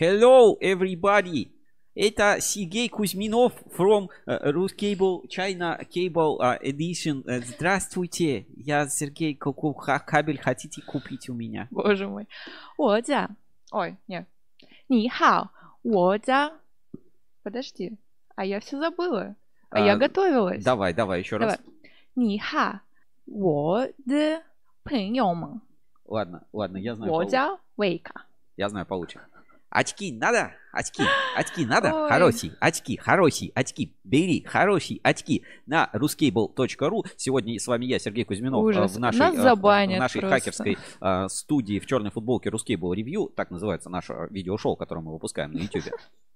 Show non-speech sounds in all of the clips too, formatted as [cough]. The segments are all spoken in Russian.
Hello, everybody! Это Сергей Кузьминов from э, uh, Ruscable China Cable uh, Edition. Uh, здравствуйте, я Сергей, какой кабель хотите купить у меня? Боже мой. Вода. Ой, нет. Нихао. Вода. Подожди, а я все забыла. А, а я готовилась. Давай, давай, еще давай. раз. Ниха. Ладно, ладно, я знаю. Вода. Вейка. Я знаю, получится. Очки надо? Очки. Очки надо? Ой. Хорошие. Очки. Хорошие. Очки. Бери. Хорошие очки. На ruscable.ru. Сегодня с вами я, Сергей Кузьминов, э, Ужас. в нашей, Нас э, забанят в нашей просто. хакерской э, студии в черной футболке Ruscable Review. Так называется наше видеошоу, которое мы выпускаем на YouTube.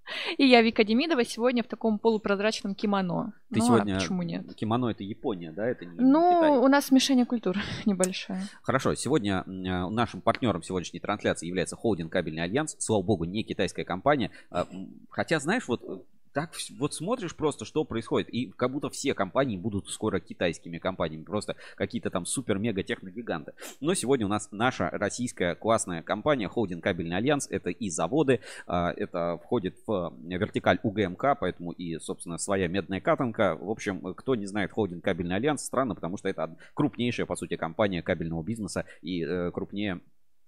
[laughs] И я, Вика Демидова, сегодня в таком полупрозрачном кимоно. Ты ну, сегодня... а почему нет? Кимоно это Япония, да? Это не Ну, Китай. у нас смешение культур [laughs] небольшое. Хорошо, сегодня нашим партнером сегодняшней трансляции является холдинг Кабельный Альянс. Слава богу, не китайская компания. А, Хотя, знаешь, вот э, так вот смотришь просто, что происходит, и как будто все компании будут скоро китайскими компаниями, просто какие-то там супер-мега техногиганты. Но сегодня у нас наша российская классная компания, холдинг Кабельный Альянс, это и заводы, а, это входит в вертикаль УГМК, поэтому и, собственно, своя медная катанка. В общем, кто не знает холдинг Кабельный Альянс, странно, потому что это крупнейшая, по сути, компания кабельного бизнеса и э, крупнее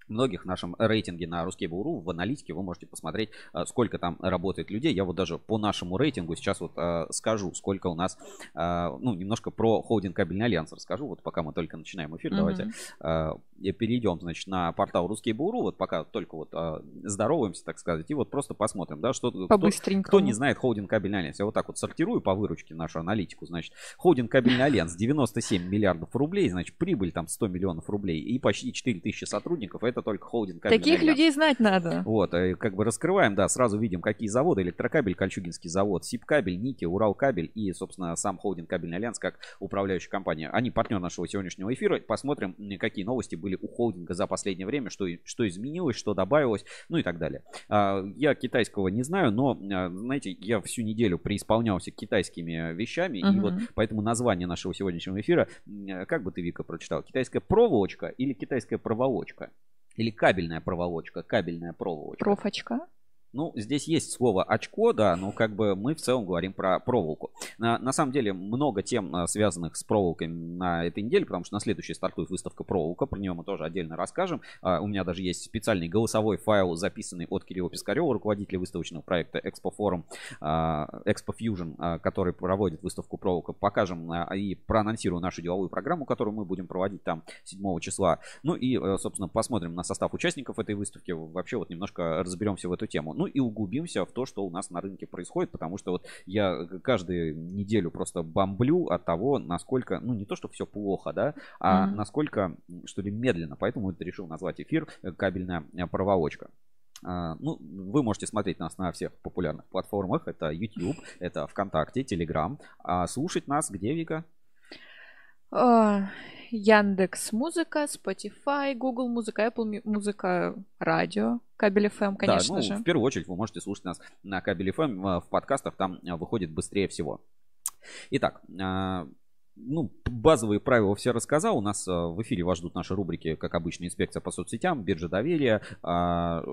многих в нашем рейтинге на RusCable.ru в аналитике вы можете посмотреть, э, сколько там работает людей. Я вот даже по нашему рейтингу сейчас вот э, скажу, сколько у нас, э, ну, немножко про холдинг Кабельный Альянс расскажу, вот пока мы только начинаем эфир, Мгм. давайте перейдем, значит, на портал RusCable.ru, вот пока только вот здороваемся, так сказать, и вот просто посмотрим, да, что, кто, кто не знает холдинг Кабельный Альянс, я вот так вот сортирую по выручке нашу аналитику, значит, холдинг Кабельный [laughs] Альянс 97 миллиардов рублей, значит, прибыль там 100 миллионов рублей и почти 4 тысячи сотрудников, это только холдинг Таких людей знать надо. Вот, э, как бы раскрываем, да, сразу видим, какие заводы. Электрокабель, Кольчугинский завод, Сибкабель, НИКИ, Уралкабель и, собственно, сам холдинг Кабельный Альянс как управляющая компания. Они партнер нашего сегодняшнего эфира. Посмотрим, какие новости были у холдинга за последнее время, что, и- что изменилось, что добавилось, ну и так далее. А, Я китайского не знаю, но, а, знаете, я всю неделю преисполнялся китайскими вещами, и Мгм. вот поэтому название нашего сегодняшнего эфира, как бы ты, Вика, прочитал? Китайская проволочка или китайская проволочка? Или кабельная проволочка, кабельная проволочка. Профочка. Ну, здесь есть слово очко, да, но как бы мы в целом говорим про проволоку. На, на самом деле много тем, а, связанных с проволокой на этой неделе, потому что на следующей стартует выставка проволока, про нее мы тоже отдельно расскажем. А, У меня даже есть специальный голосовой файл, записанный от Кирилла Пискарева, руководителя выставочного проекта Expo Forum, а, Expo Fusion, а, который проводит выставку проволока. Покажем а, и проанонсирую нашу деловую программу, которую мы будем проводить там 7 числа. Ну и, э, собственно, посмотрим на состав участников этой выставки. Вообще вот немножко разберемся в эту тему. Ну и углубимся в то, что у нас на рынке происходит, потому что вот я каждую неделю просто бомблю от того, насколько, ну не то, что все плохо, да, а Мгм. насколько, что ли, медленно. Поэтому вот решил назвать эфир э, «Кабельная э, проволочка». А, Ну, вы можете смотреть нас на всех популярных платформах. Это YouTube, это ВКонтакте, Telegram. А слушать нас где, Вика? А, Яндекс Музыка, Spotify, Google Музыка, Apple Му- Музыка, Радио, Кабель ФМ, конечно да, ну, же. в первую очередь вы можете слушать нас на Кабель FM, в подкастах, там а, выходит быстрее всего. Итак, а, ну, базовые правила все рассказал. У нас а, в эфире вас ждут наши рубрики, как обычно, инспекция по соцсетям, биржа доверия, а,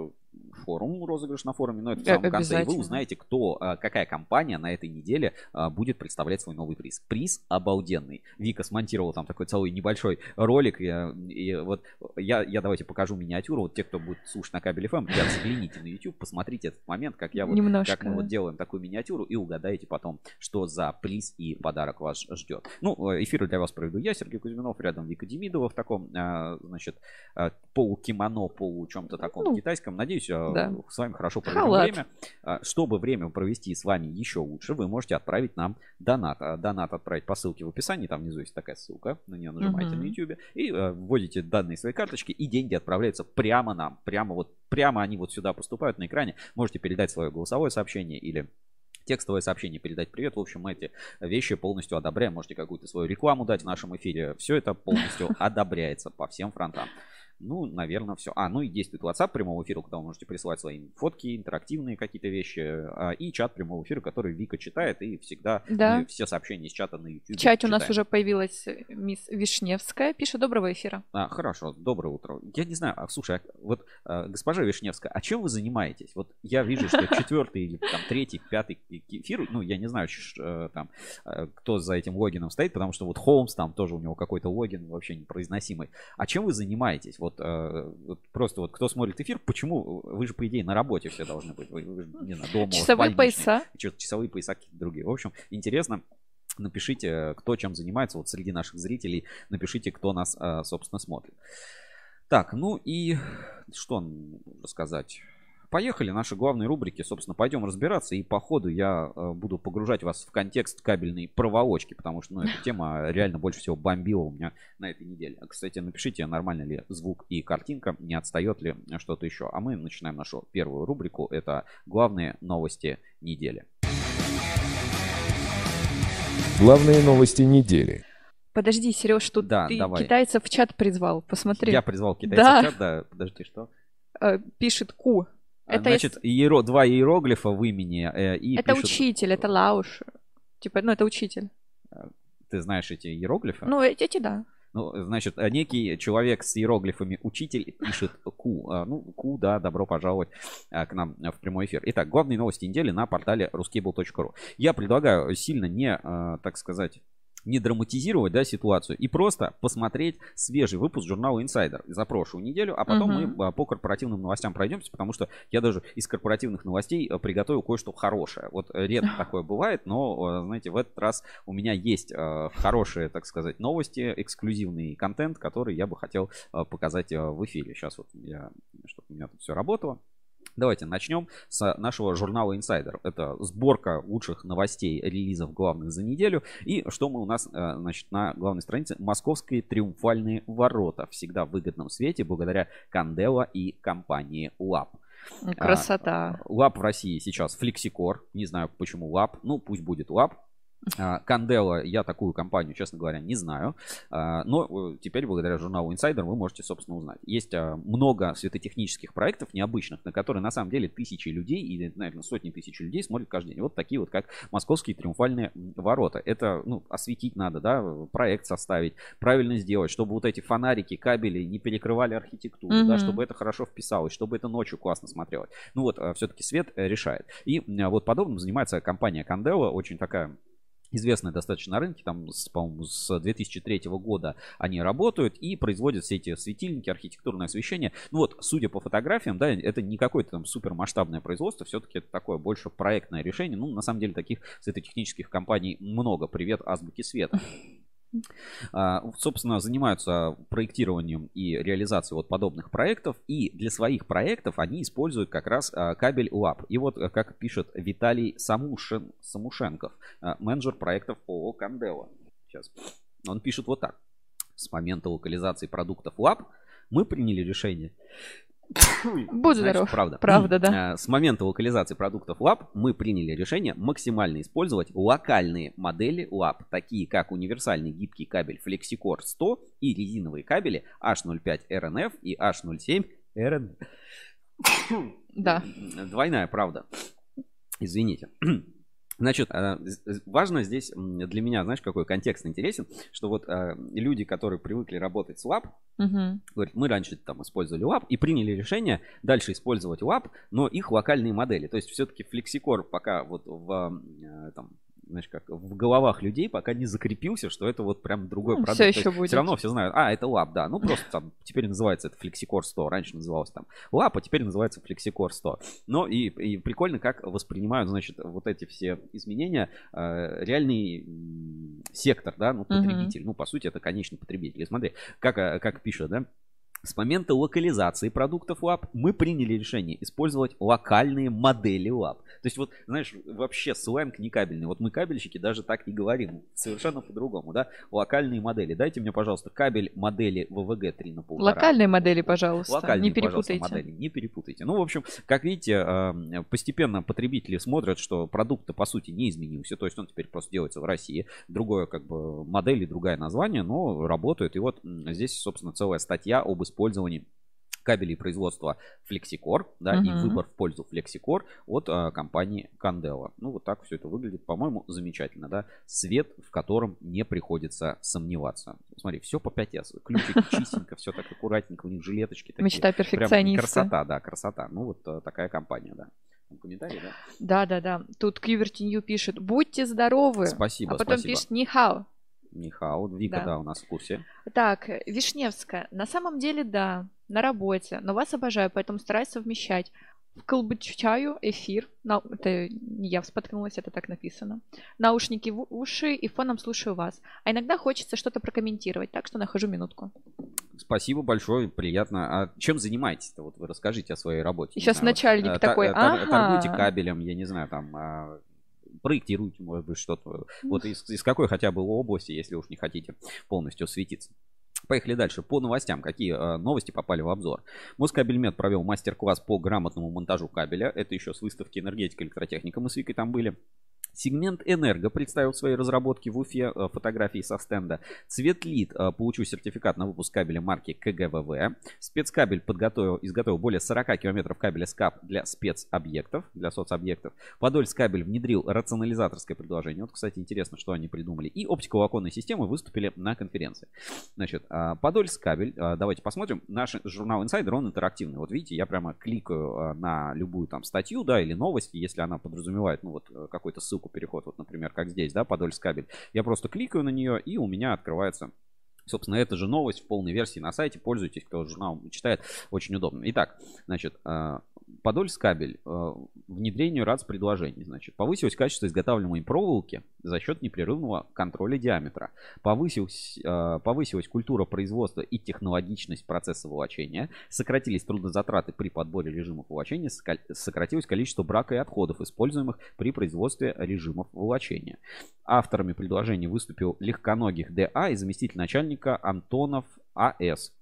форум, розыгрыш на форуме, но это в Э, самом конце. И вы узнаете, кто, а, какая компания на этой неделе а, будет представлять свой новый приз. Приз обалденный. Вика смонтировала там такой целый небольшой ролик. И, и вот я, я давайте покажу миниатюру. Вот те, кто будет слушать на кабель FM, ребят, загляните на YouTube, посмотрите этот момент, как я вот Немножко. как мы вот делаем такую миниатюру и угадаете потом, что за приз и подарок вас ждет. Ну, э, эфир для вас проведу я, Сергей Кузьминов, рядом Вика Демидова в таком, значит, полукимоно, полу чем-то таком Ну, китайском. Надеюсь, да. с вами хорошо проведем Халат. время. А, Чтобы время провести с вами еще лучше, вы можете отправить нам донат. А Донат отправить по ссылке в описании, там внизу есть такая ссылка, на нее нажимаете Мгм. на YouTube и э, вводите данные своей карточки, и деньги отправляются прямо нам, прямо вот, прямо они вот сюда поступают на экране. Можете передать свое голосовое сообщение или текстовое сообщение, передать привет. В общем, мы эти вещи полностью одобряем. Можете какую-то свою рекламу дать в нашем эфире. Все это полностью [laughs] одобряется по всем фронтам. Ну, наверное, все. А, ну и действует WhatsApp прямого эфира, куда вы можете присылать свои фотки, интерактивные какие-то вещи. А, и чат прямого эфира, который Вика читает. И всегда Да. мы все сообщения из чата на YouTube В чате у нас читаем. уже появилась э, мисс Вишневская. Пишет доброго эфира. А, хорошо, доброе утро. Я не знаю, а, слушай, а вот а, госпожа Вишневская, а чем вы занимаетесь? Вот я вижу, что четвертый или там третий, пятый эфир, ну я не знаю, э, там э, кто за этим логином стоит, потому что вот Холмс там тоже у него какой-то логин вообще непроизносимый. А чем вы занимаетесь? Вот, э, вот просто вот кто смотрит эфир, почему вы же по идее на работе все должны быть, вы, вы не знаю, дома, Часовые пояса. Часовые пояса какие-то другие. В общем, интересно. Напишите, кто чем занимается. Вот среди наших зрителей напишите, кто нас, э, собственно, смотрит. Так, ну и что рассказать? Поехали, наши главные рубрики, собственно, пойдем разбираться. И по ходу я э, буду погружать вас в контекст кабельной проволочки, потому что, ну, эта [laughs] тема реально больше всего бомбила у меня на этой неделе. А, Кстати, напишите, нормально ли звук и картинка, не отстает ли что-то еще. А мы начинаем нашу первую рубрику. Это главные новости недели. Главные новости недели. Подожди, Сереж, тут Да, ты давай. китайцев в чат призвал. Посмотри. Я призвал китайцев Да. в чат, да, подожди, что? Э, пишет Ку. А, Это Значит, иеро- два иероглифа в имени э, и Это пишут- учитель, это Лауш. Типа, ну, это учитель. Ты знаешь эти иероглифы? Ну, эти, эти да. Ну, значит, э, некий человек с иероглифами учитель пишет Ку. А, Ну, Ку, да, добро пожаловать к нам в прямой эфир. Итак, главные новости недели на портале ruskable.ru. Я предлагаю сильно не, так сказать, не драматизировать да, ситуацию и просто посмотреть свежий выпуск журнала Insider за прошлую неделю, а потом Мгм. мы а, по корпоративным новостям пройдемся, потому что я даже из корпоративных новостей а, приготовил кое-что хорошее. Вот э, редко [laughs] такое бывает, но, э, знаете, в этот раз у меня есть э, хорошие, так сказать, новости, эксклюзивный контент, который я бы хотел э, показать э, в эфире. Сейчас вот я, чтобы у меня тут все работало. Давайте начнем с нашего журнала Insider. Это сборка лучших новостей, релизов главных за неделю. И что мы у нас, э, значит, на главной странице? Московские триумфальные ворота. Всегда в выгодном свете благодаря Кандела и компании Lab. Красота. Лап в России сейчас Flexicor. Не знаю, почему Лап. Ну, пусть будет Лап. Кандела, я такую компанию, честно говоря, не знаю. А, Но э, теперь, благодаря журналу Insider, вы можете, собственно, узнать. Есть а, много светотехнических проектов необычных, на которые, на самом деле, тысячи людей или, наверное, сотни тысяч людей смотрят каждый день. Вот такие вот, как московские триумфальные ворота. Это, ну, осветить надо, да, проект составить, правильно сделать, чтобы вот эти фонарики, кабели не перекрывали архитектуру, да, Мгм. чтобы это хорошо вписалось, чтобы это ночью классно смотрелось. Ну вот, все-таки свет э, решает. И вот подобным занимается компания Candela, очень такая известная достаточно на рынке, там, с, по-моему, с 2003 года они работают и производят все эти светильники, архитектурное освещение. Ну вот, судя по фотографиям, да, это не какое-то там супер масштабное производство, все-таки это такое больше проектное решение. Ну, на самом деле, таких светотехнических компаний много. Привет, Азбуки Света. А, Собственно, занимаются проектированием и реализацией вот подобных проектов. И для своих проектов они используют как раз а, кабель ЛАП. И вот, а, как пишет Виталий Самушин, Самушенков, а, менеджер проектов ООО Кандела. Сейчас. Он пишет вот так. С момента локализации продуктов ЛАП мы приняли решение. Будь Знаешь, здоров. Правда. Правда, да. А, С момента локализации продуктов Lab мы приняли решение максимально использовать локальные модели Lab, такие как универсальный гибкий кабель FlexiCore 100 и резиновые кабели H05 RNF и H07 RNF. Да. Двойная правда. Извините. Значит, э, важно здесь для меня, знаешь, какой контекст интересен, что вот э, люди, которые привыкли работать с Lab, Мгм. Говорит, мы раньше там использовали лап и приняли решение дальше использовать лап, но их локальные модели. То есть все-таки FlexiCore пока вот в, э, там, знаешь, как в головах людей пока не закрепился, что это вот прям другой Ну, продукт. всё То есть будет. Все равно все знают, а, это лап, да. Ну, просто там теперь называется это FlexiCore 100. Раньше называлось там лап, а теперь называется FlexiCore 100. Но и, и прикольно, как воспринимают, значит, вот эти все изменения э, реальный сектор, да, ну, потребитель. Ну, по сути, это конечный потребитель. И смотри, как, э, как пишут, да, с момента локализации продуктов лап мы приняли решение использовать локальные модели лап. То есть вот, знаешь, вообще сленг не кабельный. Вот мы кабельщики даже так не говорим. Совершенно по-другому, да? Локальные модели. Дайте мне, пожалуйста, кабель модели ВВГ 3 на полтора. Локальные модели, пожалуйста. Локальные, не пожалуйста, перепутайте. модели, не перепутайте. Ну, в общем, как видите, э, постепенно потребители смотрят, что продукт по сути не изменился, то есть он теперь просто делается в России. Другое как бы модель и другое название, но работает. И вот здесь, собственно, целая статья об использовании кабелей производства Flexicor, да, и Мгм. выбор в пользу Flexicor от а, компании Candela. Ну, вот так все это выглядит, по-моему, замечательно, да. Свет, в котором не приходится сомневаться. Смотри, все по 5S. Ключики [laughs] чистенько, все так аккуратненько, у них жилеточки такие. Мечта перфекциониста. красота, да, красота. Ну, вот а, такая компания, да. Там комментарий, да? Да, да, да. Тут Кьюверти Нью пишет, будьте здоровы. Спасибо, а потом спасибо. пишет Нихао. Нихао, Вика, Да. да, у нас в курсе. Так, Вишневская. На самом деле, да, на работе, но вас обожаю, поэтому стараюсь совмещать. Вколбочаю эфир. На... Это не я споткнулась, это так написано. Наушники в уши и фоном слушаю вас. А иногда хочется что-то прокомментировать, так что нахожу минутку. Спасибо большое, приятно. А чем занимаетесь-то? Вот вы расскажите о своей работе. Щас знаю, вот, начальник э, та- такой, э, тор- «Ага». Торгуете кабелем, я не знаю, там проектируете, может быть, что-то. Вот из, из какой хотя бы области, если уж не хотите полностью светиться. Поехали дальше. По новостям. Какие э, новости попали в обзор? Москабельмет провел мастер-класс по грамотному монтажу кабеля. Это еще с выставки энергетика, электротехника. Мы с Викой там были. Сегмент Энерго представил свои разработки в Уфе, э, фотографии со стенда. Цветлит э, получил сертификат на выпуск кабеля марки КГВВ. Спецкабель подготовил, изготовил более 40 километров кабеля СКАП для спецобъектов, для соцобъектов. Подольскабель внедрил рационализаторское предложение. Вот, кстати, интересно, что они придумали. И оптиковолоконные системы выступили на конференции. Значит, а, Подольскабель, а, давайте посмотрим. Наш журнал Insider, он интерактивный. Вот видите, я прямо кликаю а, на любую там статью, да, или новость, если она подразумевает, ну вот, э, какой-то ссылку, переход, вот, например, как здесь, да, Подольскабель. Я просто кликаю на нее, и у меня открывается Собственно, эта же новость в полной версии на сайте. Пользуйтесь, кто журнал читает. Очень удобно. Итак, значит, э, Подольскабель. э, Внедрению РАЦ предложений. Значит, повысилось качество изготавливаемой проволоки за счет непрерывного контроля диаметра. Повысилась, э, повысилась культура производства и технологичность процесса волочения. Сократились трудозатраты при подборе режимов волочения. Сократилось количество брака и отходов, используемых при производстве режимов волочения. Авторами предложений выступил легконогих ДА и заместитель начальника Антонов АС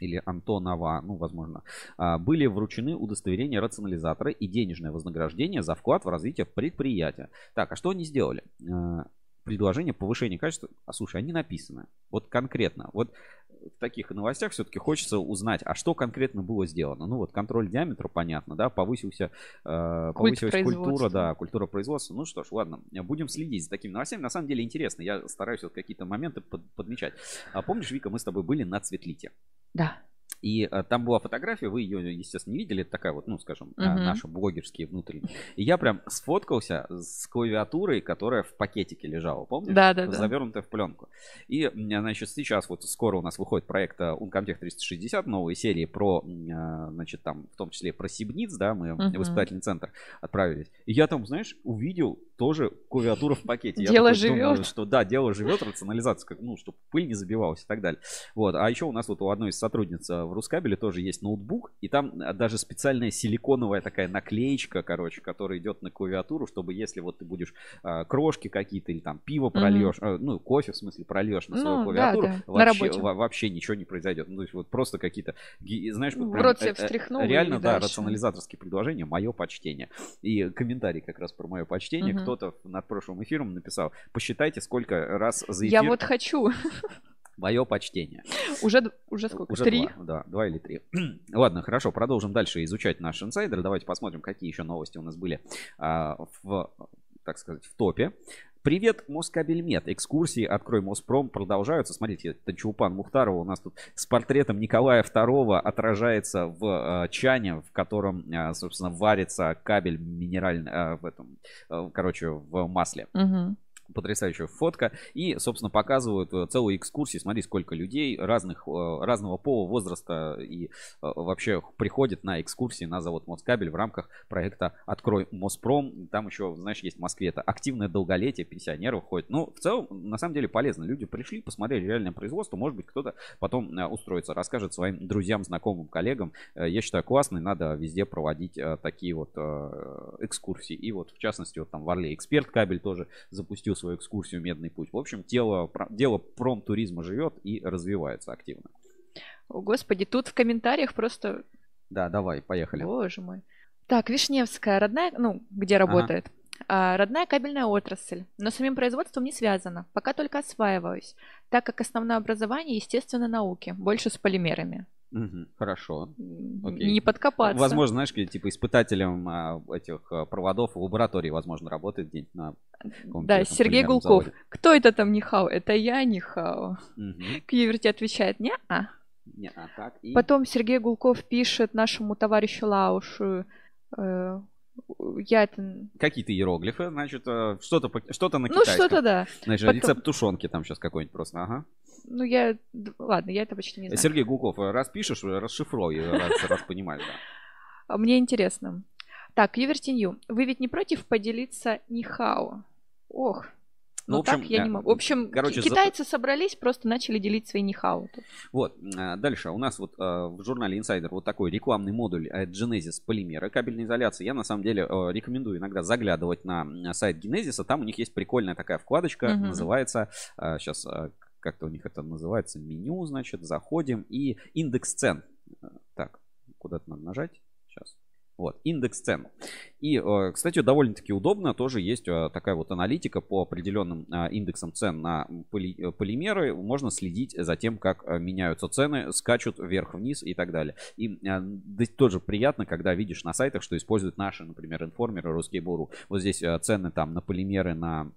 или Антонова, ну, возможно, а, были вручены удостоверения рационализатора и денежное вознаграждение за вклад в развитие предприятия. Так, а что они сделали? А, Предложение повышения качества. А слушай, они написаны. Вот конкретно. Вот в таких новостях все-таки хочется узнать, а что конкретно было сделано. Ну вот контроль диаметра, понятно, да, повысился, э, повысилась культура, да, культура производства. Ну что ж, ладно, будем следить за такими новостями. На самом деле интересно, я стараюсь вот какие-то моменты под- подмечать. А помнишь, Вика, мы с тобой были на Цветлите? Да. И э, там была фотография, вы ее, естественно, не видели, это такая вот, ну, скажем, э, Мгм. наши блогерские внутренние. И я прям сфоткался с клавиатурой, которая в пакетике лежала, помнишь? Да, да, да. Завернутая в пленку. И, значит, сейчас вот скоро у нас выходит проект э, Uncomtech 360, новые серии про, э, значит, там, в том числе про Сибниц, да, мы Мгм. в испытательный центр отправились. И я там, знаешь, увидел тоже клавиатуру в пакете. Я Дело думаю, живет. что да, дело живет, рационализация, как, ну, чтобы пыль не забивалась и так далее. Вот. А еще у нас вот у одной из сотрудниц э, в Рускабеле тоже есть ноутбук, и там э, даже специальная силиконовая такая наклеечка, короче, которая идет на клавиатуру, чтобы если вот ты будешь э, крошки какие-то или там пиво прольешь, э, ну, кофе в смысле прольешь на свою Ну, клавиатуру, да, да, на вообще, во- вообще ничего не произойдет. Ну, то есть вот просто какие-то, знаешь, вот прям, рот э, э, Реально, да, дальше. рационализаторские предложения, мое почтение. И комментарий как раз про мое почтение. Мгм. Кто-то над прошлым эфиром написал, посчитайте, сколько раз за эфир Я вот хочу. мое почтение. Уже, уже сколько? Уже Три? Два, да, два или три. [clears throat] Ладно, хорошо, продолжим дальше изучать наш инсайдер. Давайте посмотрим, какие еще новости у нас были а, в, так сказать, в топе. Привет, Москабельмет. Экскурсии «Открой Моспром» продолжаются. Смотрите, Танчулпан Мухтарова у нас тут с портретом Николая II отражается в э, чане, в котором, э, собственно, варится кабель минеральный, э, в этом, короче, в масле Мгм. Потрясающая фотка. И, собственно, показывают э, целую экскурсию. Смотри, сколько людей разных, э, разного пола, возраста и э, вообще приходят на экскурсии на завод Москабель в рамках проекта «Открой Моспром». Там еще, знаешь, есть в Москве это активное долголетие, пенсионеров ходит. Ну, в целом, на самом деле полезно. Люди пришли, посмотрели реальное производство. Может быть, кто-то потом устроится, расскажет своим друзьям, знакомым, коллегам. Я считаю, классно, и надо везде проводить такие вот экскурсии. И вот, в частности, вот там в Орле Эксперт кабель тоже запустил свою экскурсию «Медный путь». В общем, дело, дело промтуризма живет и развивается активно. О, Господи, тут в комментариях просто... Да, давай, поехали. Боже мой. Так, Вишневская, родная, ну, где Ага. работает. А, родная кабельная отрасль, но с самим производством не связана. Пока только осваиваюсь, так как основное образование, естественно, науки, больше с полимерами. Мгм, Хорошо. Окей. Не подкопаться. Возможно, знаешь, как, типа испытателем а, этих а, проводов в лаборатории, возможно, работает где-нибудь на Да, Сергей Гулков. заводе. Кто это там Нихао? Это я Нихао. Мгм. Кьюверти отвечает, не а. Не, а так и... Потом Сергей Гулков пишет нашему товарищу Лаушу, э, я это... Какие-то иероглифы, значит, э, что-то, по- что-то на Ну, китайском. что-то да. Значит, Потом- рецепт тушенки там сейчас какой-нибудь просто, ага. Ну, я... Ладно, я это почти не знаю. Сергей Гулков, э, распишешь, э, расшифруй, э, раз, раз понимаешь, да. А Мне интересно. Так, Ювертинью, вы ведь не против поделиться Нихао? Ох, Ну, ну, в общем, так я э, не могу. В общем, короче, ки- за- китайцы собрались, просто начали делить свои Нихао. тут. Вот, дальше. У нас вот в журнале Insider вот такой рекламный модуль Genesis полимеры кабельной изоляции. Я на самом деле рекомендую иногда заглядывать на сайт Genesis. Там у них есть прикольная такая вкладочка, Мгм. называется, сейчас как-то у них это называется, меню, значит, заходим и индекс цен. Э, Так, куда-то надо нажать. Сейчас. Вот, индекс цен. И, э, кстати, довольно-таки удобно. Тоже есть э, такая вот аналитика по определенным индексам цен на поли- полимеры. Можно следить за тем, как меняются цены, скачут вверх-вниз и так далее. И тоже приятно, когда видишь на сайтах, что используют наши, например, информеры Ruskable.ru. Вот здесь цены там на полимеры, на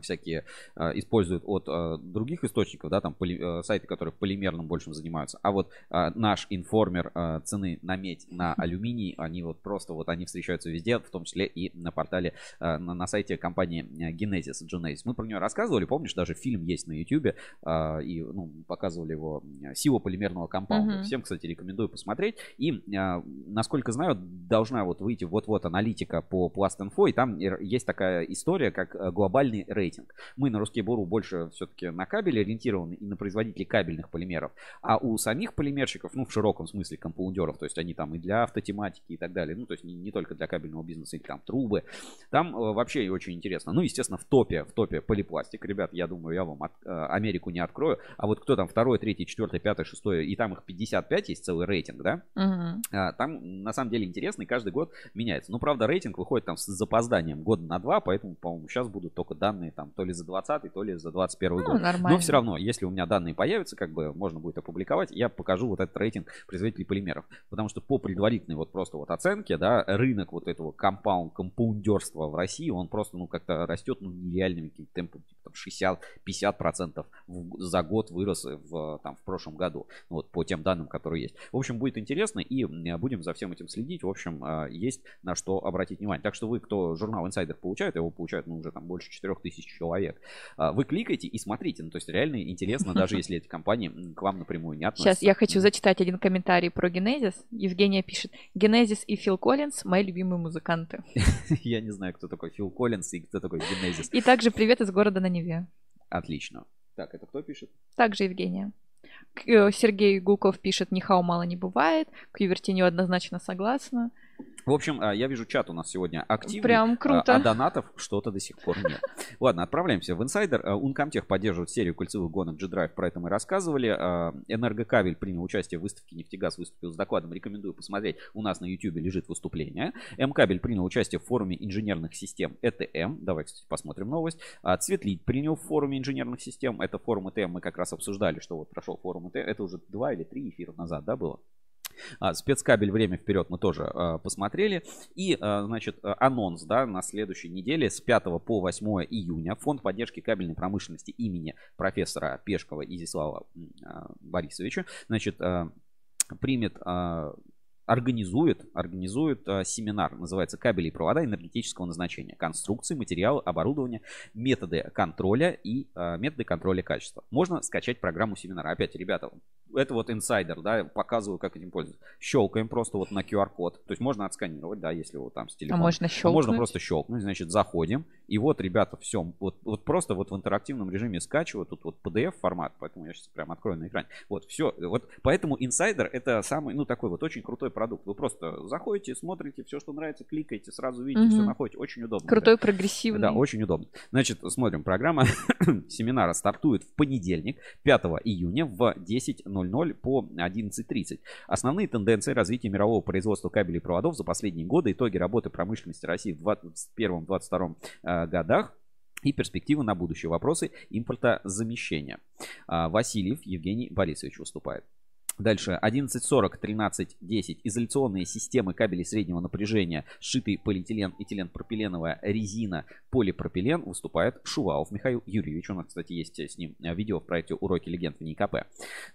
всякие э, используют от э, других источников, да, там поли- э, сайты, которые полимерным большим занимаются. А вот э, наш информер э, цены на медь, на алюминий, они вот просто вот они встречаются везде, в том числе и на портале, э, на, на сайте компании э, Genesis, Genesis. Мы про нее рассказывали, помнишь, даже фильм есть на YouTube, э, и ну, показывали его э, сила полимерного компаунда. Мгм. Всем, кстати, рекомендую посмотреть. И, э, насколько знаю, должна вот выйти вот-вот аналитика по Plast.info, и там э, есть такая история, как э, глобальный рейтинг. Мы на русский Буру больше все-таки на кабель ориентированы и на производителей кабельных полимеров, а у самих полимерщиков, ну, в широком смысле компаундеров, то есть они там и для автотематики и так далее, ну, то есть не, не только для кабельного бизнеса, или там трубы, там э, вообще очень интересно. Ну, естественно, в топе, в топе полипластик, ребят, я думаю, я вам от- э, Америку не открою, а вот кто там второй, третий, четвертый, пятый, шестой, и там их 55 есть целый рейтинг, да, Мгм. а, Там на самом деле интересно, и каждый год меняется. Ну, правда, рейтинг выходит там с запозданием года на два, поэтому, по-моему, сейчас будут только данные там то ли за 20 то ли за 21 Ну, год. нормально. Но все равно, если у меня данные появятся, как бы можно будет опубликовать, я покажу вот этот рейтинг производителей полимеров. Потому что по предварительной вот просто вот оценке, да, рынок вот этого компаунд, компаундерства в России, он просто, ну, как-то растет, ну, нереальными темпами, типа, там 60-50% в- за год вырос в, там, в прошлом году. Ну, Вот по тем данным, которые есть. В общем, будет интересно и м, будем за всем этим следить. В общем, а, есть на что обратить внимание. Так что вы, кто журнал Insider получает, его получают ну, уже там больше 4000 человек. а, Вы кликайте и смотрите. Ну, то есть реально интересно, даже [laughs] если эти компании к вам напрямую не относятся. Сейчас я хочу зачитать один комментарий про Генезис. Евгения пишет. Генезис и Фил Коллинз – мои любимые музыканты. [laughs] Я не знаю, кто такой Фил Коллинс и кто такой Генезис. И также привет из города на Неве. Отлично. Так, это кто пишет? Также Евгения. Э, Сергей Гулков пишет, Нихао мало не бывает. К Ювертиню однозначно согласна. В общем, а, я вижу, чат у нас сегодня активный. Прям круто. А, а донатов что-то до сих пор нет. [laughs] Ладно, отправляемся в инсайдер. А, Uncomtech поддерживает серию кольцевых гонок G-Drive, про это мы рассказывали. А, Энергокабель принял участие в выставке «Нефтегаз», выступил с докладом. Рекомендую посмотреть. У нас на YouTube лежит выступление. М-кабель принял участие в форуме инженерных систем ЭТМ. Давай, кстати, посмотрим новость. А, Цветлит принял в форуме инженерных систем. Это форум ЭТМ. Мы как раз обсуждали, что вот прошел форум ЭТМ. Это уже два или три эфира назад, да, было? А, спецкабель «Время вперед» мы тоже а, посмотрели. И, а, значит, а, анонс, да, на следующей неделе с 5 по 8 июня Фонд поддержки кабельной промышленности имени профессора Пешкова Изислава а, Борисовича, значит, а, примет а, организует, организует а, семинар, называется «Кабели и провода энергетического назначения. Конструкции, материалы, оборудование, методы контроля и а, методы контроля качества». Можно скачать программу семинара. Опять, ребята, это вот инсайдер, да, показываю, как этим пользоваться. Щелкаем просто вот на QR-код. То есть можно отсканировать, да, если вот там с А телефона. можно А щелкнуть. можно просто щелкнуть, значит, заходим. И вот, ребята, все. Вот, вот просто вот в интерактивном режиме скачиваю. Тут вот PDF формат, поэтому я сейчас прям открою на экране. Вот, все. Вот поэтому инсайдер это самый, ну, такой вот очень крутой продукт. Вы просто заходите, смотрите, все, что нравится, кликаете, сразу видите, все Мгм. находите. Очень удобно. Крутой, ребят. прогрессивный. Да, очень удобно. Значит, смотрим. Программа [coughs] семинара стартует в понедельник, 5 июня в 10.00 по 11.30. Основные тенденции развития мирового производства кабелей и проводов за последние годы, итоги работы промышленности России в 2021-2022 э, годах и перспективы на будущее. Вопросы импортозамещения. А, Васильев Евгений Борисович выступает. Дальше 1140, 1310. Изоляционные системы кабелей среднего напряжения, сшитый полиэтилен, этилен-пропиленовая резина, полипропилен. Выступает Шувалов Михаил Юрьевич. У нас, кстати, есть с ним видео в проекте «Уроки легенд в НИКП».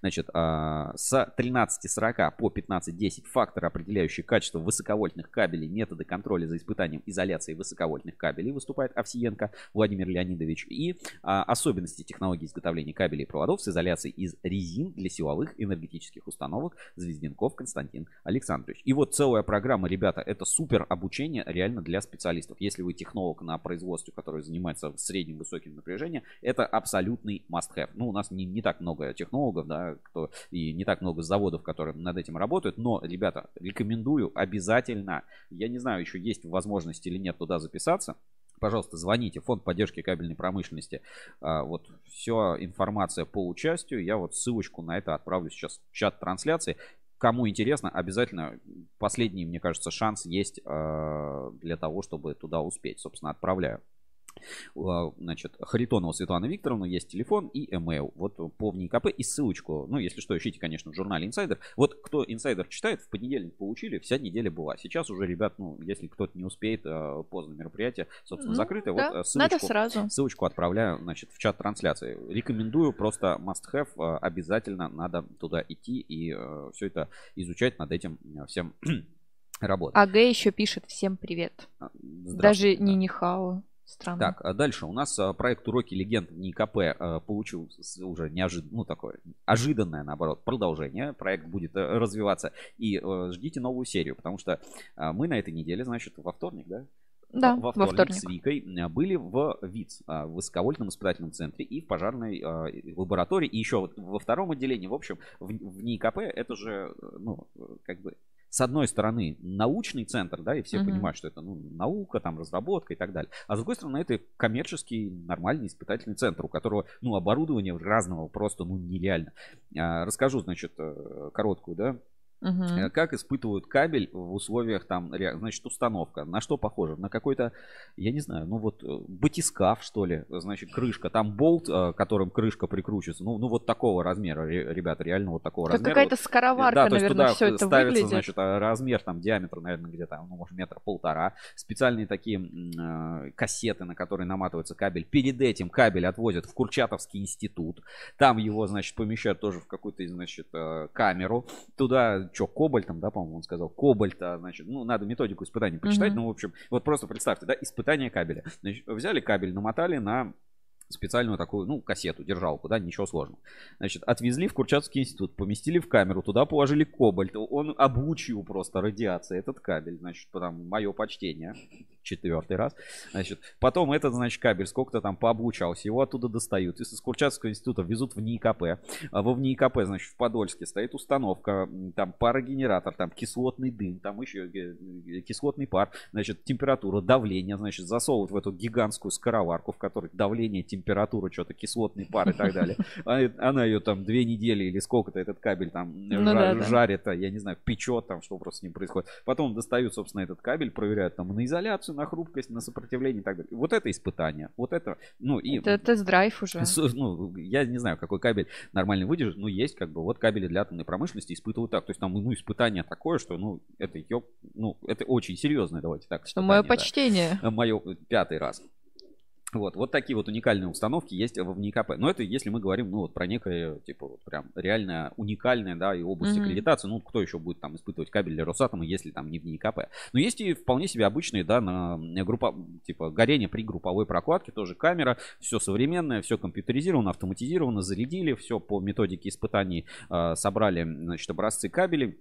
Значит, а, с 1340 по 1510 факторы, определяющие качество высоковольтных кабелей, методы контроля за испытанием изоляции высоковольтных кабелей. Выступает Овсиенко Владимир Леонидович. И а, особенности технологии изготовления кабелей и проводов с изоляцией из резин для силовых энергетических электрических установок Звезденков Константин Александрович. И вот целая программа, ребята, это супер обучение реально для специалистов. Если вы технолог на производстве, который занимается средним высоким напряжением, это абсолютный must-have. Ну, у нас не, не так много технологов, да, кто, и не так много заводов, которые над этим работают, но, ребята, рекомендую обязательно, я не знаю, еще есть возможность или нет туда записаться, пожалуйста, звоните. Фонд поддержки кабельной промышленности. А, вот все информация по участию. Я вот ссылочку на это отправлю сейчас в чат трансляции. Кому интересно, обязательно последний, мне кажется, шанс есть а, для того, чтобы туда успеть. Собственно, отправляю. А, значит, Харитонова Светлана Викторовна, есть телефон и email. Вот по ВНИКП и ссылочку. Ну, если что, ищите, конечно, в журнале Инсайдер. Вот кто Инсайдер читает, в понедельник получили, вся неделя была. Сейчас уже, ребят, ну, если кто-то не успеет, а, поздно мероприятие, собственно, ну, закрыто. Да, вот ссылочку, надо сразу. ссылочку отправляю, значит, в чат трансляции. Рекомендую, просто must have, а, обязательно надо туда идти и все это изучать, над этим всем [clears throat] работать. АГ еще пишет всем привет. Даже не Нихао. Странно. Так, а дальше у нас а, проект «Уроки легенд» НИКП а, получил уже неожиданно, ну такое, ожиданное, наоборот, продолжение. Проект будет э, развиваться. И э, ждите новую серию, потому что мы на этой неделе, значит, во вторник, да? Да, во вторник, во вторник. с Викой были в ВИЦ, в высоковольтном испытательном центре и в пожарной лаборатории. И еще во втором отделении, в общем, в, в НИКП это же, ну, как бы с одной стороны, научный центр, да, и все uh-huh. понимают, что это ну, наука, там, разработка и так далее. А с другой стороны, это коммерческий, нормальный испытательный центр, у которого, ну, оборудование разного просто, ну, нереально. А, расскажу, значит, э, короткую, да, Угу. Как испытывают кабель в условиях там, значит, установка. На что похоже? На какой-то, я не знаю, ну вот э, батискаф, что ли, значит, крышка. Там болт, э, которым крышка прикручивается. Ну, ну вот такого размера, ребята, реально вот такого как размера. какая-то скороварка, да, наверное, все это ставится, выглядит. значит, размер, там, диаметр, наверное, где-то, ну, может, метр полтора. Специальные такие э, кассеты, на которые наматывается кабель. Перед этим кабель отвозят в Курчатовский институт. Там его, значит, помещают тоже в какую-то, значит, камеру. Туда что, кобальтом, да, по-моему, он сказал, кобальта, значит, ну, надо методику испытаний почитать, mm-hmm. ну, в общем, вот просто представьте, да, испытание кабеля. Значит, взяли кабель, намотали на специальную такую, ну, кассету, держалку, да, ничего сложного. Значит, отвезли в Курчатовский институт, поместили в камеру, туда положили кобальт, он обучил просто радиации этот кабель, значит, потом мое почтение, четвертый раз. Значит, потом этот, значит, кабель сколько-то там пообучался, его оттуда достают, из Курчатовского института везут в НИИКП, а во в НИИКП, значит, в Подольске стоит установка, там парогенератор, там кислотный дым, там еще э, кислотный пар, значит, температура, давление, значит, засовывают в эту гигантскую скороварку, в которой давление, температуру, что-то кислотный пар и так [laughs] далее. Она ее там две недели или сколько-то этот кабель там ну, жар, да, да. жарит, а я не знаю, печет там, что просто с ним происходит. Потом достают, собственно, этот кабель, проверяют там на изоляцию, на хрупкость, на сопротивление и так далее. Вот это испытание. Вот это, ну и... Это тест-драйв уже. Ну, я не знаю, какой кабель нормально выдержит, но есть как бы вот кабели для атомной промышленности испытывают так. То есть там, ну, испытание такое, что, ну, это, ну, это очень серьезное, давайте так. Что мое почтение. Мое пятый раз. Вот, вот такие вот уникальные установки есть в НИКП. Но это если мы говорим, ну, вот про некое, типа, вот прям реально уникальное, да, и область mm-hmm. аккредитации. Ну, кто еще будет там испытывать кабель для Росатома, если там не в НИКП. Но есть и вполне себе обычные, да, на группа, типа, горение при групповой прокладке, тоже камера, все современное, все компьютеризировано, автоматизировано, зарядили, все по методике испытаний э, собрали, значит, образцы кабелей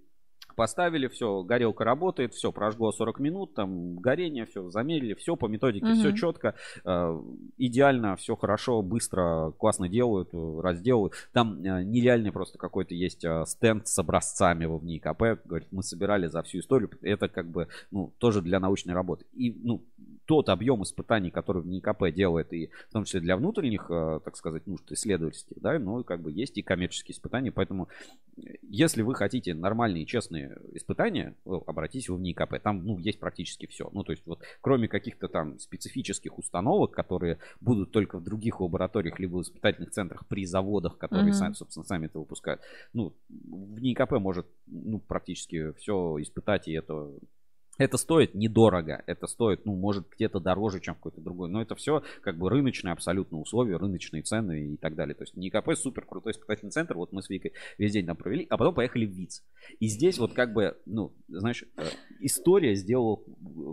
Поставили, все, горелка работает, все, прожгло 40 минут, там горение, все, замерили, все по методике, угу. все четко, э, идеально, все хорошо, быстро, классно делают, э, разделывают. Там э, нереальный просто какой-то есть э, стенд с образцами в НИКП, говорит, мы собирали за всю историю, это как бы, ну, тоже для научной работы. И, ну, тот объем испытаний, который в НИКП делает, и в том числе для внутренних, э, так сказать, нужд исследовательских, да, ну, как бы есть и коммерческие испытания, поэтому если вы хотите нормальные, честные испытания, обратитесь в НИКП, там, ну, есть практически все, ну, то есть вот кроме каких-то там специфических установок, которые будут только в других лабораториях, либо в испытательных центрах при заводах, которые, mm-hmm. сами, собственно, сами это выпускают, ну, в НИКП может, ну, практически все испытать, и это это стоит недорого, это стоит, ну, может, где-то дороже, чем какой-то другой. Но это все как бы рыночные абсолютно условия, рыночные цены и так далее. То есть НИКП супер крутой испытательный центр. Вот мы с Викой весь день там провели, а потом поехали в ВИЦ. И здесь вот как бы, ну, знаешь, э, история сделала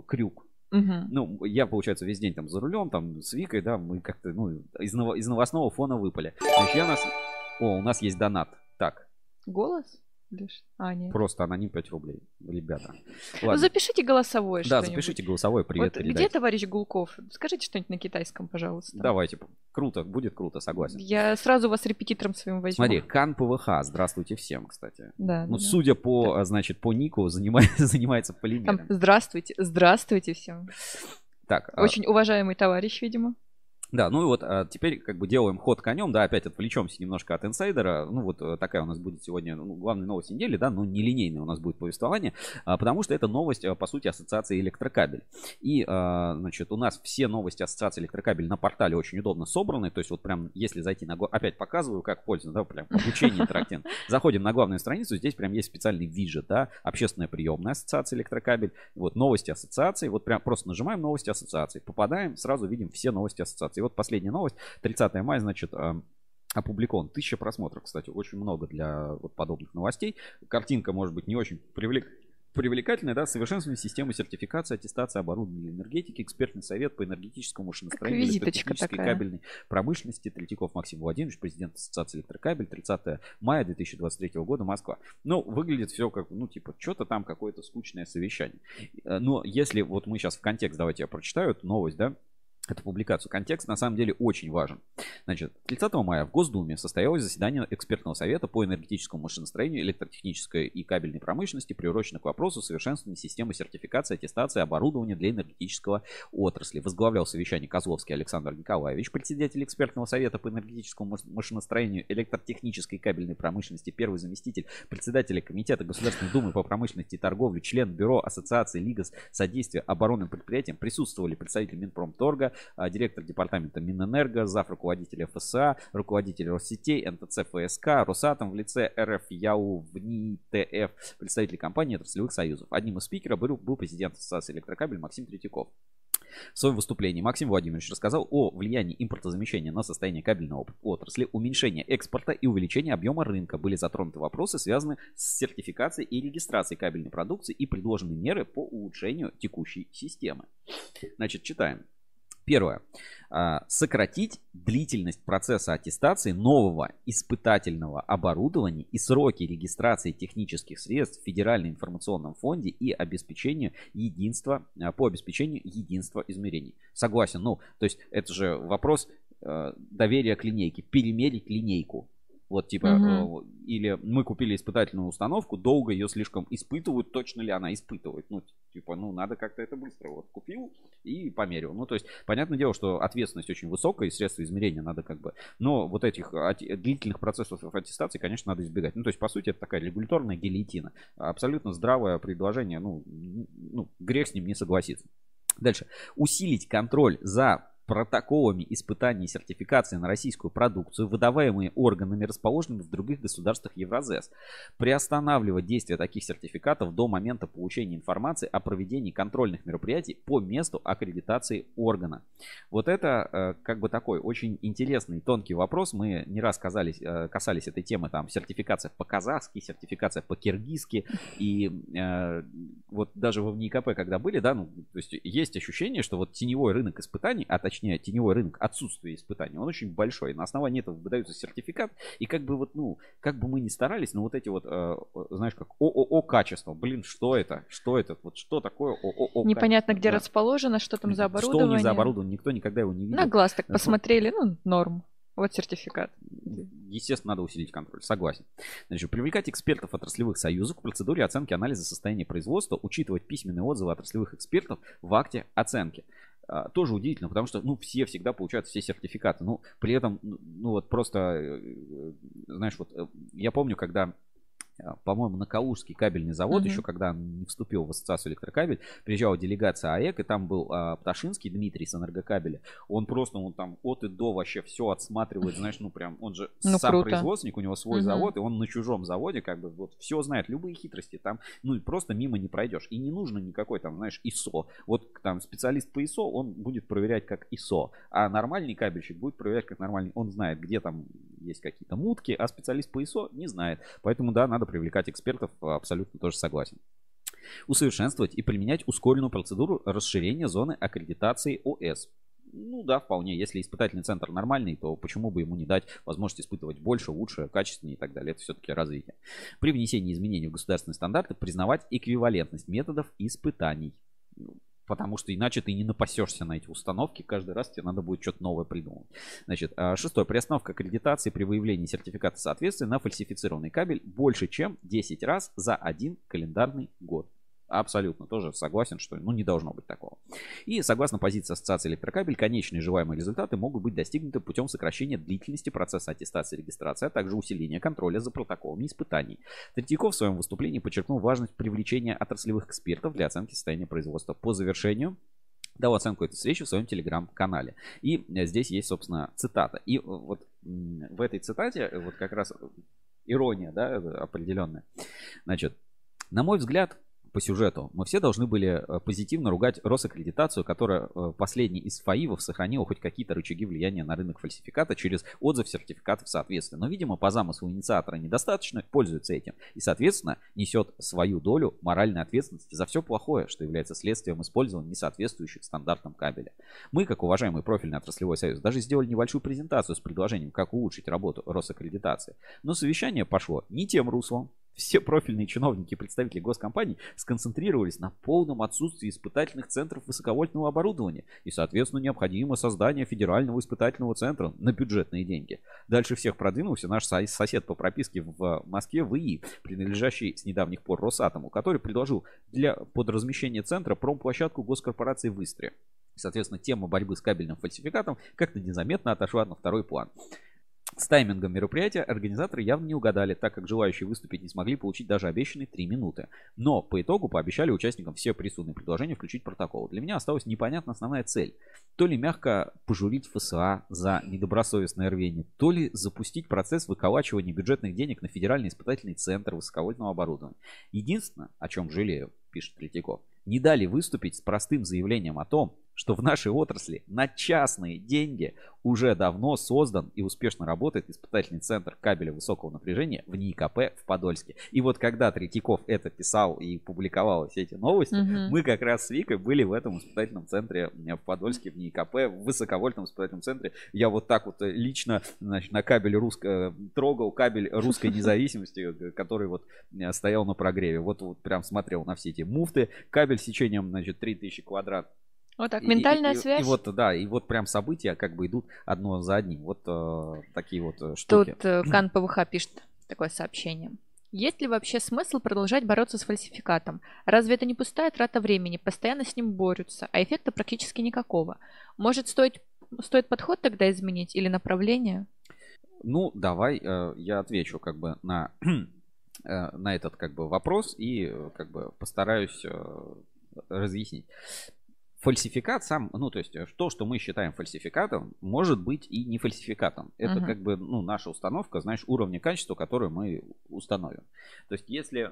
крюк. Угу. Ну, я, получается, весь день там за рулем, там с Викой, да, мы как-то, ну, из, из новостного фона выпали. Значит, я нас... О, у нас есть донат. Так. Голос? А, нет. Просто аноним 5 рублей, ребята. Ну, Ладно. Ну, запишите голосовое Да, запишите голосовое, привет вот Где товарищ Гулков? Скажите что-нибудь на китайском, пожалуйста. Давайте. Круто, будет круто, согласен. Я сразу вас репетитором своим возьму. Смотри, Кан ПВХ, здравствуйте всем, кстати. Да. Ну, да, судя по, да. значит, по нику, занимается, [laughs] занимается полимером. Там, здравствуйте, здравствуйте всем. Так. А Очень а... уважаемый товарищ, видимо. Да, ну и вот а, теперь как бы делаем ход конем, да, опять отвлечемся немножко от инсайдера. Ну вот э, такая у нас будет сегодня ну, главная новость недели, да, но нелинейное у нас будет повествование, а, потому что это новость, э, по сути, ассоциации электрокабель. И, а, значит, у нас все новости ассоциации электрокабель на портале очень удобно собраны, то есть вот прям, если зайти на... Опять показываю, как пользоваться, да, прям обучение интерактивно. Заходим на главную страницу, здесь прям есть специальный виджет, да, общественная приемная ассоциация электрокабель, вот новости ассоциации, вот прям просто нажимаем новости ассоциации, попадаем, сразу видим все новости ассоциации вот последняя новость. 30 мая, значит, опубликован. Тысяча просмотров, кстати, очень много для вот подобных новостей. Картинка может быть не очень привлек привлекательная, да, совершенствование системы сертификации, аттестации оборудования энергетики, экспертный совет по энергетическому машиностроению, электротехнической кабельной промышленности, Третьяков Максим Владимирович, президент Ассоциации электрокабель, 30 мая 2023 года, Москва. Ну, выглядит все как, ну, типа, что-то там какое-то скучное совещание. Э, но если вот мы сейчас в контекст, давайте я прочитаю эту новость, да, эту публикацию. Контекст на самом деле очень важен. Значит, 30 мая в Госдуме состоялось заседание экспертного совета по энергетическому машиностроению, электротехнической и кабельной промышленности, приурочено к вопросу совершенствования системы сертификации, аттестации оборудования для энергетического отрасли. Возглавлял совещание Козловский Александр Николаевич, председатель экспертного совета по энергетическому машиностроению, электротехнической и кабельной промышленности, первый заместитель председателя Комитета Государственной Думы по промышленности и торговле, член Бюро Ассоциации Лига содействия оборонным предприятиям, присутствовали представители Минпромторга, а, директор департамента Минэнерго, зав. руководителя ФСА, руководитель Россетей, НТЦ ФСК, Росатом в лице РФ ЯУ, ВНИ, ТФ, представители компании отраслевых союзов. Одним из спикеров был, был президент Ассоциации электрокабель Максим Третьяков. В своем выступлении Максим Владимирович рассказал о влиянии импортозамещения на состояние кабельного отрасли, уменьшения экспорта и увеличения объема рынка. Были затронуты вопросы, связанные с сертификацией и регистрацией кабельной продукции и предложены меры по улучшению текущей системы. Значит, читаем. Первое. А, сократить длительность процесса аттестации нового испытательного оборудования и сроки регистрации технических средств в Федеральном информационном фонде и обеспечению единства, а, по обеспечению единства измерений. Согласен. Ну, то есть это же вопрос э, доверия к линейке. Перемерить линейку. Вот типа, угу. или мы купили испытательную установку, долго ее слишком испытывают, точно ли она испытывает. Ну, типа, ну, надо как-то это быстро. Вот купил и померил. Ну, то есть, понятное дело, что ответственность очень высокая, и средства измерения надо как бы... Но вот этих длительных процессов аттестации, конечно, надо избегать. Ну, то есть, по сути, это такая регуляторная гильотина. Абсолютно здравое предложение. Ну, ну грех с ним не согласиться. Дальше. Усилить контроль за протоколами испытаний и сертификации на российскую продукцию, выдаваемые органами, расположенными в других государствах Евразес. Приостанавливать действие таких сертификатов до момента получения информации о проведении контрольных мероприятий по месту аккредитации органа. Вот это э, как бы такой очень интересный тонкий вопрос. Мы не раз казались, э, касались этой темы, там сертификация по-казахски, сертификация по-киргизски. И э, вот даже в НИКП, когда были, да, ну, то есть есть ощущение, что вот теневой рынок испытаний, а точнее теневой рынок отсутствие испытаний, он очень большой. На основании этого выдается сертификат, и как бы вот, ну, как бы мы ни старались, но вот эти вот, э, знаешь, как ООО качество, блин, что это? Что это? Вот что такое ООО Непонятно, где да. расположено, что там за оборудование. Что у них за оборудование, никто никогда его не видел. На глаз так [laughs] посмотрели, ну, норм. Вот сертификат. Естественно, надо усилить контроль. Согласен. Значит, привлекать экспертов отраслевых союзов к процедуре оценки анализа состояния производства, учитывать письменные отзывы отраслевых экспертов в акте оценки. А, тоже удивительно, потому что, ну, все всегда получают все сертификаты. Ну, при этом, ну, вот просто, э, знаешь, вот я помню, когда по-моему, на Калужский кабельный завод, mm-hmm. еще когда не вступил в ассоциацию электрокабель, приезжала делегация АЭК, и там был а, Пташинский Дмитрий с энергокабеля. Он просто, он там от и до вообще все отсматривает, знаешь, ну прям, он же ну, сам круто. производственник, у него свой mm-hmm. завод, и он на чужом заводе как бы вот все знает, любые хитрости там, ну просто мимо не пройдешь. И не нужно никакой там, знаешь, ИСО. Вот там специалист по ИСО, он будет проверять как ИСО, а нормальный кабельщик будет проверять как нормальный. Он знает, где там есть какие-то мутки, а специалист по ИСО не знает. Поэтому, да, надо привлекать экспертов, абсолютно тоже согласен. Усовершенствовать и применять ускоренную процедуру расширения зоны аккредитации ОС. Ну да, вполне. Если испытательный центр нормальный, то почему бы ему не дать возможность испытывать больше, лучше, качественнее и так далее. Это все-таки развитие. При внесении изменений в государственные стандарты признавать эквивалентность методов испытаний потому что иначе ты не напасешься на эти установки. Каждый раз тебе надо будет что-то новое придумывать. Значит, а, шестое. Приостановка аккредитации при выявлении сертификата соответствия на фальсифицированный кабель больше, чем 10 раз за один календарный год. Абсолютно тоже согласен, что ну, не должно быть такого. И согласно позиции Ассоциации электрокабель, конечные желаемые результаты могут быть достигнуты путем сокращения длительности процесса аттестации и регистрации, а также усиления контроля за протоколами испытаний. Третьяков в своем выступлении подчеркнул важность привлечения отраслевых экспертов для оценки состояния производства. По завершению дал оценку этой встречи в своем телеграм-канале. И э, здесь есть, собственно, цитата. И э, вот в этой цитате э, вот как раз ирония, да, определенная. Значит, на мой взгляд, по сюжету, мы все должны были э, позитивно ругать Росаккредитацию, которая э, последний из ФАИВов сохранила хоть какие-то рычаги влияния на рынок фальсификата через отзыв сертификатов соответствия. Но, видимо, по замыслу инициатора недостаточно пользуется этим и, соответственно, несет свою долю моральной ответственности за все плохое, что является следствием использования несоответствующих стандартам кабеля. Мы, как уважаемый профильный отраслевой союз, даже сделали небольшую презентацию с предложением, как улучшить работу Росаккредитации. Но совещание пошло не тем руслом, все профильные чиновники и представители госкомпаний сконцентрировались на полном отсутствии испытательных центров высоковольтного оборудования и, соответственно, необходимо создание федерального испытательного центра на бюджетные деньги. Дальше всех продвинулся наш сосед по прописке в Москве ВИИ, принадлежащий с недавних пор Росатому, который предложил для подразмещения центра промплощадку госкорпорации в. Соответственно, тема борьбы с кабельным фальсификатом как-то незаметно отошла на второй план. С таймингом мероприятия организаторы явно не угадали, так как желающие выступить не смогли получить даже обещанные 3 минуты. Но по итогу пообещали участникам все присутственные предложения включить протокол. Для меня осталась непонятна основная цель. То ли мягко пожурить ФСА за недобросовестное рвение, то ли запустить процесс выколачивания бюджетных денег на Федеральный испытательный центр высоковольтного оборудования. Единственное, о чем жалею, пишет Третьяков, не дали выступить с простым заявлением о том, что в нашей отрасли на частные деньги уже давно создан и успешно работает испытательный центр кабеля высокого напряжения в НИИКП в Подольске. И вот когда Третьяков это писал и публиковал все эти новости, угу. мы как раз с Викой были в этом испытательном центре в Подольске, в НИИКП, в высоковольтном испытательном центре. Я вот так вот лично значит, на кабель русско... трогал кабель русской [laughs] независимости, который вот э, стоял на прогреве. Вот, вот прям смотрел на все эти муфты. Кабель сечением, значит, 3000 квадрат вот так, ментальная и, связь. И, и вот, да, и вот прям события как бы идут одно за одним. Вот э, такие вот э, штуки. Тут э, Кан ПВХ пишет такое сообщение. Есть ли вообще смысл продолжать бороться с фальсификатом? Разве это не пустая трата времени? Постоянно с ним борются, а эффекта практически никакого. Может, стоит, стоит подход тогда изменить или направление? Ну, давай э, я отвечу как бы на, [clears throat] э, на этот как бы вопрос и э, как бы постараюсь э, разъяснить фальсификат сам, ну, то есть э, то, что мы считаем фальсификатом, может быть и не фальсификатом. Это uh-huh. как бы, ну, наша установка, знаешь, уровня качества, которую мы установим. То есть если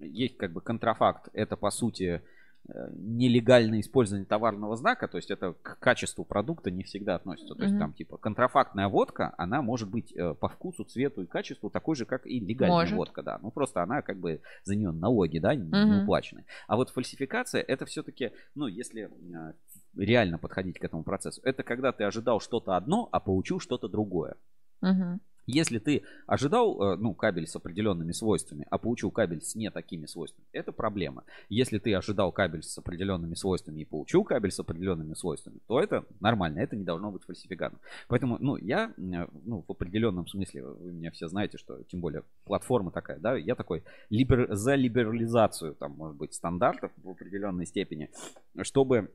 есть как бы контрафакт, это по сути нелегальное использование товарного знака, то есть это к качеству продукта не всегда относится. То есть mm-hmm. там типа контрафактная водка, она может быть э, по вкусу, цвету и качеству такой же, как и легальная может. водка, да. Ну просто она как бы за нее налоги, да, не, mm-hmm. не уплачены. А вот фальсификация это все-таки, ну если э, реально подходить к этому процессу, это когда ты ожидал что-то одно, а получил что-то другое. Mm-hmm. Если ты ожидал э, ну, кабель с определенными свойствами, а получил кабель с не такими свойствами, это проблема. Если ты ожидал кабель с определенными свойствами и получил кабель с определенными свойствами, то это нормально, это не должно быть фальсификатом. Поэтому, ну, я, э, ну, в определенном смысле, вы меня все знаете, что, тем более, платформа такая, да, я такой либер, за либерализацию, там, может быть, стандартов в определенной степени, чтобы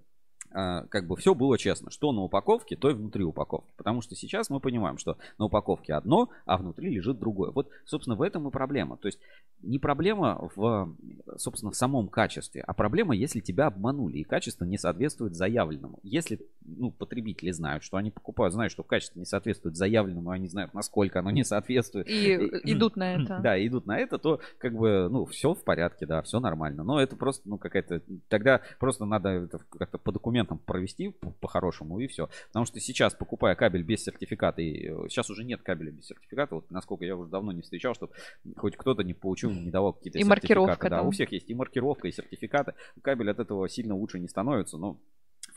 как бы все было честно. Что на упаковке, то и внутри упаковки. Потому что сейчас мы понимаем, что на упаковке одно, а внутри лежит другое. Вот, собственно, в этом и проблема. То есть не проблема в, собственно, в самом качестве, а проблема, если тебя обманули и качество не соответствует заявленному. Если ну, потребители знают, что они покупают, знают, что качество не соответствует заявленному, они знают, насколько оно не соответствует. И идут на это. [laughs] Да, идут на это, то как бы, ну, все в порядке, да, все нормально. Но это просто, ну, какая-то... Тогда просто надо это как-то по документам провести по-хорошему и все. Потому что сейчас, покупая кабель без сертификата, и э, сейчас уже нет кабеля без сертификата, вот насколько я уже давно не встречал, чтобы хоть кто-то не получил, не давал какие-то и сертификаты. маркировка Да, там. у всех есть и маркировка, и сертификаты. Кабель от этого сильно лучше не становится, но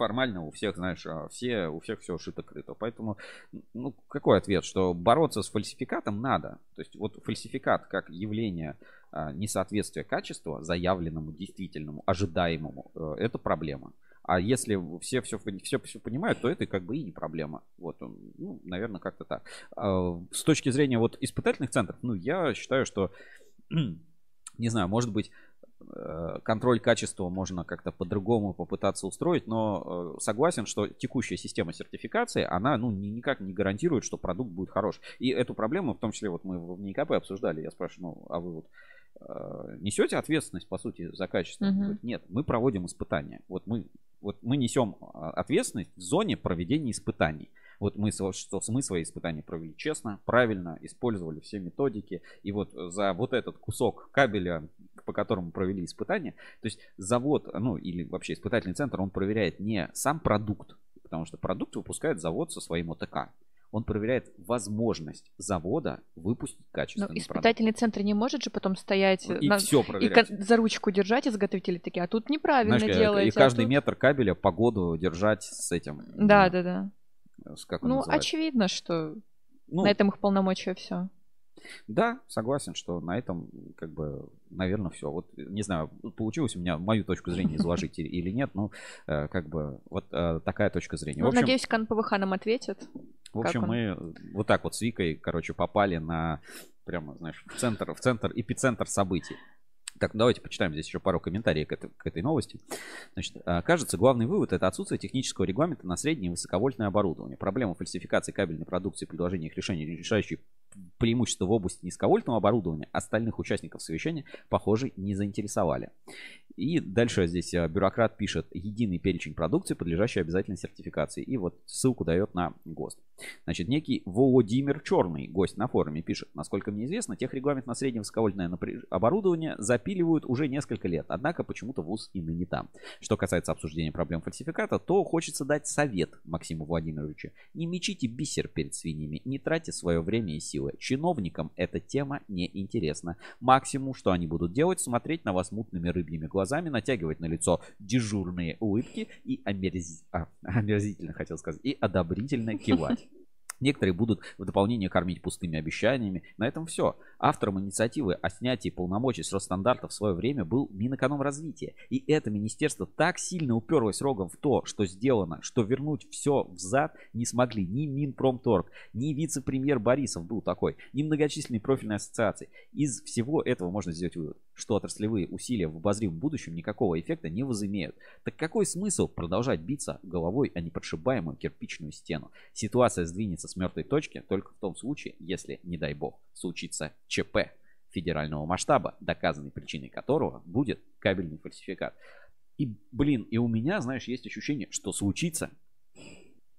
формально у всех, знаешь, а, все, у всех все шито-крыто. Поэтому, ну, какой ответ? Что бороться с фальсификатом надо. То есть вот фальсификат как явление а, несоответствия качества заявленному, действительному, ожидаемому, э, это проблема. А если все все, все все понимают, то это как бы и не проблема. Вот, ну, наверное, как-то так. А, С точки зрения вот испытательных центров, ну, я считаю, что, [clears throat] не знаю, может быть, контроль качества можно как-то по-другому попытаться устроить, но э, согласен, что текущая система сертификации, она ну, ни- никак не гарантирует, что продукт будет хорош. И эту проблему, в том числе, вот мы в НИКП обсуждали, я спрашиваю, ну, а вы вот э, несете ответственность, по сути, за качество? Мгм. Говорит, Нет, мы проводим испытания. Вот мы, вот мы несем а, ответственность в зоне проведения испытаний. Вот мы, что мы свои испытания провели честно, правильно, использовали все методики. И вот за вот этот кусок кабеля, по которому провели испытания, то есть завод, ну или вообще испытательный центр, он проверяет не сам продукт, потому что продукт выпускает завод со своим ОТК. Он проверяет возможность завода выпустить Ну, качественный продукт. испытательный центр не может же потом стоять И на- все и проверять. кон- за ручку держать изготовители такие, а тут неправильно Знаешь, делаете. и а каждый тут- метр кабеля погоду держать с этим. Да, ну, да, да. Как Ну, называется? очевидно, что Ну, на этом их полномочия все. Да, согласен, что на этом, как бы, наверное, все. Вот, не знаю, получилось у меня мою точку зрения изложить или нет, но, э, как бы, вот э, такая точка зрения. Ну, в общем, надеюсь, КНПВХ нам ответит. в общем мы вот так вот с Викой, короче, попали на, прямо, знаешь, в центр, в центр, эпицентр событий. Так, давайте почитаем здесь еще пару комментариев к этой, к этой новости. Значит, а, кажется, главный вывод это отсутствие технического регламента на среднее и высоковольтное оборудование. Проблема фальсификации кабельной продукции, предложения их решений, решающие преимущества в области низковольтного оборудования, остальных участников совещания, похоже, не заинтересовали. И дальше здесь а, бюрократ пишет единый перечень продукции, подлежащий обязательной сертификации. И вот ссылку дает на ГОСТ. Значит, некий Володимир Черный, гость на форуме, пишет, насколько мне известно, техрегламент на среднее высоковольтное оборудование запиливают уже несколько лет, однако почему-то ВУЗ и ныне там. Что касается обсуждения проблем фальсификата, то хочется дать совет Максиму Владимировичу. Не мечите бисер перед свиньями, не тратьте свое время и силы. Чиновникам эта тема не интересна. Максимум, что они будут делать, смотреть на вас мутными рыбьими глазами, натягивать на лицо дежурные улыбки и омерз- а, омерзительно, хотел сказать, и одобрительно кивать. Некоторые будут в дополнение кормить пустыми обещаниями. На этом все. Автором инициативы о снятии полномочий с Росстандартов в свое время был Минэкономразвитие. И это министерство так сильно уперлось рогом в то, что сделано, что вернуть все взад не смогли ни Минпромторг, ни вице-премьер Борисов был такой, ни многочисленные профильные ассоциации. Из всего этого можно сделать вывод, что отраслевые усилия в обозримом будущем никакого эффекта не возымеют. Так какой смысл продолжать биться головой о неподшибаемую кирпичную стену? Ситуация сдвинется с мертвой точки только в том случае, если, не дай бог, случится ЧП федерального масштаба, доказанной причиной которого будет кабельный фальсификат. И, блин, и у меня, знаешь, есть ощущение, что случится.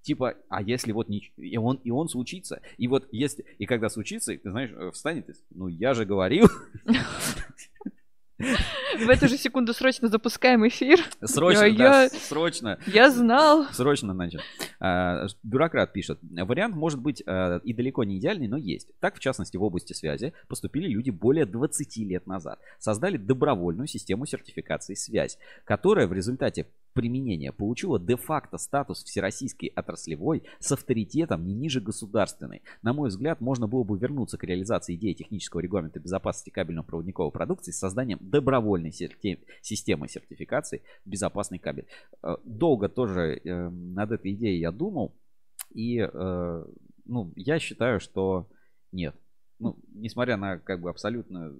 Типа, а если вот не... И он, и он случится. И вот если... И когда случится, ты знаешь, э, встанет. Ну, я же говорил. [laughs] В эту же секунду срочно запускаем эфир. Срочно, Я- да, я- срочно. Я знал. Срочно, значит. А, Бюрократ пишет. Вариант может быть а, и далеко не идеальный, но есть. Так, в частности, в области связи поступили люди более 20 лет назад. Создали добровольную систему сертификации связь, которая в результате применения получила де-факто статус всероссийской отраслевой с авторитетом не ниже государственной. На мой взгляд, можно было бы вернуться к реализации идеи технического регламента безопасности кабельно-проводниковой продукции с созданием добровольной серти- системы сертификации безопасный кабель. Э, Долго тоже э, над этой идеей я думал, и э, ну, я считаю, что нет. Ну, несмотря на как бы абсолютно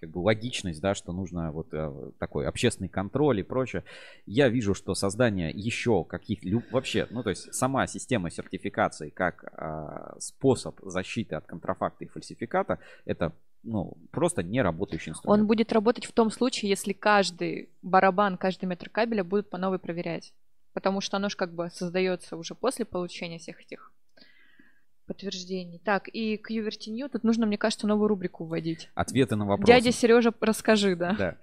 как бы логичность, да, что нужно вот э, такой общественный контроль и прочее. Я вижу, что создание еще каких-либо вообще, ну то есть сама система сертификации как э, способ защиты от контрафакта и фальсификата, это ну, просто не работающий инструмент. Он будет работать в том случае, если каждый барабан, каждый метр кабеля будут по новой проверять. Потому что оно же как бы создается уже после получения всех этих подтверждений. Так, и к Ювертинью тут нужно, мне кажется, новую рубрику вводить. Ответы на вопросы. Дядя Сережа, расскажи, да. Да.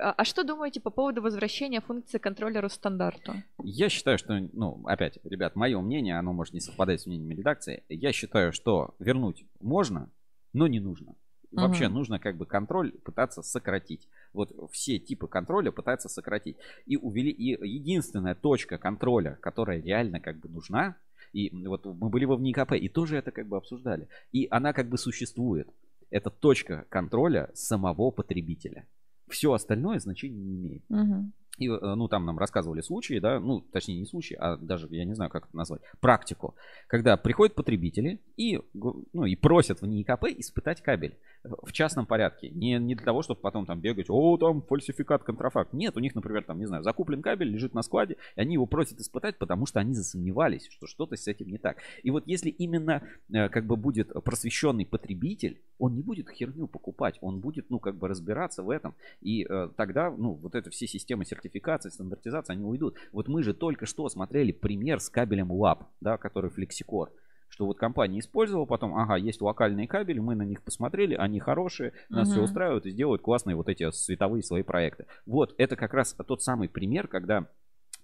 А, а что думаете по поводу возвращения функции контроллера стандарту? Я считаю, что, ну, опять, ребят, мое мнение, оно может не совпадать с мнением редакции. Я считаю, что вернуть можно, но не нужно. Вообще Мгм. нужно как бы контроль пытаться сократить. Вот все типы контроля пытаются сократить. И, увели... и единственная точка контроля, которая реально как бы нужна, и вот мы были во ВНИКП и тоже это как бы обсуждали. И она как бы существует. Это точка контроля самого потребителя. Все остальное значения не имеет. Мгм. И, э, ну, там нам рассказывали случаи, да, ну, точнее, не случаи, а даже, я не знаю, как это назвать, практику, когда приходят потребители и, ну, и просят в НИИКП испытать кабель в частном порядке. Не, не для того, чтобы потом там бегать, о, там фальсификат, контрафакт. Нет, у них, например, там, не знаю, закуплен кабель, лежит на складе, и они его просят испытать, потому что они засомневались, что что-то с этим не так. И вот если именно э, как бы будет просвещенный потребитель, он не будет херню покупать, он будет, ну, как бы разбираться в этом. И э, тогда, ну, вот это все системы сертификации, стандартизации, они уйдут. Вот мы же только что смотрели пример с кабелем LAP, да, который Flexicor. Что вот компания использовала, потом, ага, есть локальные кабели, мы на них посмотрели, они хорошие, нас все Мгм. устраивают и сделают классные вот эти световые свои проекты. Вот, это как раз тот самый пример, когда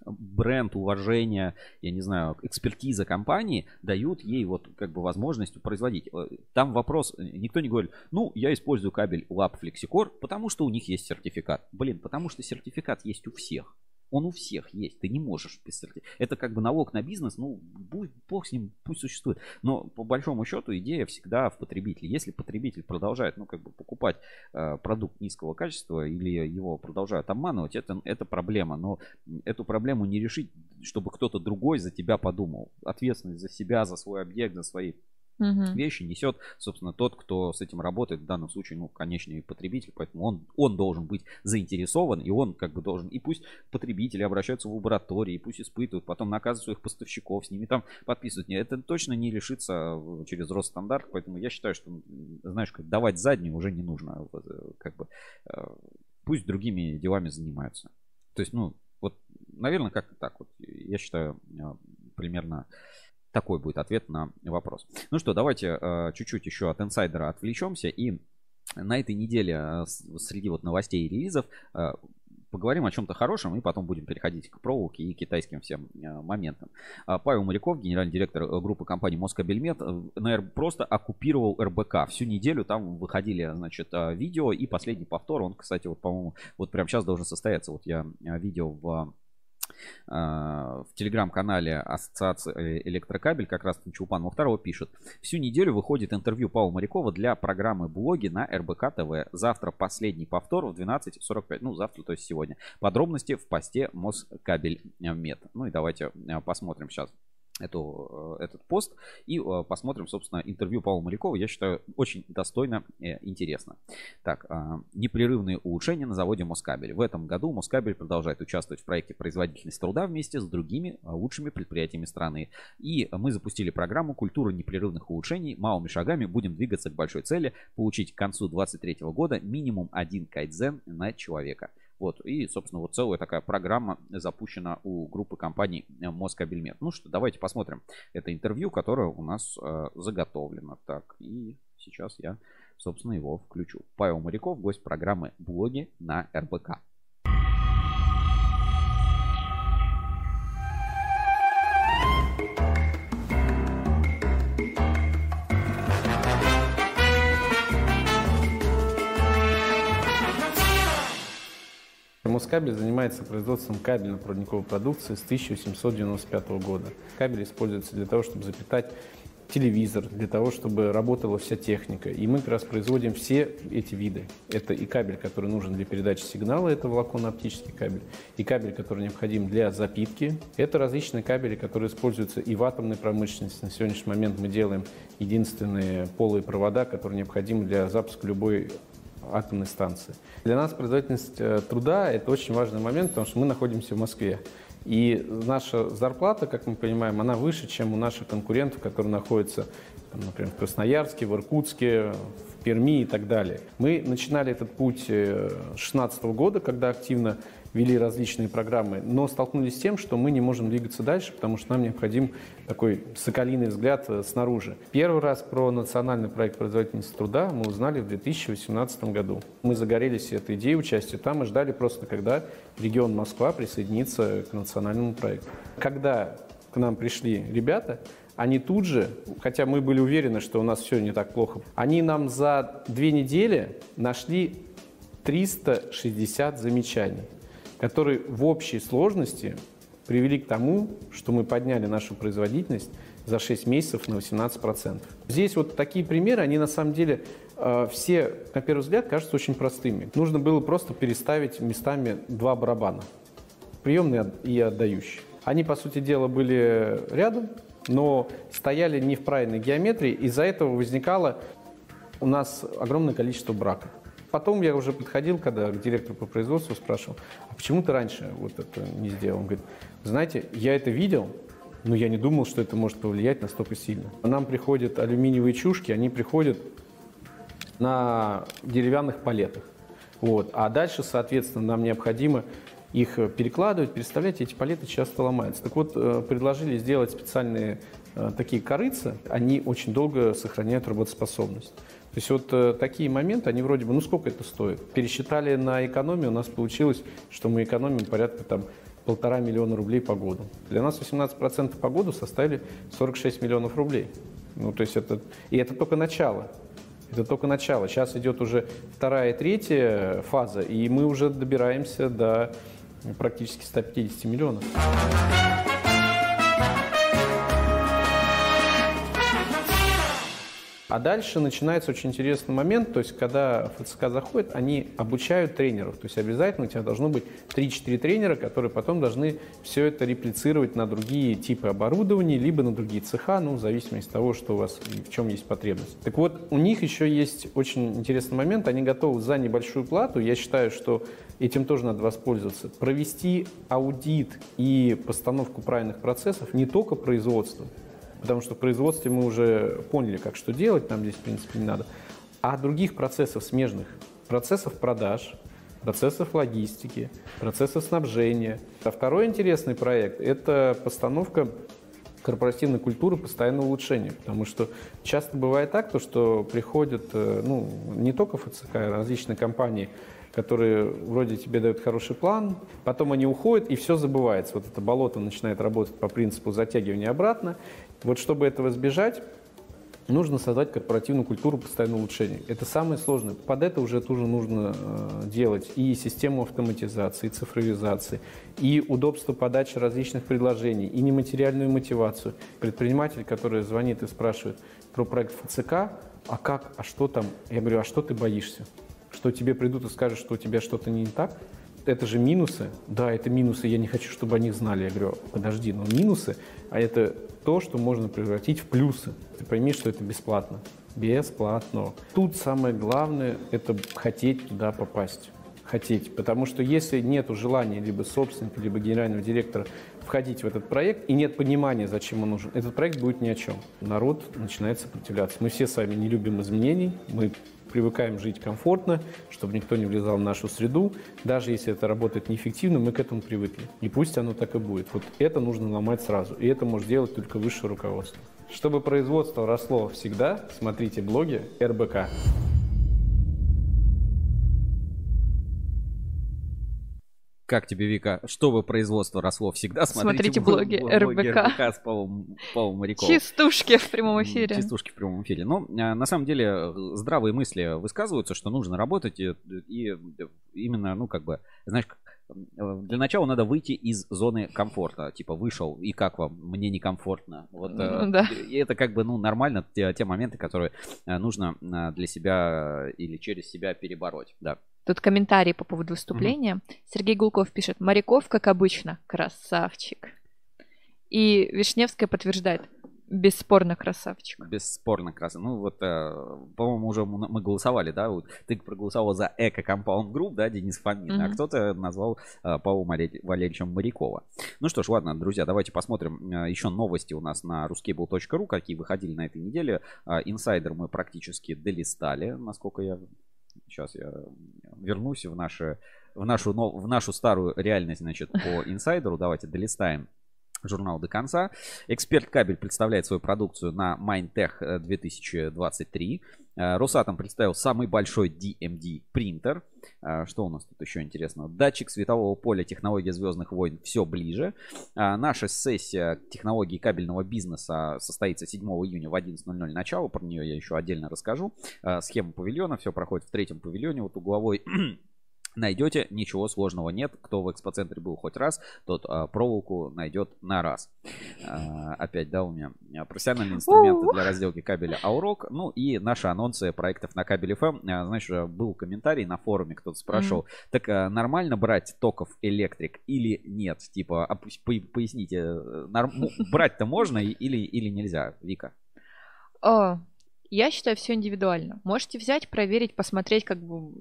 бренд, уважение, я не знаю, экспертиза компании дают ей вот как бы возможность производить. Э, Там вопрос, никто не говорит, ну, я использую кабель Lab Flexicor, потому что у них есть сертификат. Блин, потому что сертификат есть у всех. Он у всех есть, ты не можешь без сертификата. Это как бы налог на бизнес, ну, будь, бог с ним, пусть существует. Но по большому счету идея всегда в потребителе. Если потребитель продолжает, ну, как бы покупать э, продукт низкого качества или его продолжают обманывать, это, это проблема. Но эту проблему не решить, чтобы кто-то другой за тебя подумал. Ответственность за себя, за свой объект, за свои Мгм. вещи несет, собственно, тот, кто с этим работает, в данном случае, ну, конечный потребитель, поэтому он, он должен быть заинтересован, и он как бы должен, и пусть потребители обращаются в лаборатории, и пусть испытывают, потом наказывают своих поставщиков, с ними там подписывают. Это точно не решится э, через Росстандарт, поэтому я считаю, что, знаешь, как давать заднюю уже не нужно, э, как бы, э, пусть другими делами занимаются. То есть, ну, вот, наверное, как-то так вот, я считаю, примерно такой будет ответ на вопрос. Ну что, давайте э, чуть-чуть еще от инсайдера отвлечемся и на этой неделе э, среди вот новостей и релизов э, поговорим о чем-то хорошем и потом будем переходить к проволоке и китайским всем моментам. А, Павел Маляков, генеральный директор группы компании Р- просто оккупировал РБК. Всю неделю там выходили, значит, видео и последний повтор, он, кстати, вот, по-моему, вот прямо сейчас должен состояться. Вот я видел в в телеграм-канале Ассоциации Электрокабель, как раз Чулпан Мухтарова пишет. Всю неделю выходит интервью Павла Морякова для программы «Блоги» на РБК ТВ. Завтра последний повтор в 12.45. Ну, завтра, то есть сегодня. Подробности в посте Москабель Мед. Ну и давайте э, посмотрим сейчас эту, э, этот пост и э, посмотрим, собственно, интервью Павла Морякова. Я считаю, очень достойно и интересно. Так, непрерывные улучшения на заводе Москабель. В этом году Москабель продолжает участвовать в проекте производительность труда вместе с другими лучшими предприятиями страны. И мы запустили программу «Культура непрерывных улучшений». Малыми шагами будем двигаться к большой цели, получить к концу 2023 года минимум один кайдзен на человека. Вот, и, собственно, вот целая такая программа запущена у группы компаний э, Москабельмет. Ну что, давайте посмотрим это интервью, которое у нас э, заготовлено. Так, и сейчас я, собственно, его включу. Павел Моряков, гость программы «Блоги» на РБК. Москабель занимается производством кабельно-проводниковой продукции с 1895 года. Кабель используется для того, чтобы запитать телевизор, для того, чтобы работала вся техника. И мы как раз производим все эти виды. Это и кабель, который нужен для передачи сигнала, это волоконно-оптический кабель, и кабель, который необходим для запитки. Это различные кабели, которые используются и в атомной промышленности. На сегодняшний момент мы делаем единственные полые провода, которые необходимы для запуска любой атомной станции. Для нас производительность э, труда – это очень важный момент, потому что мы находимся в Москве. И наша зарплата, как мы понимаем, она выше, чем у наших конкурентов, которые находятся, например, в Красноярске, в Иркутске, в Перми и так далее. Мы начинали этот путь э, с 2016 года, когда активно вели различные программы, но столкнулись с тем, что мы не можем двигаться дальше, потому что нам необходим такой соколиный взгляд э, снаружи. Первый раз про национальный проект производительности труда мы узнали в 2018 году. Мы загорелись этой идеей участия там и ждали просто, когда регион Москва присоединится к национальному проекту. Когда к нам пришли ребята, они тут же, хотя мы были уверены, что у нас все не так плохо, они нам за две недели нашли 360 замечаний которые в общей сложности привели к тому, что мы подняли нашу производительность за 6 месяцев на 18%. Здесь вот такие примеры, они на самом деле э, все, на первый взгляд, кажутся очень простыми. Нужно было просто переставить местами два барабана, приемный и отдающий. Они, по сути дела, были рядом, но стояли не в правильной геометрии, из-за этого возникало у нас огромное количество браков. Потом я уже подходил, когда к директору по производству спрашивал, а почему ты раньше вот это не сделал? Он говорит, знаете, я это видел, но я не думал, что это может повлиять настолько сильно. Нам приходят алюминиевые чушки, они приходят на деревянных палетах. Вот. А дальше, соответственно, нам необходимо их перекладывать, переставлять, и эти палеты часто ломаются. Так вот, э, предложили сделать специальные э, такие корыцы, они очень долго сохраняют работоспособность. То есть вот э, такие моменты, они вроде бы, ну сколько это стоит? Пересчитали на экономию, у нас получилось, что мы экономим порядка там полтора миллиона рублей по году. Для нас 18% по году составили 46 миллионов рублей. Ну, то есть это, и это только начало. Это только начало. Сейчас идет уже вторая и третья фаза, и мы уже добираемся до практически 150 миллионов. А дальше начинается очень интересный момент, то есть когда ФЦК заходит, они обучают тренеров, то есть обязательно у тебя должно быть 3-4 тренера, которые потом должны все это реплицировать на другие типы оборудования, либо на другие цеха, ну, в зависимости от того, что у вас в чем есть потребность. Так вот, у них еще есть очень интересный момент, они готовы за небольшую плату, я считаю, что этим тоже надо воспользоваться, провести аудит и постановку правильных процессов не только производства, потому что в производстве мы уже поняли, как что делать, нам здесь, в принципе, не надо, а других процессов смежных, процессов продаж, процессов логистики, процессов снабжения. А второй интересный проект – это постановка корпоративной культуры постоянного улучшения, потому что часто бывает так, то, что приходят э, ну, не только ФЦК, а различные компании – которые вроде тебе дают хороший план, потом они уходят, и все забывается. Вот это болото начинает работать по принципу затягивания обратно. Вот чтобы этого избежать, нужно создать корпоративную культуру постоянного улучшения. Это самое сложное. Под это уже тоже нужно э, делать и систему автоматизации, и цифровизации, и удобство подачи различных предложений, и нематериальную мотивацию. Предприниматель, который звонит и спрашивает про проект ФЦК, а как, а что там? Я говорю, а что ты боишься? Что тебе придут и скажут, что у тебя что-то не так, это же минусы. Да, это минусы, я не хочу, чтобы о них знали. Я говорю, подожди, но минусы, а это то, что можно превратить в плюсы. Ты пойми, что это бесплатно. Бесплатно. Тут самое главное – это хотеть туда попасть. Хотеть. Потому что если нет желания либо собственника, либо генерального директора входить в этот проект и нет понимания, зачем он нужен, этот проект будет ни о чем. Народ начинает сопротивляться. Мы все сами не любим изменений, мы привыкаем жить комфортно, чтобы никто не влезал в нашу среду. Даже если это работает неэффективно, мы к этому привыкли. И пусть оно так и будет. Вот это нужно ломать сразу. И это может делать только высшее руководство. Чтобы производство росло всегда, смотрите блоги РБК. Как тебе, Вика, чтобы производство росло всегда? Смотрите, Смотрите блоги, блоги РБК. РБК с Павлом, Павлом Моряковым. Частушки в прямом эфире. Частушки в прямом эфире. Но а, на самом деле здравые мысли высказываются, что нужно работать и, и именно, ну, как бы, знаешь, для начала надо выйти из зоны комфорта. Типа вышел, и как вам? Мне некомфортно. Вот, ну, да. И это как бы ну, нормально, те, те моменты, которые э, нужно э, для себя или через себя перебороть. Да. Тут комментарий по поводу выступления. Mm-hmm. Сергей Гулков пишет, Моряков, как обычно, красавчик. И Вишневская подтверждает, Бесспорно красавчик. Бесспорно красавчик. Ну вот, э, по-моему, уже мы голосовали, да? Вот ты проголосовал за Эко Компаунд Групп, да, Денис Фомин, а Мгм. кто-то назвал э, Павла Валерьевичем Морякова. Ну что ж, ладно, друзья, давайте посмотрим э, еще новости у нас на RusCable.ru, какие выходили на этой неделе. А, Инсайдер мы практически долистали, насколько я... Сейчас я вернусь в, наши, в, нашу, в нашу старую реальность, значит, по инсайдеру. Давайте долистаем журнал до конца. Эксперт Кабель представляет свою продукцию на э, 2023. Э, Росатом представил самый большой DMD принтер. Э, Что у нас тут еще интересного? Датчик светового поля технология Звездных войн все ближе. Наша сессия технологии кабельного бизнеса состоится 7 июня в 11.00 начало. Про нее я еще отдельно расскажу. Э, Схема павильона. Все проходит в третьем павильоне. Вот угловой найдете, ничего сложного нет. Кто в экспоцентре был хоть раз, тот а, проволоку найдет на раз. А, опять, да, у меня профессиональные инструменты для разделки кабеля Аурок. Ну и наши анонсы проектов на кабеле FM. А, знаешь, а, был комментарий на форуме, кто-то спрашивал, так а, нормально брать токов электрик или нет? Типа, а по- поясните, э, норм- ну, [laughs] брать-то можно или, или нельзя, Вика? А, я считаю, все индивидуально. Можете взять, проверить, посмотреть, как бы.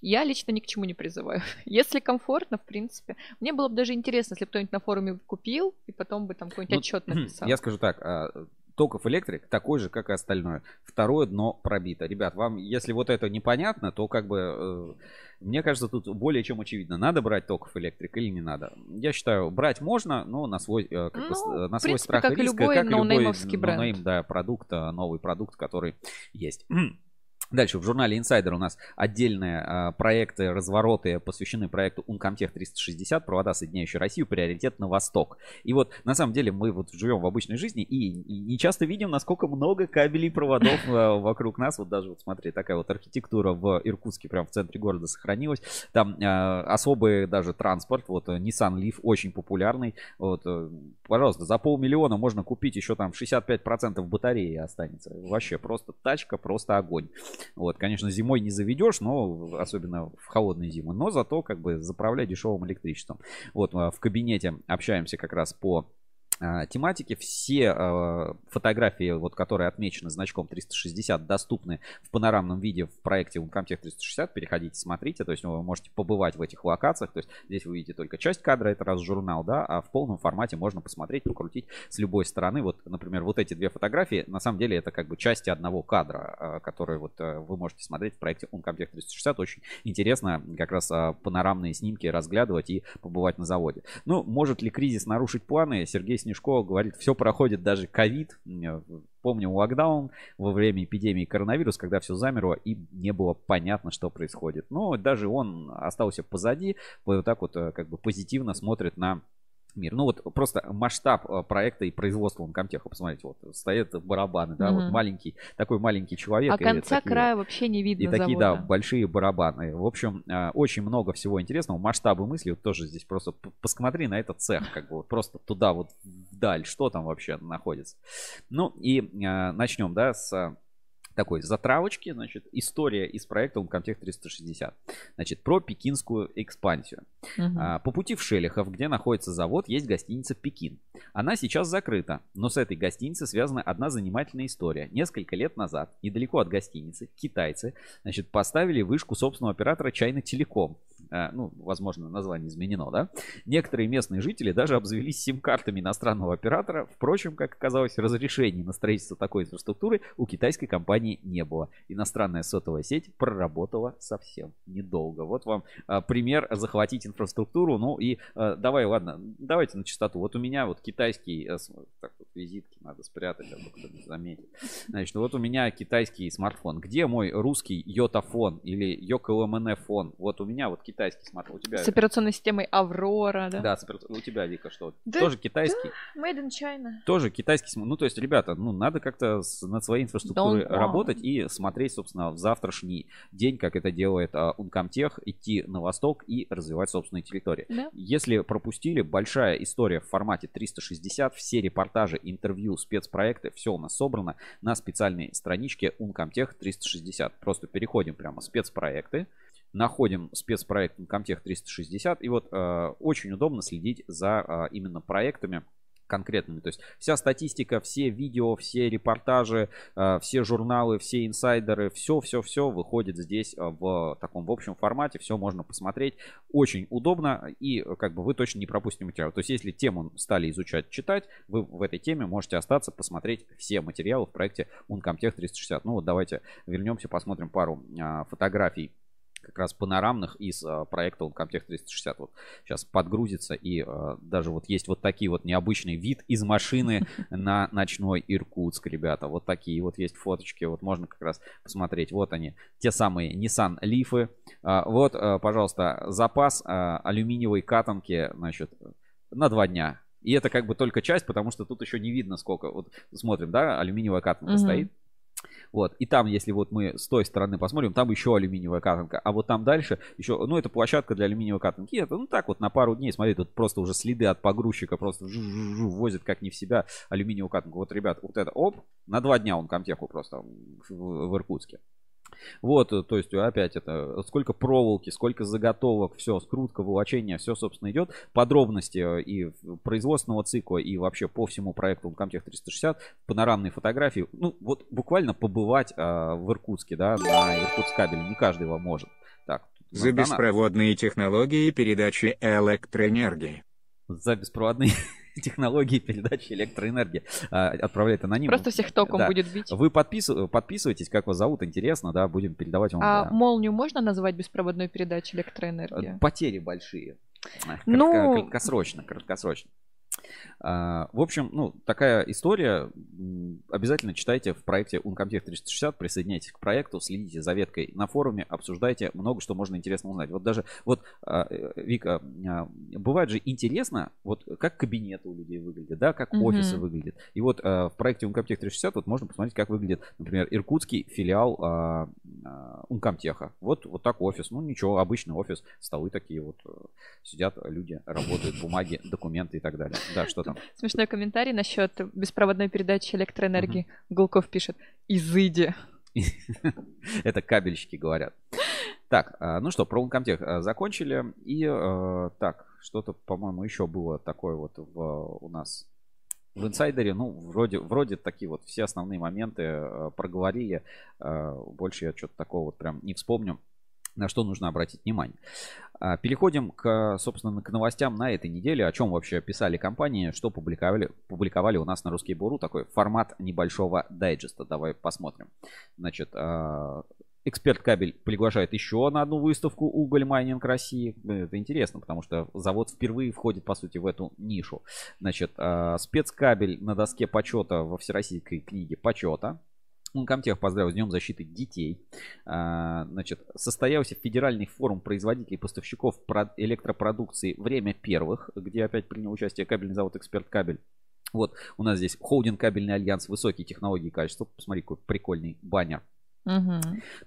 Я лично ни к чему не призываю. [laughs] Если комфортно, в принципе. Мне было бы даже интересно, если бы кто-нибудь на форуме купил, и потом бы там какой-нибудь Ну, отчет [clears throat] написал. Я скажу так, а, Токов электрик такой же, как и остальное. Второе дно пробито. Ребят, вам, если вот это непонятно, то как бы, э, мне кажется, тут более чем очевидно, надо брать токов электрик или не надо. Я считаю, брать можно, но на свой, э, как бы, Ну, э, на свой принципе, страх как и риск, любой как и любой бренд. no name, да, продукт, э, новый продукт, который есть. [clears throat] Дальше в журнале Insider у нас отдельные а, проекты, развороты посвящены проекту Uncomtech 360, провода, соединяющие Россию, приоритет на восток. И вот на самом деле мы вот живем в обычной жизни и, и не часто видим, насколько много кабелей проводов а, вокруг нас. Вот даже вот смотри, такая вот архитектура в Иркутске, прям в центре города сохранилась. Там а, особый даже транспорт, вот э, Nissan Leaf очень популярный. Вот, э, пожалуйста, за полмиллиона можно купить еще там 65% батареи останется. Вообще просто тачка, просто огонь. Вот, конечно, зимой не заведешь, но особенно в холодные зимы, но зато как бы заправляй дешевым электричеством. Вот а, в кабинете общаемся как раз по а, тематике. Все а, фотографии, вот, которые отмечены значком 360, доступны в панорамном виде в проекте Uncomtech 360. Переходите, смотрите. То есть вы можете побывать в этих локациях. То есть здесь вы видите только часть кадра, это раз журнал, да, а в полном формате можно посмотреть, покрутить с любой стороны. Вот, например, вот эти две фотографии, на самом деле это как бы части одного кадра, а, который вот вы можете смотреть в проекте Uncomtech 360. Очень интересно как раз панорамные снимки разглядывать и побывать на заводе. Ну, может ли кризис нарушить планы? Сергей Снежко говорит, все проходит, даже ковид. Помню локдаун во время эпидемии коронавируса, когда все замерло и не было понятно, что происходит. Но даже он остался позади, вот так вот э, как бы позитивно смотрит на мир. Ну вот просто масштаб э, проекта и производства Uncomtech, посмотрите, вот стоят барабаны, да, вот Мгм. маленький, такой маленький человек. а и конца такие- края вообще не видно и такие, да, завода. большие барабаны. В общем, э, очень много всего интересного. Масштабы мысли вот тоже здесь просто посмотри на этот цех, как бы вот просто туда вот вдаль, что там вообще находится. Ну и э, начнем, да, с такой затравочки, значит, история из проекта Uncomtech 360. Значит, про пекинскую экспансию. Мгм. А, По пути в Шелехов, где находится завод, есть гостиница «Пекин». Она сейчас закрыта, но с этой гостиницей связана одна занимательная история. Несколько лет назад, недалеко от гостиницы, китайцы значит, поставили вышку собственного оператора «Чайна Телеком». А, Ну, возможно, название изменено, да? Некоторые местные жители даже обзавелись сим-картами иностранного оператора. Впрочем, как оказалось, разрешений на строительство такой инфраструктуры у китайской компании не было. Иностранная сотовая сеть проработала совсем недолго. Вот вам а, пример захватить инфраструктуру. Ну и а, давай, ладно, давайте на чистоту. Вот у меня вот китайский, э, так вот визитки надо спрятать, а то кто-нибудь заметит. Значит, вот у меня китайский смартфон. Где мой русский йотафон или йоколмн фон? Вот у меня вот китайский смартфон. У тебя... С операционной системой Аврора, да? Да, супер- у тебя, Вика, что? Да, Тоже китайский? Made in China. Тоже китайский см- Ну, то есть, ребята, ну, надо как-то с- над своей инфраструктурой Don't want. работать и смотреть, собственно, в завтрашний день, как это делает а, Uncomtech, идти на восток и развивать собственные территории. Да. Если пропустили, большая история в формате 360, все репортажи, интервью, спецпроекты, все у нас собрано на специальной страничке Uncomtech 360. Просто переходим прямо спецпроекты, находим спецпроект Uncomtech 360, и вот э, очень удобно следить за э, именно проектами, конкретными. То есть вся статистика, все видео, все репортажи, э, все журналы, все инсайдеры, все-все-все выходит здесь э, в таком в общем формате, все можно посмотреть. Очень удобно и э, как бы вы точно не пропустите материал. То есть если тему стали изучать, читать, вы в этой теме можете остаться, посмотреть все материалы в проекте Uncomtech 360. Ну вот давайте вернемся, посмотрим пару а, фотографий как раз панорамных из а, проекта Uncomtech 360. Вот сейчас подгрузится и а, даже вот есть вот такие вот необычный вид из машины [laughs] на ночной Иркутск, ребята. Вот такие вот есть фоточки, вот можно как раз посмотреть. Вот они, те самые Nissan Leaf. А, вот, пожалуйста, запас алюминиевой катанки, значит, на два дня. И это как бы только часть, потому что тут еще не видно сколько. Вот смотрим, да, алюминиевая катанка Мгм. стоит. Вот, и там, если вот мы с той стороны посмотрим, там еще алюминиевая катанка, а вот там дальше еще, ну, это площадка для алюминиевой катанки, это, ну, так вот на пару дней, смотри, тут просто уже следы от погрузчика, просто жу-жу-жу возит как не в себя алюминиевую катанку. Вот, ребят, вот это, оп, на два дня он комтеху просто в, в Иркутске. Вот, э, то есть опять это сколько проволоки, сколько заготовок, все, скрутка, волочение, все, собственно, идет. Подробности э, и производственного цикла, и вообще по всему проекту Uncomtech 360, панорамные фотографии. Ну, вот буквально побывать а, в Иркутске, да, на Иркутск кабель, не каждый вам может. Так, За беспроводные технологии передачи электроэнергии. за беспроводные [laughs] [laughs] технологии передачи электроэнергии а, отправляет анонимно. Просто всех током Да. будет бить. Вы подписыв- подписывайтесь, как вас зовут, интересно, да, будем передавать вам. А да. молнию можно называть беспроводной передачей электроэнергии? Потери большие. Ну- кратко- краткосрочно, краткосрочно. А, В общем, ну, такая история. Обязательно читайте в проекте Uncomtech 360, присоединяйтесь к проекту, следите за веткой на форуме, обсуждайте, много что можно интересно узнать. Вот даже, вот, а, э, Вика, а, бывает же интересно, вот как кабинеты у людей выглядят, да, как Мгм. офисы выглядят. И вот в проекте Uncomtech 360 вот можно посмотреть, как выглядит, например, иркутский филиал Uncomtech. Вот, вот так офис. Ну, ничего, обычный офис, столы такие вот. э, Сидят люди, работают, бумаги, документы и так далее. Да, что там? Смешной комментарий насчет беспроводной передачи электроэнергии. Гулков пишет «Изыди». [laughs] Это кабельщики говорят. Так, а, ну что, про Uncomtech а, закончили. И э, так, что-то, по-моему, еще было такое вот в, у нас в инсайдере. Ну, вроде, вроде такие вот все основные моменты проговорили. Больше я что-то такого вот прям не вспомню. На что нужно обратить внимание. А, Переходим к, собственно, к новостям на этой неделе. О чем вообще писали компании, что публиковали, публиковали у нас на Русский Буру. Такой формат небольшого дайджеста. Давай посмотрим. Значит, а, Эксперт кабель приглашает еще на одну выставку Уголь Майнинг России. Это интересно, потому что завод впервые входит, по сути, в эту нишу. Значит, а, спецкабель на доске почета во Всероссийской книге почета. Uncomtech поздравил с Днем защиты детей. А, Значит, состоялся федеральный форум производителей и поставщиков про- электропродукции «Время первых», где опять принял участие кабельный завод «Эксперт Кабель». Вот у нас здесь холдинг кабельный альянс высокие технологии и качества. Посмотри, какой прикольный баннер.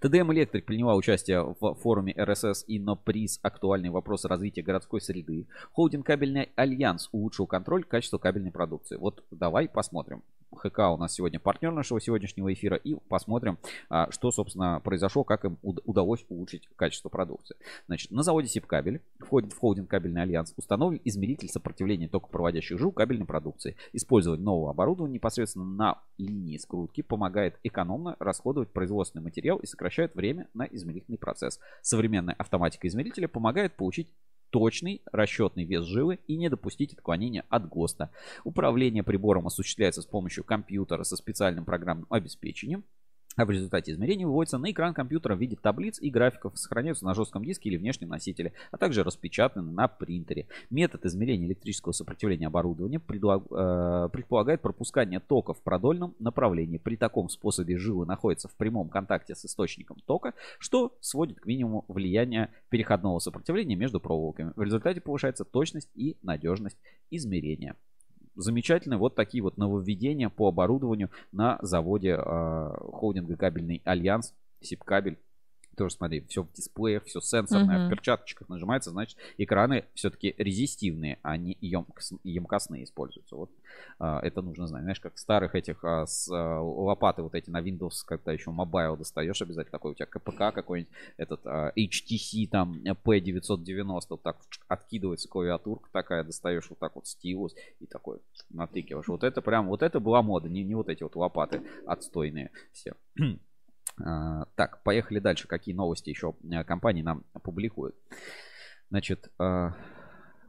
ТДМ Электрик приняла участие в форуме РСС Инноприз «Актуальные вопросы развития городской среды». Холдинг Кабельный Альянс улучшил контроль качества кабельной продукции. Вот давай посмотрим. ХК у нас сегодня партнер нашего сегодняшнего эфира. И посмотрим, а, что, собственно, произошло, как им уд- удалось улучшить качество продукции. Значит, на заводе Сибкабель входит в холдинг Кабельный Альянс. Установлен измеритель сопротивления токопроводящих жил кабельной продукции. Использование нового оборудования непосредственно на линии скрутки помогает экономно расходовать производственный материал и сокращает время на измерительный процесс. Современная автоматика измерителя помогает получить точный расчетный вес жилы и не допустить отклонения от ГОСТа. Управление прибором осуществляется с помощью компьютера со специальным программным обеспечением. А в результате измерений выводится на экран компьютера в виде таблиц и графиков, сохраняются на жестком диске или внешнем носителе, а также распечатаны на принтере. Метод измерения электрического сопротивления оборудования предлаг- э, предполагает пропускание тока в продольном направлении. При таком способе жилы находятся в прямом контакте с источником тока, что сводит к минимуму влияние переходного сопротивления между проволоками. В результате повышается точность и надежность измерения замечательные вот такие вот нововведения по оборудованию на заводе э, холдинга кабельный альянс Сибкабель. Тоже смотри, все в дисплеях, все сенсорное, Мгм. в перчаточках нажимается, значит, экраны все-таки резистивные, а не емкос- емкостные используются. Вот а, это нужно знать. Знаешь, как старых этих а, с а, лопаты вот эти на Windows, когда еще Mobile достаешь обязательно такой у тебя КПК какой-нибудь, этот а, HTC там P990, вот так откидывается клавиатурка такая, достаешь вот так вот стилус и такой натыкиваешь. Вот это прям, вот это была мода, не, не вот эти вот лопаты отстойные все. А, Так, поехали дальше. Какие новости еще э, компании нам публикуют? Значит, а,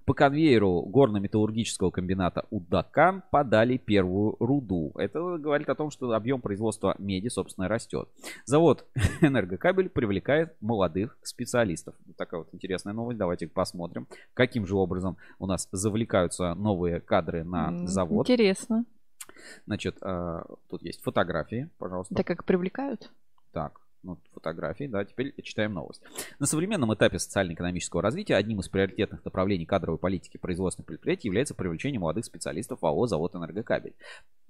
по конвейеру горно-металлургического комбината Удакан подали первую руду. Это говорит о том, что объем производства меди, собственно, растет. Завод [laughs] Энергокабель привлекает молодых специалистов. Вот такая вот интересная новость. Давайте посмотрим, каким же образом у нас завлекаются новые кадры на завод. Интересно. Значит, а, тут есть фотографии, пожалуйста. Это как привлекают? Так, ну, фотографии, да, теперь читаем новость. На современном этапе социально-экономического развития одним из приоритетных направлений кадровой политики производственных предприятий является привлечение молодых специалистов в АО «Завод Энергокабель».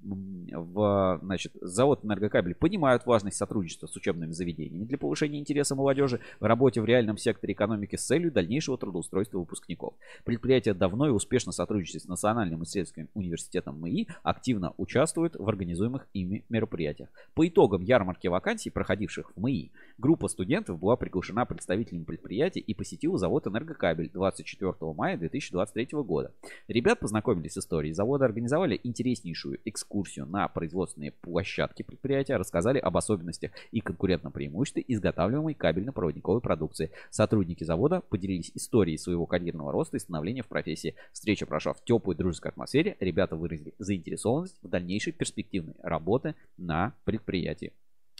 В, значит, завод Энергокабель понимают важность сотрудничества с учебными заведениями для повышения интереса молодежи в работе в реальном секторе экономики с целью дальнейшего трудоустройства выпускников. Предприятие давно и успешно сотрудничает с Национальным исследовательским университетом МИИ, активно участвует в организуемых ими мероприятиях. По итогам ярмарки вакансий, проходивших в МИИ, группа студентов была приглашена представителями предприятия и посетила завод «Энергокабель» 24 мая 2023 года. Ребят познакомились с историей завода, организовали интереснейшую экскурсию на производственные площадки предприятия, рассказали об особенностях и конкурентном преимуществе изготавливаемой кабельно-проводниковой продукции. Сотрудники завода поделились историей своего карьерного роста и становления в профессии. Встреча прошла в теплой дружеской атмосфере. Ребята выразили заинтересованность в дальнейшей перспективной работы на предприятии.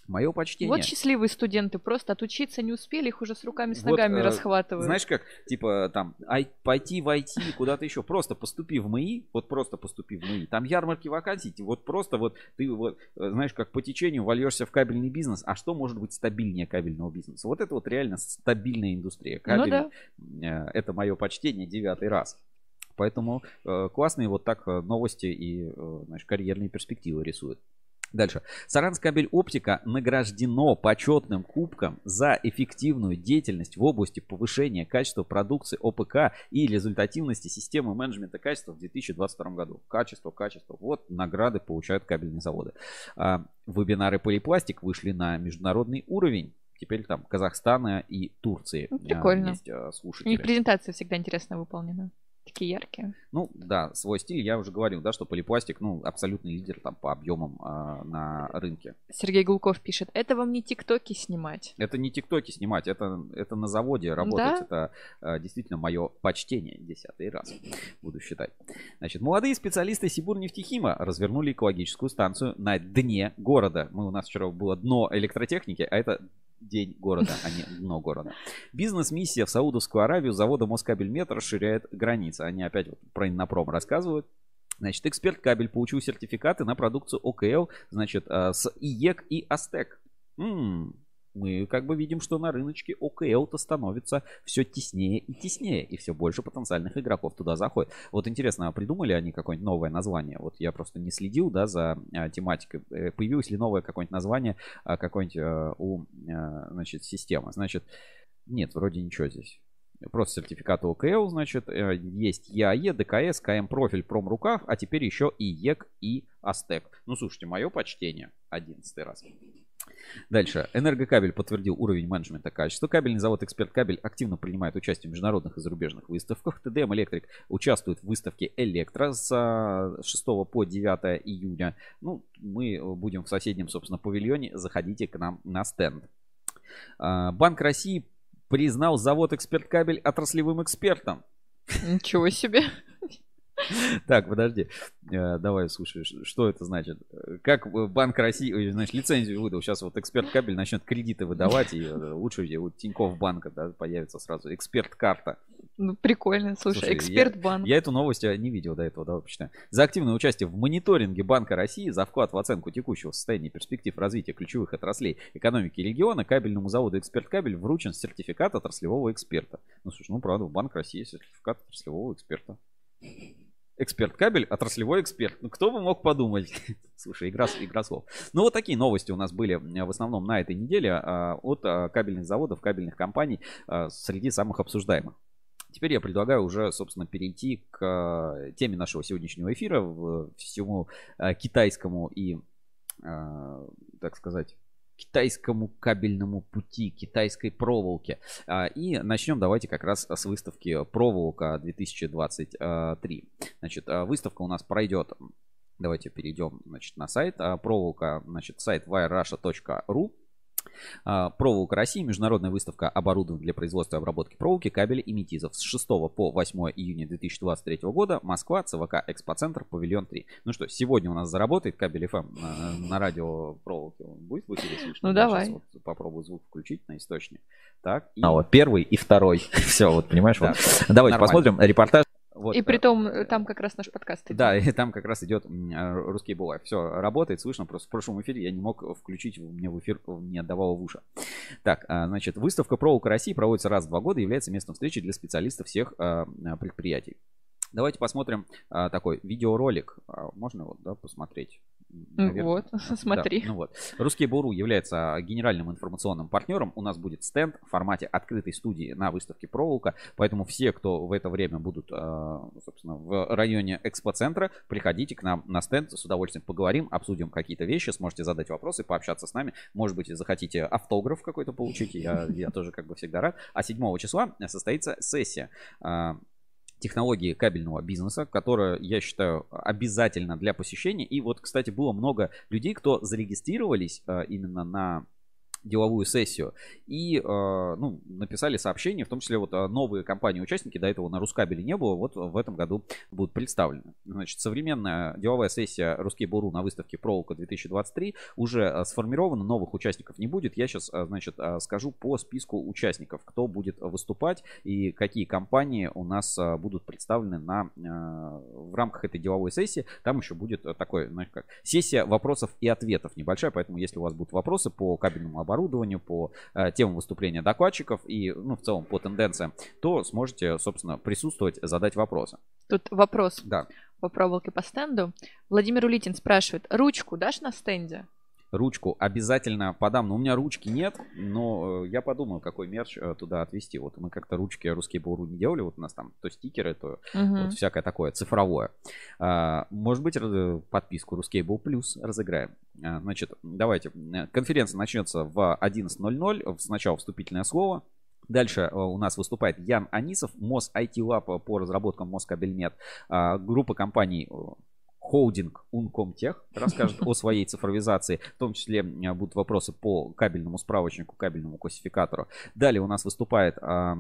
Мое почтение. Вот счастливые студенты, просто отучиться не успели, их уже с руками, с Вот, ногами э, расхватывают. Знаешь как, типа там, ай, пойти в IT, куда-то еще, просто поступи в МИИ, вот просто поступи в МИИ, там ярмарки вакансий, вот просто вот ты вот, э, знаешь, как по течению вольешься в кабельный бизнес, а что может быть стабильнее кабельного бизнеса? Вот это вот реально стабильная индустрия. Кабель, Ну да. э, это мое почтение девятый раз. Поэтому э, классные вот так новости и, э, знаешь, карьерные перспективы рисуют. Дальше. Саранскабель Оптика награждено почетным кубком за эффективную деятельность в области повышения качества продукции ОПК и результативности системы менеджмента качества в 2022 году. Качество, качество. Вот награды получают кабельные заводы. А, вебинары Полипластик вышли на международный уровень. Теперь там Казахстана и Турции Ну, а, прикольно. есть а, слушатели. них презентация всегда интересно выполнена. Такие яркие. Ну, да, свой стиль, я уже говорил, да, что полипластик, ну, абсолютный лидер там по объемам а, на рынке. Сергей Гулков пишет, это вам не тиктоки снимать. Это не тиктоки снимать, это, это на заводе работать. Да? Это а, действительно мое почтение. Десятый раз буду считать. Значит, молодые специалисты Сибурнефтехима развернули экологическую станцию на дне города. Мы, у нас вчера было дно электротехники, а это день города, а не дно города. Бизнес-миссия в Саудовскую Аравию завода Москабельмет расширяет границы. Они опять вот про Иннопром рассказывают. Значит, эксперт кабель получил сертификаты на продукцию ОКЛ, значит, а, с IEK и OSTEC. М, мы как бы видим, что на рыночке ОКЛ-то становится все теснее и теснее, и все больше потенциальных игроков туда заходит. Вот интересно, а придумали они какое-нибудь новое название? Вот я просто не следил, да, за а, тематикой. Э, Появилось ли новое какое-нибудь название а, какое-нибудь а, у, а, значит, системы? Значит, нет, вроде ничего здесь. Просто сертификаты ОКЛ, значит, э, IEK, ДКС, КМ профиль, промрукав, а теперь еще и IEK и OSTEC. Ну, слушайте, мое почтение. Одиннадцатый раз. Дальше. Энергокабель подтвердил уровень менеджмента качества. Кабельный завод Эксперт Кабель активно принимает участие в международных и зарубежных выставках. ТДМ Электрик участвует в выставке Электро с а, 6 по 9 июня. Ну, мы будем в соседнем, собственно, павильоне. Заходите к нам на стенд. А, Банк России признал завод Эксперт Кабель отраслевым экспертом. Ничего себе. Так, подожди. Э, Давай, слушай, что это значит? Как Банк России, значит, лицензию выдал. Сейчас вот эксперт кабель начнет кредиты выдавать, и э, лучше у Тинькофф банка да, появится сразу эксперт карта. Ну, прикольно. Слушай, Слушай, эксперт банк. Я эту новость э, не видел до этого, да, почитаю. За активное участие в мониторинге Банка России за вклад в оценку текущего состояния и перспектив развития ключевых отраслей экономики региона кабельному заводу «Эксперт Кабель» вручен сертификат отраслевого эксперта. Ну, слушай, ну, правда, в Банк России сертификат отраслевого эксперта. Эксперт кабель, отраслевой эксперт. Ну, кто бы мог подумать? [laughs] Слушай, игра, игра слов. Ну, вот такие новости у нас были в основном на этой неделе а, от а, кабельных заводов, кабельных компаний среди самых обсуждаемых. Теперь я предлагаю уже, собственно, перейти к теме нашего сегодняшнего эфира, всему китайскому и, так сказать, китайскому кабельному пути, китайской проволоке. А, и начнем давайте как раз с выставки проволока 2023. Значит, выставка у нас пройдет Давайте перейдем значит, на сайт. А, проволока, значит, сайт wirerussia.ru. А, проволока России. Международная выставка оборудования для производства и обработки проволоки, кабеля и метизов с 6 по 8 июня 2023 года. Москва, ЦВК, Экспоцентр, Павильон 3. Ну что, сегодня у нас заработает кабель FM на, на радио проволоки. Он будет в эфире слышно? Ну давай. Вот попробую звук включить на источник. Так. И... А вот первый и второй. [laughs] Все, вот понимаешь? Да. Вот. Давайте посмотрим репортаж. Вот, и при том, э, там как раз наш подкаст идет. Да, и там как раз идет русский булай. Все работает, слышно. Просто в прошлом эфире я не мог включить, мне в эфир не отдавало в уши. Так, а, значит, выставка Проволока России проводится раз в два года, является местом встречи для специалистов всех предприятий. Давайте посмотрим а, такой видеоролик. А, можно его да, посмотреть? Наверное. Вот, [laughs] смотри. Да, ну вот. Русский Буру является генеральным информационным партнером. У нас будет стенд в формате открытой студии на выставке проволока. Поэтому все, кто в это время будут, а, собственно, в районе экспоцентра, приходите к нам на стенд. С удовольствием поговорим, обсудим какие-то вещи, сможете задать вопросы, пообщаться с нами. Может быть, захотите автограф какой-то получить. Я, я тоже как бы всегда рад. А 7 числа состоится сессия а, технологии кабельного бизнеса, которая, я считаю, обязательно для посещения. И вот, кстати, было много людей, кто зарегистрировались э, именно на деловую сессию. И э, ну, написали сообщение, в том числе вот э, новые компании-участники, до этого на Рускабеле не было, вот в этом году будут представлены. Значит, современная деловая сессия Русский Буру на выставке Проволока 2023 уже э, сформирована, новых участников не будет. Я сейчас, значит, скажу по списку участников, кто будет выступать и какие компании у нас будут представлены на, в рамках этой деловой сессии. Там еще будет такой, знаешь, как сессия вопросов и ответов небольшая, поэтому если у вас будут вопросы по кабельному оборудованию, оборудованию, по э, темам выступления докладчиков и, ну, в целом по тенденциям, то сможете, собственно, присутствовать, задать вопросы. Тут вопрос да. по проволоке по стенду. Владимир Улитин спрашивает, ручку дашь на стенде? ручку обязательно подам. Но у меня ручки нет, но э, я подумаю, какой мерч э, туда отвезти. Вот мы как-то ручки русские буру не делали. Вот у нас там то стикеры, то угу. вот всякое такое цифровое. А, может быть, подписку Ruskable Плюс разыграем. А, значит, давайте. Конференция начнется в 11.00. Сначала вступительное слово. Дальше э, у нас выступает Ян Анисов, МОС IT Lab по разработкам Москабельнет. А, группа компаний холдинг Uncomtech расскажет о своей цифровизации. В том числе а, будут вопросы по кабельному справочнику, кабельному классификатору. Далее у нас выступает а,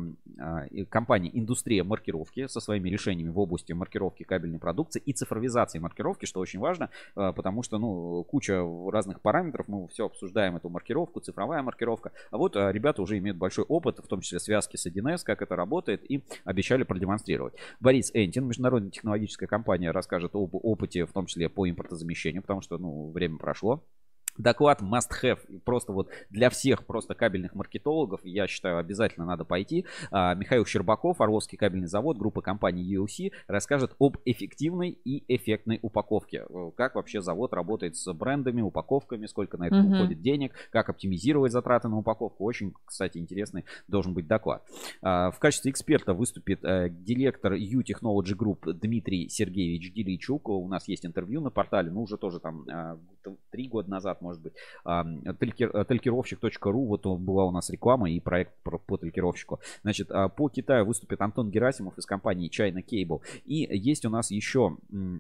компания Индустрия маркировки со своими решениями в области маркировки кабельной продукции и цифровизации маркировки, что очень важно, а, потому что ну, куча разных параметров, мы все обсуждаем эту маркировку, цифровая маркировка. А вот а, ребята уже имеют большой опыт, в том числе связки с 1С, как это работает, и обещали продемонстрировать. Борис Энтин, международная технологическая компания, расскажет об опыте в том числе по импортозамещению, потому что, ну, время прошло. Доклад must have, просто вот для всех просто кабельных маркетологов, я считаю, обязательно надо пойти. А, Михаил Щербаков, Орловский кабельный завод, группа компании ULC, расскажет об эффективной и эффектной упаковке. Э, как вообще завод работает с брендами, упаковками, сколько на это mm-hmm. уходит денег, как оптимизировать затраты на упаковку. Очень, кстати, интересный должен быть доклад. А, в качестве эксперта выступит э, директор U Technology Group Дмитрий Сергеевич Деличук. У нас есть интервью на портале, ну уже тоже там э, три года назад может быть. Талькировщик.ру, вот была у нас реклама и проект по талькировщику. Значит, а, по Китаю выступит Антон Герасимов из компании China Cable. И есть у нас еще Э,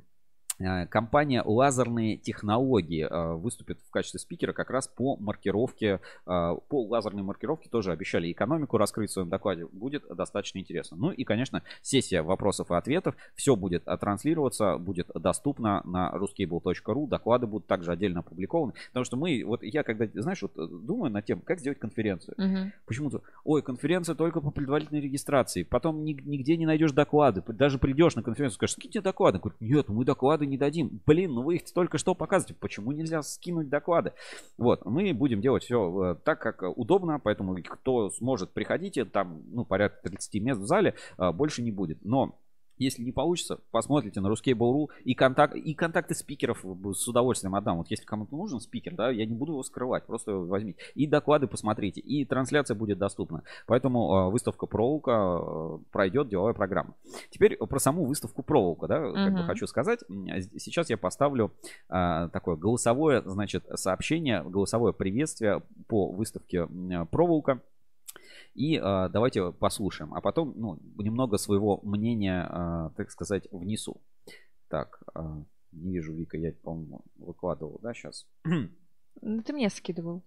компания «Лазерные технологии» э, выступит в качестве спикера как раз по маркировке, э, по лазерной маркировке тоже обещали экономику раскрыть в своем докладе. Будет достаточно интересно. Ну и, конечно, сессия вопросов и ответов. Все будет транслироваться, будет доступно на ruscable.ru. Доклады будут также отдельно опубликованы. Потому что мы, вот я когда, знаешь, вот думаю над тем, как сделать конференцию. Угу. Почему-то, ой, конференция только по предварительной регистрации. Потом нигде не найдешь доклады. Даже придешь на конференцию, скажешь, скиньте доклады. Говорят, нет, мы доклады доклады не дадим. Блин, ну вы их только что показываете. Почему нельзя скинуть доклады? Вот, мы будем делать все э, так, как удобно, поэтому кто сможет, приходите, там, ну, порядка 30 мест в зале, э, больше не будет. Но Если не получится, посмотрите на Ruskable.ru и, контакт, и контакты спикеров с удовольствием отдам. Вот если кому-то нужен спикер, да, я не буду его скрывать, просто возьмите. И доклады посмотрите, и трансляция будет доступна. Поэтому э, выставка Проволока э, пройдет деловая программа. Теперь про саму выставку Проволока, да, как uh-huh. бы хочу сказать. Сейчас я поставлю э, такое голосовое, значит, сообщение, голосовое приветствие по выставке Проволока. И э, давайте послушаем, а потом ну, немного своего мнения, э, так сказать, внесу. Так, э, не вижу, Вика, я, по-моему, выкладывал, да, сейчас? [clears throat] Ну, ты мне скидывал.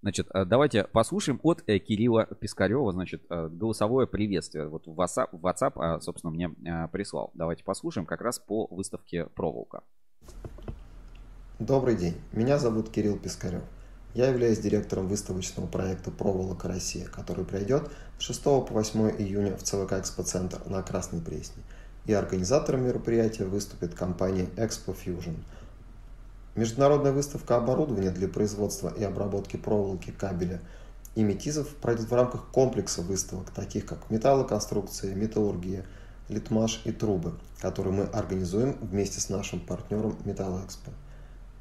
Значит, давайте послушаем от э, Кирилла Пискарева, значит, голосовое приветствие. Вот в WhatsApp, в WhatsApp собственно, мне прислал. Давайте послушаем как раз по выставке «Проволока». Добрый день, меня зовут Кирилл Пискарев. Я являюсь директором выставочного проекта «Проволока Россия», который пройдет с 6 по 8 июня в ЦВК «Экспоцентр» на Красной Пресне. И организатором мероприятия выступит компания Expo Fusion. Международная выставка оборудования для производства и обработки проволоки, кабеля и метизов пройдет в рамках комплекса выставок, таких как металлоконструкция, металлургия, литмаш и трубы, которые мы организуем вместе с нашим партнером Металлэкспо.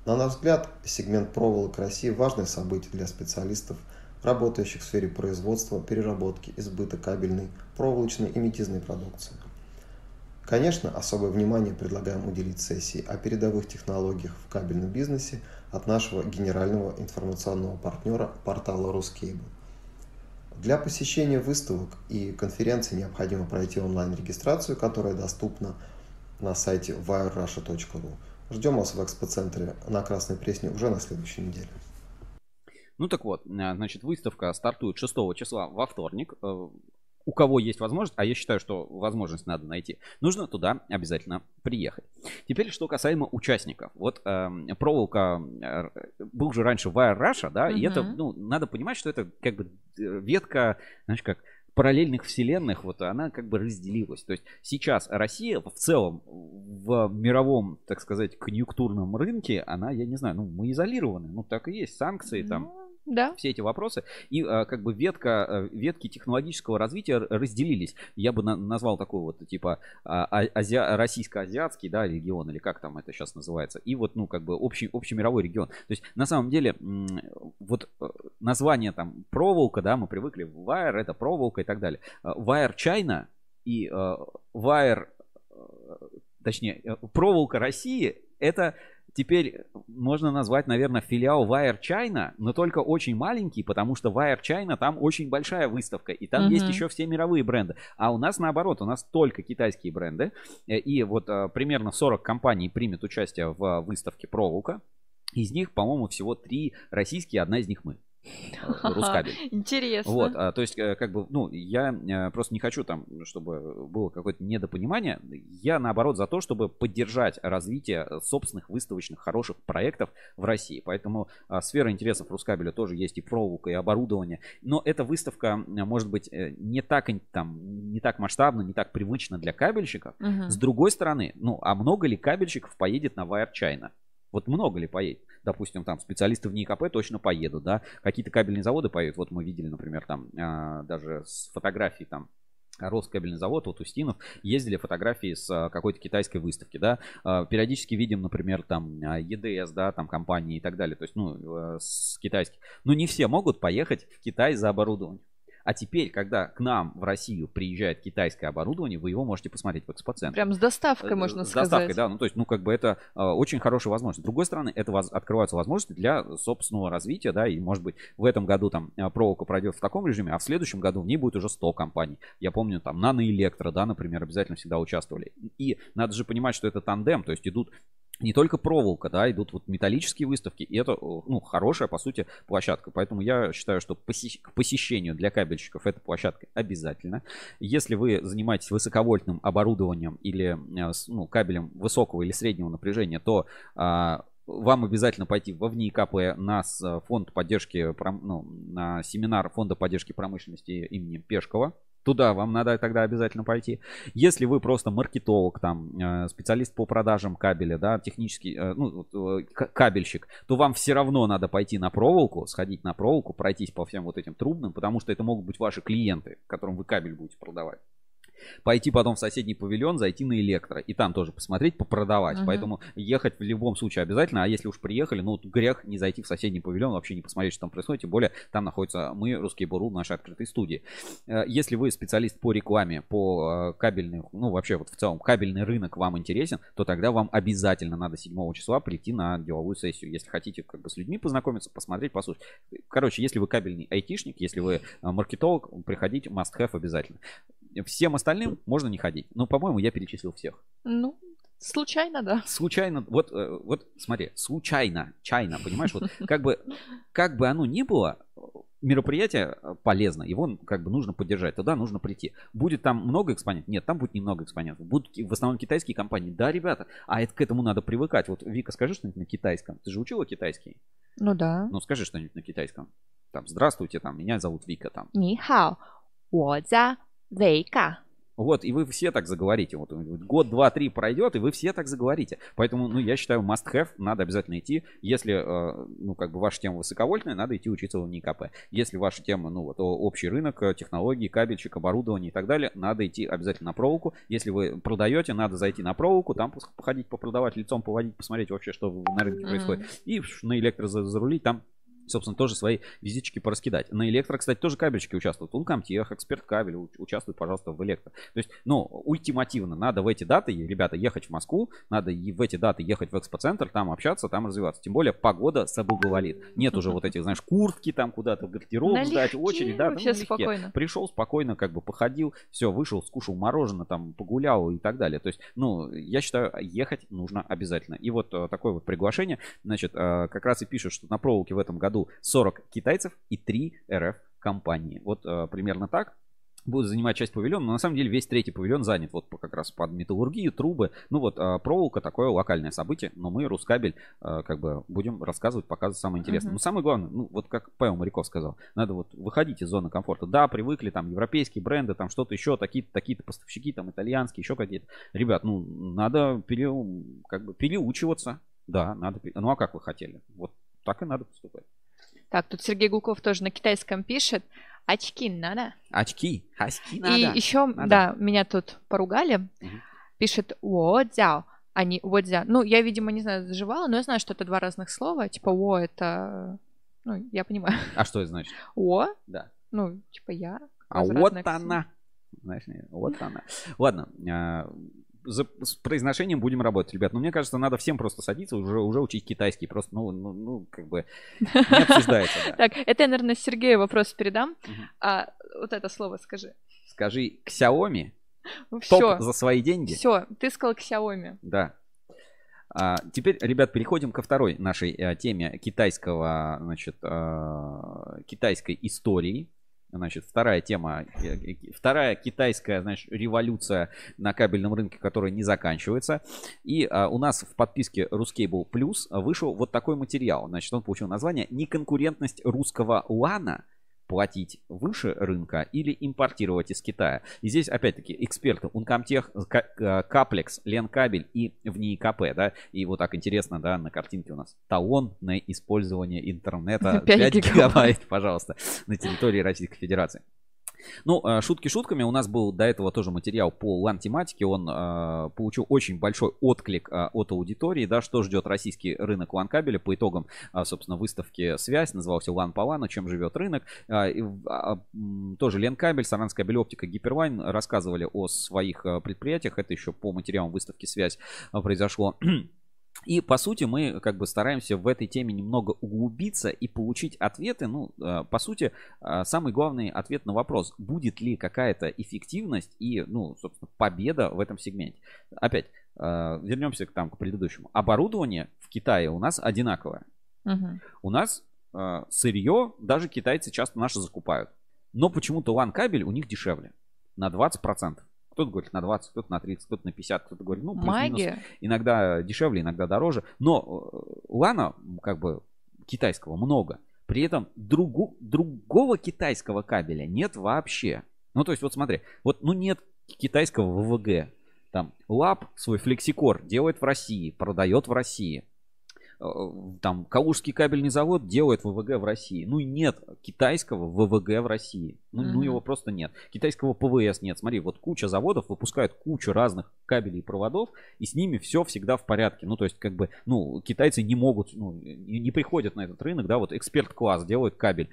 На наш взгляд, сегмент проволок России – важное событие для специалистов, работающих в сфере производства, переработки, избыта кабельной, проволочной и метизной продукции. Конечно, особое внимание предлагаем уделить сессии о передовых технологиях в кабельном бизнесе от нашего генерального информационного партнера портала Ruscable. Для посещения выставок и конференций необходимо пройти онлайн-регистрацию, которая доступна на сайте wirerussia.ru. Ждем вас в экспоцентре на Красной Пресне уже на следующей неделе. Ну так вот, э, значит, выставка стартует 6 числа во вторник. Э, у кого есть возможность, а я считаю, что возможность надо найти, нужно туда обязательно приехать. Теперь, что касаемо участников. Вот э, проволока э, был же раньше Wire Russia, да, uh-huh. и это, ну, надо понимать, что это как бы ветка, знаешь, как параллельных вселенных, вот она как бы разделилась. То есть сейчас Россия в целом в мировом, так сказать, конъюнктурном рынке, она, я не знаю, ну, мы изолированы. Ну, так и есть. Санкции там, ну, да. Все эти вопросы. И а, как бы ветка, э, ветки технологического развития разделились. Я бы на, назвал такой вот типа а, а, ази, российско-азиатский да, регион, или как там это сейчас называется. И вот, ну, как бы общий, общемировой регион. То есть, на самом деле, вот э, название там проволока, да, мы привыкли, Wire это проволока и так далее. Wire China и Wire, точнее, проволока России это теперь можно назвать, наверное, филиал Wire China, но только очень маленький, потому что Wire China там очень большая выставка, и там uh-huh. есть еще все мировые бренды. А у нас наоборот, у нас только китайские бренды, э, и вот э, примерно 40 компаний примет участие в выставке Проволока. Из них, по-моему, всего три российские, одна из них мы. Рускабель. [laughs] Интересно. Вот, а, то есть, э, как бы, ну, я э, просто не хочу там, чтобы было какое-то недопонимание. Я, наоборот, за то, чтобы поддержать развитие собственных выставочных хороших проектов в России. Поэтому а, сфера интересов Рускабеля тоже есть и проволока, и оборудование. Но эта выставка, может быть, э, не так, там, не так масштабна, не так привычна для кабельщиков. Угу. С другой стороны, ну, а много ли кабельщиков поедет на Wire China? Вот много ли поедет? Допустим, там специалисты в НИКП точно поедут, да? Какие-то кабельные заводы поедут. Вот мы видели, например, там а, даже с фотографий там Роскабельный завод, вот Устинов, ездили фотографии с а, какой-то китайской выставки, да, а, периодически видим, например, там EDS, да, там компании и так далее, то есть, ну, э, с китайских. Но не все могут поехать в Китай за оборудованием. А теперь, когда к нам в Россию приезжает китайское оборудование, вы его можете посмотреть в экспоцентре. Прям с доставкой, э, можно с сказать. С доставкой, да. Ну, то есть, ну, как бы это э, очень хорошая возможность. С другой стороны, это воз, открываются возможности для собственного развития, да, и, может быть, в этом году там э, проволока пройдет в таком режиме, а в следующем году в ней будет уже 100 компаний. Я помню, там, Наноэлектро, да, например, обязательно всегда участвовали. И надо же понимать, что это тандем, то есть идут не только проволока, да, идут вот металлические выставки, и это, ну, хорошая, по сути, площадка. Поэтому я считаю, что к посещению для кабельщиков эта площадка обязательно. Если вы занимаетесь высоковольтным оборудованием или, э, ну, кабелем высокого или среднего напряжения, то а, вам обязательно пойти во ВНИКП на фонд поддержки, ну, на семинар фонда поддержки промышленности имени Пешкова. Туда вам надо тогда обязательно пойти. Если вы просто маркетолог, там, э, специалист по продажам кабеля, да, технический, э, ну, э, кабельщик, то вам все равно надо пойти на проволоку, сходить на проволоку, пройтись по всем вот этим трубным, потому что это могут быть ваши клиенты, которым вы кабель будете продавать. Пойти потом в соседний павильон, зайти на электро и там тоже посмотреть, попродавать. Мгм. Поэтому ехать в любом случае обязательно, а если уж приехали, ну, грех не зайти в соседний павильон, вообще не посмотреть, что там происходит, тем более там находится мы, Русские Буру, в нашей открытой студии. Э, Если вы специалист по рекламе, по э, кабельной, ну, вообще вот в целом кабельный рынок вам интересен, то тогда вам обязательно надо 7 числа прийти на деловую сессию. Если хотите как бы с людьми познакомиться, посмотреть, послушать. Короче, если вы кабельный айтишник, если вы э, маркетолог, приходите, must have обязательно всем остальным можно не ходить. Ну, по-моему, я перечислил всех. Ну, Случайно, да. Случайно, вот, э, вот смотри, случайно, чайно, понимаешь, вот [laughs] как бы, как бы оно ни было, мероприятие э, полезно, его как бы нужно поддержать, туда нужно прийти. Будет там много экспонентов? Нет, там будет немного экспонентов. Будут в основном китайские компании. Да, ребята, а это к этому надо привыкать. Вот, Вика, скажи что-нибудь на китайском. Ты же учила китайский? Ну да. Ну скажи что-нибудь на китайском. Там, здравствуйте, там, меня зовут Вика, там. Ни хао, Вейка. Вот, и вы все так заговорите. Вот год, два, три пройдет, и вы все так заговорите. Поэтому, ну, я считаю, must have, надо обязательно идти. Если, э, ну, как бы ваша тема высоковольтная, надо идти учиться в НИКП. Если ваша тема, ну, вот общий рынок, э, технологии, кабельщик, оборудование и так далее, надо идти обязательно на проволоку. Если вы продаете, надо зайти на проволоку, там походить, попродавать, лицом поводить, посмотреть вообще, что на рынке Мгм. происходит. И на электро за- зарулить, там собственно, тоже свои визиточки пораскидать. На электро, кстати, тоже кабельщики участвуют. Улкамтех, эксперт кабель, участвует, пожалуйста, в электро. То есть, ну, ультимативно надо в эти даты, ребята, ехать в Москву, надо и в эти даты ехать в экспоцентр, там общаться, там развиваться. Тем более погода соблаговолит. Нет уже вот этих, знаешь, куртки там куда-то в гардероб Налегке, очередь, да, вообще ну, спокойно. Пришел спокойно, как бы походил, все, вышел, скушал мороженое, там, погулял и так далее. То есть, ну, я считаю, ехать нужно обязательно. И вот э, такое вот приглашение, значит, э, как раз и пишут, что на проволоке в этом году 40 китайцев и 3 РФ компании. Вот э, примерно так будут занимать часть павильона, но на самом деле весь третий павильон занят вот как раз под металлургию, трубы. Ну вот э, проволока такое локальное событие, но мы, Рускабель, э, как бы будем рассказывать, показывать самое интересное. Мгм. Но самое главное, ну вот как Павел Моряков сказал, надо вот выходить из зоны комфорта. Да, привыкли там европейские бренды, там что-то еще, такие-то такие поставщики, там итальянские, еще какие-то. Ребят, ну надо пере, как бы переучиваться. Да, надо. Ну а как вы хотели? Вот так и надо поступать. Так, тут Сергей Гулков тоже на китайском пишет. Очки надо. Очки, очки И надо. еще, надо. да, меня тут поругали. Мгм. Пишет «водзяо», а не «водзя». Ну, я, видимо, не знаю, заживала, но я знаю, что это два разных слова. Типа «во» — это... Ну, я понимаю. А что это значит? [laughs] «О» Да. — ну, типа я. А вот она. Знаешь, вот она. Ладно, а, за, с произношением будем работать, ребят. Но мне кажется, надо всем просто садиться, уже, уже учить китайский. Просто, ну, ну, ну как бы не обсуждается. да. [laughs] Так, это я, наверное, Сергею вопрос передам. А, вот это слово скажи. Скажи, Xiaomi Ну, топ все. за свои деньги. Все, ты сказал Xiaomi. Да. А, теперь, ребят, переходим ко второй нашей э, теме китайского, значит, э, китайской истории. Значит, вторая тема, э, э, вторая китайская, значит, революция на кабельном рынке, которая не заканчивается. И а, у нас в подписке Ruscable Plus вышел вот такой материал. Значит, он получил название «Неконкурентность русского лана платить выше рынка или импортировать из Китая. И здесь, опять-таки, эксперты Ка- э, Каплекс, Ленкабель и в НИИКП, да, и вот так интересно, да, на картинке у нас талон на использование интернета [laughs] 5 5 гигабайт. гигабайт, пожалуйста, на территории Российской Федерации. Ну, э, шутки шутками, у нас был до этого тоже материал по лан-тематике, он э, получил очень большой отклик э, от аудитории, да, что ждет российский рынок лан-кабеля? По итогам, э, собственно, выставки «Связь», назывался «Лан по лану», чем живет рынок. А, и м, тоже Ленкабель, Саранская Белеоптика, Гиперлайн рассказывали о своих э, предприятиях, это еще по материалам выставки «Связь» э, произошло. [clears throat] И по сути мы как бы стараемся в этой теме немного углубиться и получить ответы. Ну, э, по сути, э, самый главный ответ на вопрос, будет ли какая-то эффективность и, ну, собственно, победа в этом сегменте. Опять, э, вернемся к, там, к предыдущему. Оборудование в Китае у нас одинаковое. Мгм. У нас сырье даже китайцы часто наши закупают. Но почему-то LAN кабель у них дешевле. На 20%. Кто-то говорит на 20, кто-то на 30, кто-то на 50, кто-то говорит, ну, плюс-минус Магия. иногда дешевле, иногда дороже. Но э, лана, как бы, китайского много. При этом другу, другого китайского кабеля нет вообще. Ну, то есть, вот смотри, вот, ну, нет китайского ВВГ. Там, Lapp свой флексикор делает в России, продает в России. Там Калужский кабельный завод делает ВВГ в России. Ну, нет китайского ВВГ в России. Ну, mm-hmm. ну его просто нет. Китайского ПВС нет. Смотри, вот куча заводов выпускают кучу разных кабелей и проводов, и с ними все всегда в порядке. Ну, то есть, как бы, ну, китайцы не могут, ну, не, не приходят на этот рынок, да, вот эксперт-класс делает кабель.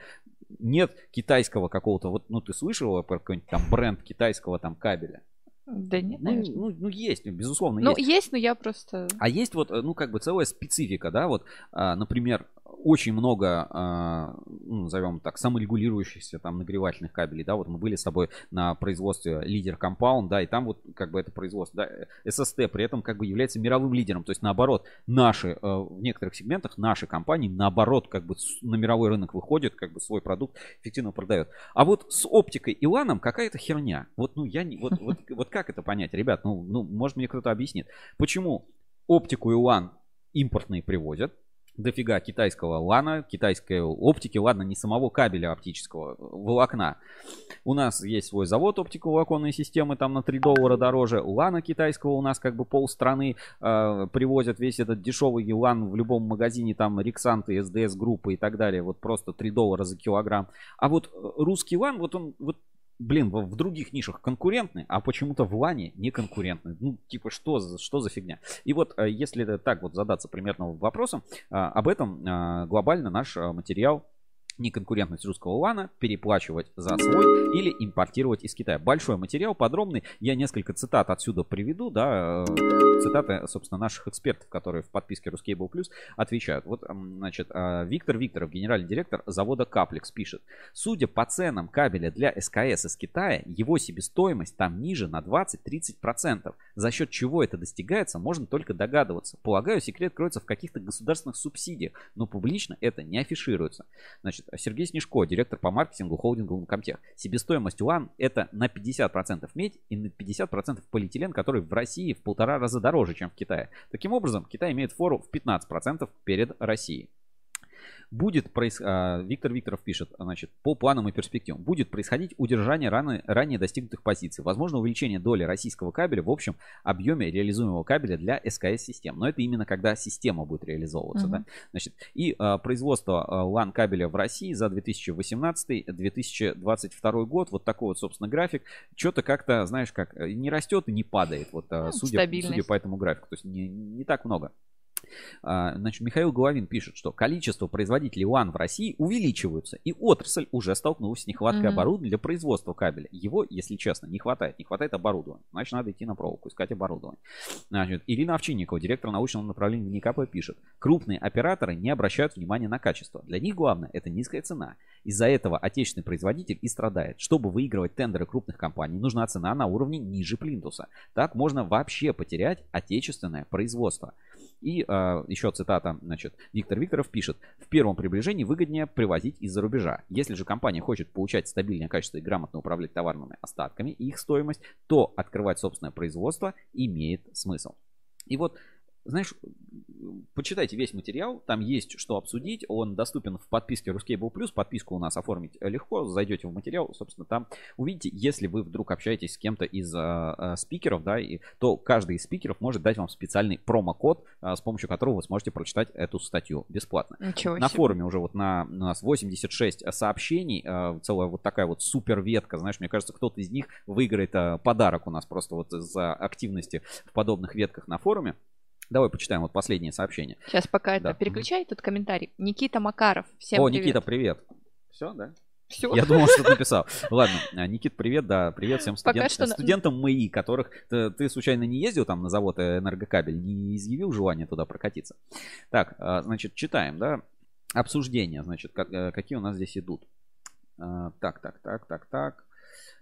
Нет китайского какого-то, вот, ну, ты слышал про какой-нибудь там бренд китайского там кабеля? Да нет, ну, наверное. ну, ну, есть, безусловно, Ну, есть. есть, но я просто... А есть вот, э, ну, как бы целая специфика, да, вот, а, например, очень много, а, ну, назовем так, саморегулирующихся там нагревательных кабелей, да, вот мы были с тобой на производстве лидер компаунд, да, и там вот как бы это производство, да, SST при этом как бы является мировым лидером, то есть наоборот, наши, э, в некоторых сегментах наши компании наоборот как бы на мировой рынок выходят, как бы свой продукт эффективно продают. А вот с оптикой и LAN ом какая-то херня. Вот, ну, я не, вот, вот, вот как это понять, ребят, ну, ну, может мне кто-то объяснит, почему оптику и LAN импортные привозят, дофига китайского LAN а, китайской оптики, ладно, не самого кабеля оптического, волокна. У нас есть свой завод оптиковолоконной системы, там на 3 доллара дороже. LAN а китайского у нас как бы полстраны э, привозят весь этот дешевый LAN в любом магазине, там Rexant ы, СДС группы и так далее, вот просто 3 доллара за килограмм. А вот русский лан, вот он, вот блин, в, в других нишах конкурентны, а почему-то в лане не конкурентны. Ну, типа, что, что за фигня? И вот, э, если так вот задаться примерно вопросом, э, об этом э, глобально наш материал неконкурентность русского лана, переплачивать за свой или импортировать из Китая. Большой материал, подробный. Я несколько цитат отсюда приведу, да, э, цитаты, собственно, наших экспертов, которые в подписке Ruscable Plus отвечают. Вот, значит, э, Виктор Викторов, генеральный директор завода Каплекс, пишет. Судя по ценам кабеля для СКС из Китая, его себестоимость там ниже на 20-30%. За счет чего это достигается, можно только догадываться. Полагаю, секрет кроется в каких-то государственных субсидиях, но публично это не афишируется. Значит, Сергей Снежко, директор по маркетингу холдинга Лункомтех. Себестоимость УАН это на 50% медь и на 50% полиэтилен, который в России в полтора раза дороже, чем в Китае. Таким образом, Китай имеет фору в 15% перед Россией будет проис... а, Виктор Викторов пишет, значит, по планам и перспективам, будет происходить удержание рано... ранее достигнутых позиций. Возможно, увеличение доли российского кабеля в общем объеме реализуемого кабеля для СКС-систем. Но это именно когда система будет реализовываться. Uh-huh. Да? Значит, и а, производство а, LAN кабеля в России за 2018-2022 год, вот такой вот, собственно, график, что-то как-то, знаешь, как не растет и не падает, вот ну, судя, судя по этому графику. То есть не, не так много. А, значит, Михаил Головин пишет, что количество производителей УАН в России увеличиваются, и отрасль уже столкнулась с нехваткой mm-hmm. оборудования для производства кабеля. Его, если честно, не хватает. Не хватает оборудования. Значит, надо идти на проволоку, искать оборудование. Значит, Ирина Овчинникова, директор научного направления НИКАПа, пишет, крупные операторы не обращают внимания на качество. Для них главное это низкая цена. Из-за этого отечественный производитель и страдает. Чтобы выигрывать тендеры крупных компаний, нужна цена на уровне ниже плинтуса. Так можно вообще потерять отечественное производство. И э, еще цитата, значит, Виктор Викторов пишет, в первом приближении выгоднее привозить из-за рубежа. Если же компания хочет получать стабильное качество и грамотно управлять товарными остатками и их стоимость, то открывать собственное производство имеет смысл. И вот знаешь, почитайте весь материал, там есть что обсудить, он доступен в подписке Ruscable Plus, подписку у нас оформить легко, зайдете в материал, собственно, там увидите, если вы вдруг общаетесь с кем-то из э, спикеров, да, и, то каждый из спикеров может дать вам специальный промокод, э, с помощью которого вы сможете прочитать эту статью бесплатно. Ничего на форуме уже вот на, у нас 86 сообщений, э, целая вот такая вот супер ветка, знаешь, мне кажется, кто-то из них выиграет э, подарок у нас просто вот за активности в подобных ветках на форуме. Давай почитаем вот последнее сообщение. Сейчас пока да. это переключай, тут комментарий. Никита Макаров, всем О, привет. Никита, привет. Все, да? Все. Я думал, что ты [laughs] написал. Ладно, а, Никит, привет, да, привет всем студент, что... студентам МАИ, которых ты, ты случайно не ездил там на завод Энергокабель, не изъявил желание туда прокатиться. Так, а, значит, читаем, да, обсуждения, значит, как, э, какие у нас здесь идут. А, так, так, так, так, так.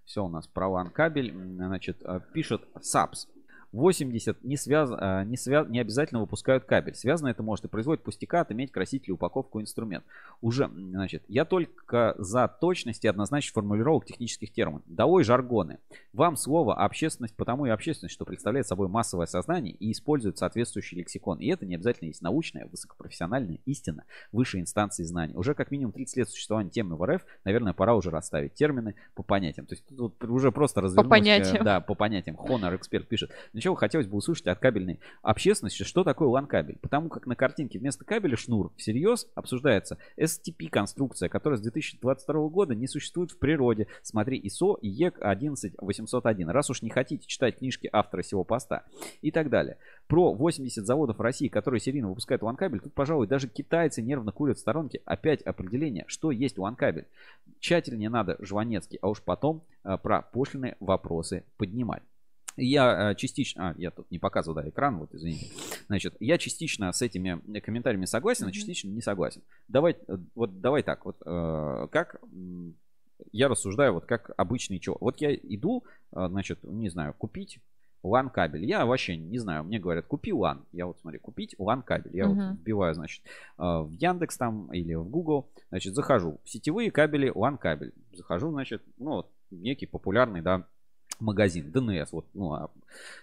Все у нас про LAN кабель. Значит, пишет САПС. 80 не, связ... А, не, связ... не обязательно выпускают кабель. Связано это может и производить пустяка, иметь краситель, упаковку, инструмент. Уже, значит, я только за точность и однозначность формулировок технических терминов. Долой жаргоны. Вам слово общественность, потому и общественность, что представляет собой массовое сознание и использует соответствующий лексикон. И это не обязательно есть научная, высокопрофессиональная истина высшей инстанции знаний. Уже как минимум 30 лет существования темы в РФ, наверное, пора уже расставить термины по понятиям. То есть тут уже просто развернулось. По понятиям. Да, по понятиям. Honor эксперт пишет. Сначала хотелось бы услышать от кабельной общественности, что такое LAN-кабель. Потому как на картинке вместо кабеля шнур всерьез обсуждается STP-конструкция, которая с 2022 года не существует в природе. Смотри ISO EEC 11801. Раз уж не хотите читать книжки автора всего поста. И так далее. Про 80 заводов России, которые серийно выпускают LAN-кабель, тут, пожалуй, даже китайцы нервно курят в сторонке. Опять определение, что есть LAN-кабель. Тщательнее надо Жванецкий, а уж потом а, про пошлинные вопросы поднимать. Я э, частично, а, я тут не показываю, да, экран, вот, извините. Значит, я частично с этими комментариями согласен, а частично не согласен. Давай, э, вот, давай так, вот, э, как я рассуждаю, вот, как обычный чего. Вот я иду, значит, не знаю, купить LAN кабель. Я вообще не знаю, мне говорят, купи LAN. Я вот смотри, купить LAN кабель. Я uh-huh. вот вбиваю, значит, в Яндекс там или в Google, значит, захожу. Сетевые кабели, LAN кабель. Захожу, значит, ну, вот, некий популярный, да, магазин, DNS, вот, ну, а,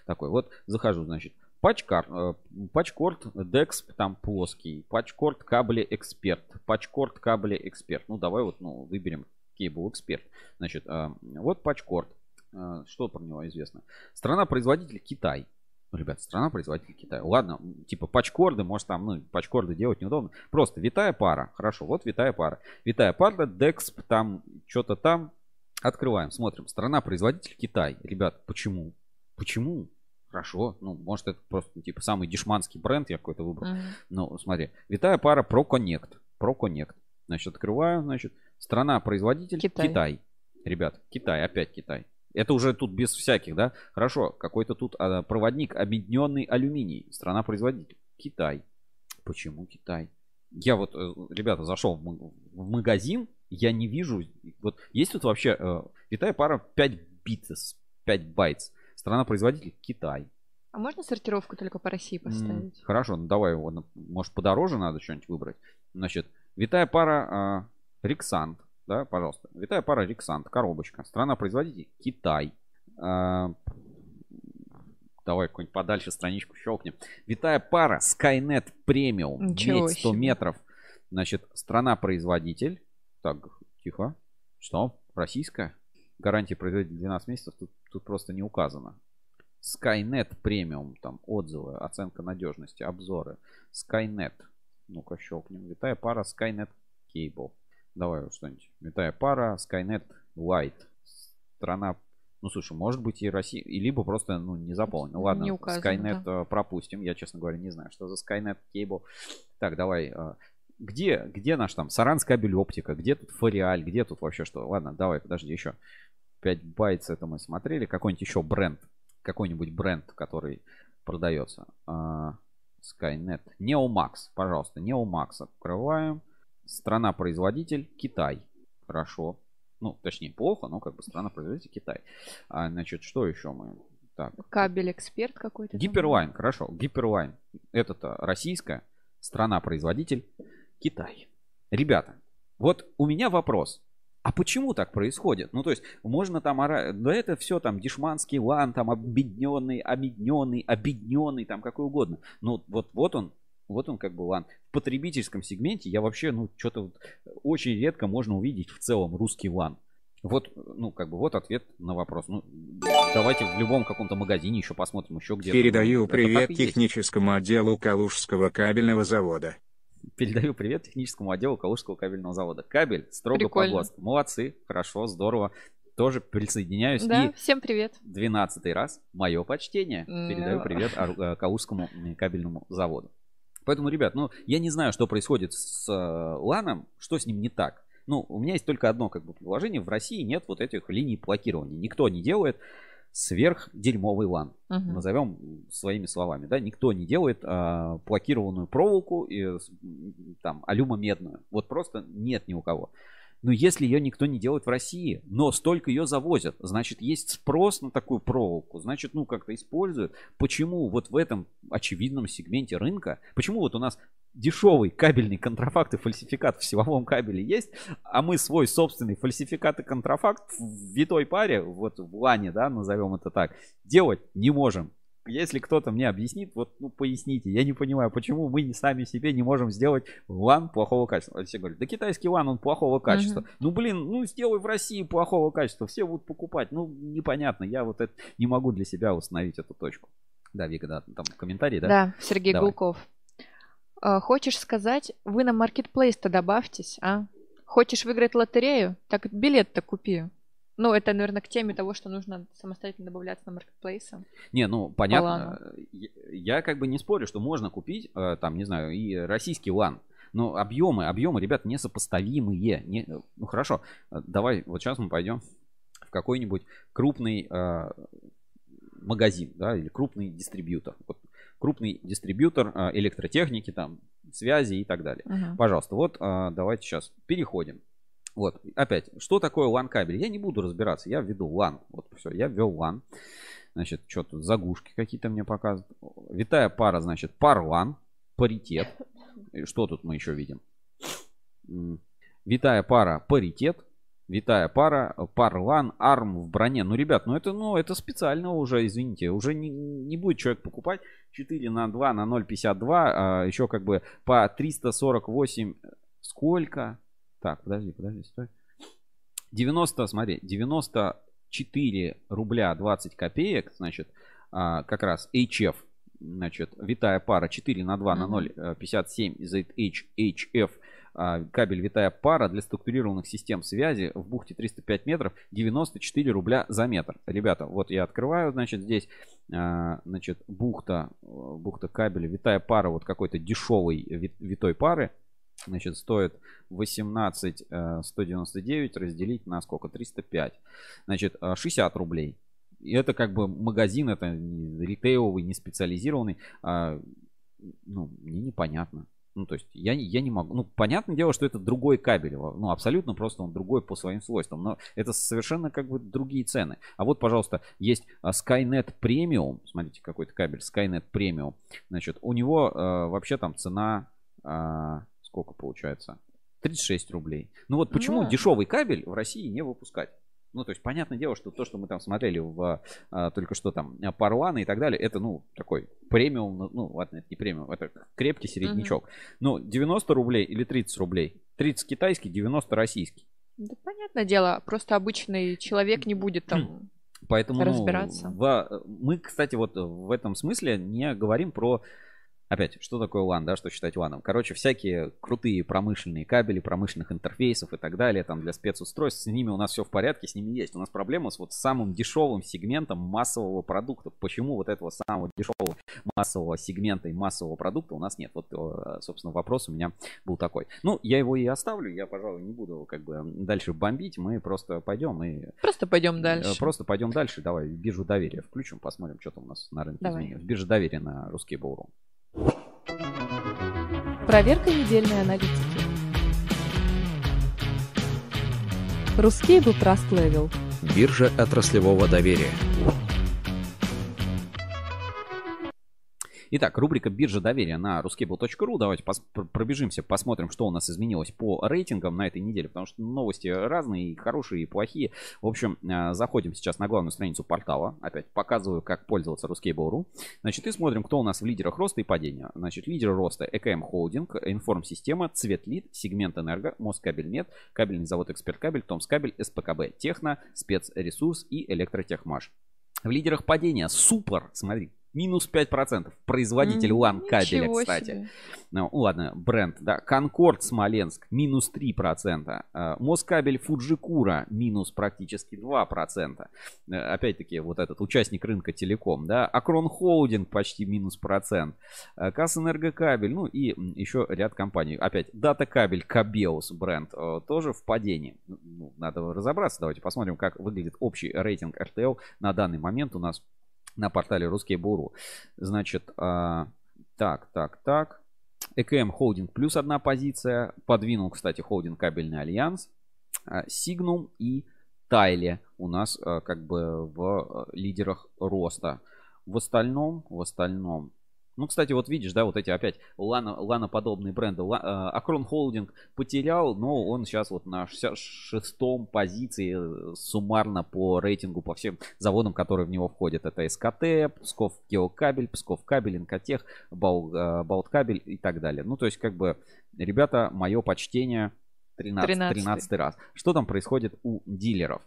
такой. Вот захожу, значит, Пачкар, э, пачкорд Дексп там плоский, пачкорд кабели эксперт, пачкорд кабели эксперт. Ну давай вот ну, выберем кейбл эксперт. Значит, э, вот пачкорд. Э, что про него известно? Страна-производитель Китай. Ну, ребят, страна-производитель Китай. Ладно, типа пачкорды, может там, ну, пачкорды делать неудобно. Просто витая пара. Хорошо, вот витая пара. Витая пара, Дексп, там, что-то там, Открываем, смотрим. Страна-производитель Китай. Ребят, почему? Почему? Хорошо, ну, может, это просто, ну, типа, самый дешманский бренд я какой-то выбрал. Uh-huh. Ну, смотри, витая пара ProConnect. ProConnect. Значит, открываю, значит, страна-производитель Китай. Китай. Ребят, Китай, опять Китай. Это уже тут без всяких, да? Хорошо, какой-то тут а, проводник, объединенный алюминий. Страна-производитель. Китай. Почему Китай? Я вот, э, ребята, зашел в магазин, я не вижу. Вот есть тут вообще э, витая пара 5 bites, 5 bites. Страна-производитель Китай. А можно сортировку только по России поставить? Mm, хорошо, ну давай, вот, может подороже надо что-нибудь выбрать. Значит, витая пара э, Рексант, да, пожалуйста. Витая пара Рексант, коробочка. Страна-производитель Китай. Э, давай какую-нибудь подальше страничку щелкнем. Витая пара Skynet Premium. Ничего 100 метров. Значит, страна-производитель так, тихо. Что? Российская? Гарантия производителя 12 месяцев тут, тут просто не указано. Skynet премиум, там отзывы, оценка надежности, обзоры. Skynet. Ну-ка щелкнем. Витая пара Skynet Cable. Давай что-нибудь. Витая пара Skynet Light. Страна ну, слушай, может быть и Россия, и либо просто, ну, не заполнено. Ну, ладно, не указано, Skynet да. Э, пропустим. Я, честно говоря, не знаю, что за Skynet Cable. Так, давай э, где, где наш там Саранс кабель оптика, где тут Фориаль, где тут вообще что? Ладно, давай, подожди, еще 5 байтс это мы смотрели. Какой-нибудь еще бренд, какой-нибудь бренд, который продается. Uh, Skynet. Neomax, пожалуйста, Neomax открываем. Страна-производитель Китай. Хорошо. Ну, точнее, плохо, но как бы страна-производитель Китай. А, значит, что еще мы? Так. Кабель эксперт какой-то. Гиперлайн, хорошо. Гиперлайн. Это-то российская страна-производитель Китай. Ребята, вот у меня вопрос. А почему так происходит? Ну, то есть, можно там, да это все там дешманский LAN, там объединенный, объединенный, объединенный, там какой угодно. Ну, вот, вот он, вот он как бы LAN. В потребительском сегменте я вообще, ну, что-то вот очень редко можно увидеть в целом русский LAN. Вот, ну, как бы, вот ответ на вопрос. Ну, давайте в любом каком-то магазине еще посмотрим, еще где-то. Передаю привет техническому отделу Калужского кабельного завода. Передаю привет техническому отделу Калужского кабельного завода. Кабель строго Прикольно. по ГОСТу. Молодцы, хорошо, здорово. Тоже присоединяюсь. Да, и всем привет. Двенадцатый раз мое почтение. Передаю привет э, Калужскому кабельному заводу. Поэтому, ребят, ну, я не знаю, что происходит с э, Ланом, что с ним не так. Ну, у меня есть только одно как бы предложение. В России нет вот этих линий блокирования. Никто не делает сверхдерьмовый лан. Угу. Назовем своими словами. Да? Никто не делает а, блокированную проволоку и там алюмомедную. Вот просто нет ни у кого. Но если ее никто не делает в России, но столько ее завозят, значит, есть спрос на такую проволоку, значит, ну, как-то используют. Почему вот в этом очевидном сегменте рынка, почему вот у нас дешевый кабельный контрафакт и фальсификат в силовом кабеле есть, а мы свой собственный фальсификат и контрафакт в витой паре, вот в лане, да, назовем это так, делать не можем. Если кто-то мне объяснит, вот, ну, поясните. Я не понимаю, почему мы сами себе не можем сделать ван плохого качества. Все говорят, да китайский ван, он плохого качества. Uh-huh. Ну, блин, ну, сделай в России плохого качества. Все будут покупать. Ну, непонятно. Я вот это не могу для себя установить эту точку. Да, Вика, да, там комментарий, да? Да, Сергей Давай. Гулков. А, Хочешь сказать, вы на маркетплейс-то добавьтесь, а? Хочешь выиграть лотерею? Так билет-то купи. Ну, это, наверное, к теме того, что нужно самостоятельно добавляться на маркетплейсы. Не, ну понятно. Я, я как бы не спорю, что можно купить, э, там, не знаю, и российский лан. Но объемы, объемы, ребят, несопоставимые. Не, ну хорошо, э, давай, вот сейчас мы пойдем в какой-нибудь крупный э, магазин, да, или крупный дистрибьютор. Вот, крупный дистрибьютор э, электротехники, там, связи и так далее. Мгм. Пожалуйста, вот э, давайте сейчас переходим. Вот, опять, что такое LAN кабель? Я не буду разбираться, я введу LAN. Вот все, я ввел LAN. Значит, что тут, заглушки какие-то мне показывают. Витая пара, значит, пар LAN, паритет. И что тут мы еще видим? Витая пара, паритет. Витая пара, пар LAN, ARM в броне. Ну, ребят, ну это, ну, это специально уже, извините. Уже не, не будет человек покупать 4 на 2 на 0,52. А еще как бы по 348. Сколько? Так, подожди, подожди, стой. 90, смотри, 94 рубля 20 копеек, значит, а, как раз HF, значит, витая пара 4 на 2 на Мгм. 0,57 ZH, HF, кабель витая пара для структурированных систем связи в бухте 305 метров 94 рубля за метр. Ребята, вот я открываю, значит, здесь, а, значит, бухта, э, бухта кабеля, витая пара вот какой-то дешевой ви- витой пары, значит, стоит 18 э, 199 разделить на сколько? 305. Значит, э, 60 рублей. И это как бы магазин, это ритейловый, не специализированный. а, ну, мне непонятно. Ну, то есть я, не- я не могу. Ну, понятное дело, что это другой кабель. Ну, абсолютно просто он другой по своим свойствам. Но это совершенно как бы другие цены. А вот, пожалуйста, есть а, Skynet Premium. Смотрите, какой-то кабель Skynet Premium. Значит, у него э, вообще там цена а, сколько получается? 36 рублей. Ну вот почему Ну. дешевый кабель в России не выпускать? Ну, то есть, понятное дело, что то, что мы там смотрели в а, только что там а, Парланы и так далее, это, ну, такой премиум, ну, ну, ладно, это не премиум, это крепкий середнячок. Ну, 90 рублей или 30 рублей? 30 китайский, 90 российский. Да, понятное дело, просто обычный человек не будет там... Поэтому ну, Разбираться. в- мы, кстати, вот в этом смысле не говорим про Опять, что такое LAN, да, что считать LAN? Короче, всякие крутые промышленные кабели, промышленных интерфейсов и так далее, там для спецустройств, с ними у нас все в порядке, с ними есть. У нас проблема с вот самым дешевым сегментом массового продукта. Почему вот этого самого дешевого массового сегмента и массового продукта у нас нет? Вот, э, собственно, вопрос у меня был такой. Ну, я его и оставлю, я, пожалуй, не буду как бы дальше бомбить, мы просто пойдем и Просто пойдем Э, дальше. Просто пойдем дальше. Давай биржу доверия включим, посмотрим, что там у нас на рынке Давай. изменилось. Биржа доверия на русский Буру. Проверка недельной аналитики. Ruscable Trust Level. Биржа отраслевого доверия. Итак, рубрика биржа доверия на ruskable.ru. Давайте пос- пр- пробежимся, посмотрим, что у нас изменилось по рейтингам на этой неделе, потому что новости разные, и хорошие, и плохие. В общем, э, заходим сейчас на главную страницу портала. Опять показываю, как пользоваться RusCable.ru. Значит, и смотрим, кто у нас в лидерах роста и падения. Значит, лидеры роста ЭКМ Холдинг, Информсистема, Цветлит, Сегмент Энерго, Москабельмет, Кабельный завод Эксперткабель, Томскабель, СПКБ Техно, Спецресурс и Электротехмаш. В лидерах падения Супер, смотри, минус 5%. Производитель М, LAN кабеля, кстати. себе. Ну, ладно, бренд, да. Конкорд Смоленск, минус 3%. Э, Москабель Фуджикура, минус практически 2%. Э, Опять-таки, вот этот участник рынка Телеком, да. Акрон Холдинг почти минус процент. Э, Кассэнергокабель, ну и еще ряд компаний. Опять, Датакабель, Cabeus бренд, тоже в падении. Ну, надо разобраться, давайте посмотрим, как выглядит общий рейтинг RTL на данный момент у нас на портале RusCable.ru. Значит, а, так, так, так. ЭКМ Холдинг плюс одна позиция. Подвинул, кстати, Холдинг Кабельный Альянс. А, Сигнум и Тайле у нас а, как бы в а, лидерах роста. В остальном, в остальном. Ну, кстати, вот видишь, да, вот эти опять лана, ланоподобные бренды. Ла- а, Акрон Холдинг потерял, но он сейчас вот на 66-м позиции э, суммарно по рейтингу по всем заводам, которые в него входят. Это СКТ, Псков Геокабель, Псков Кабель, Инкотех, Бал, э, Балткабель и так далее. Ну, то есть, как бы, ребята, мое почтение 13, 13. 13 раз. Что там происходит у дилеров?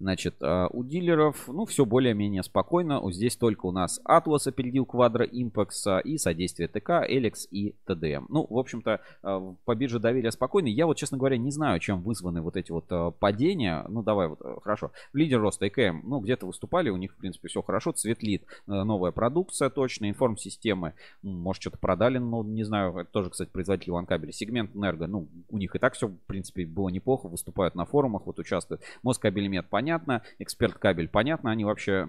Значит, а, у дилеров, ну, все более-менее спокойно. Здесь только у нас Atlas опередил Quadro Impex и содействие ТК, Эликс и ТДМ. Ну, в общем-то, а, по бирже доверия спокойно. Я вот, честно говоря, не знаю, чем вызваны вот эти вот а, падения. Ну, давай вот, хорошо. Лидер роста ЭКМ, ну, где-то выступали, у них, в принципе, все хорошо. Цветлит, новая продукция точно, информ-системы, может, что-то продали, ну, не знаю, это тоже, кстати, производитель ванкабеля. Сегмент Энерго, ну, у них и так все, в принципе, было неплохо, выступают на форумах, вот участвуют. Москабельмет, понятно, Эксперт Кабель, понятно, они вообще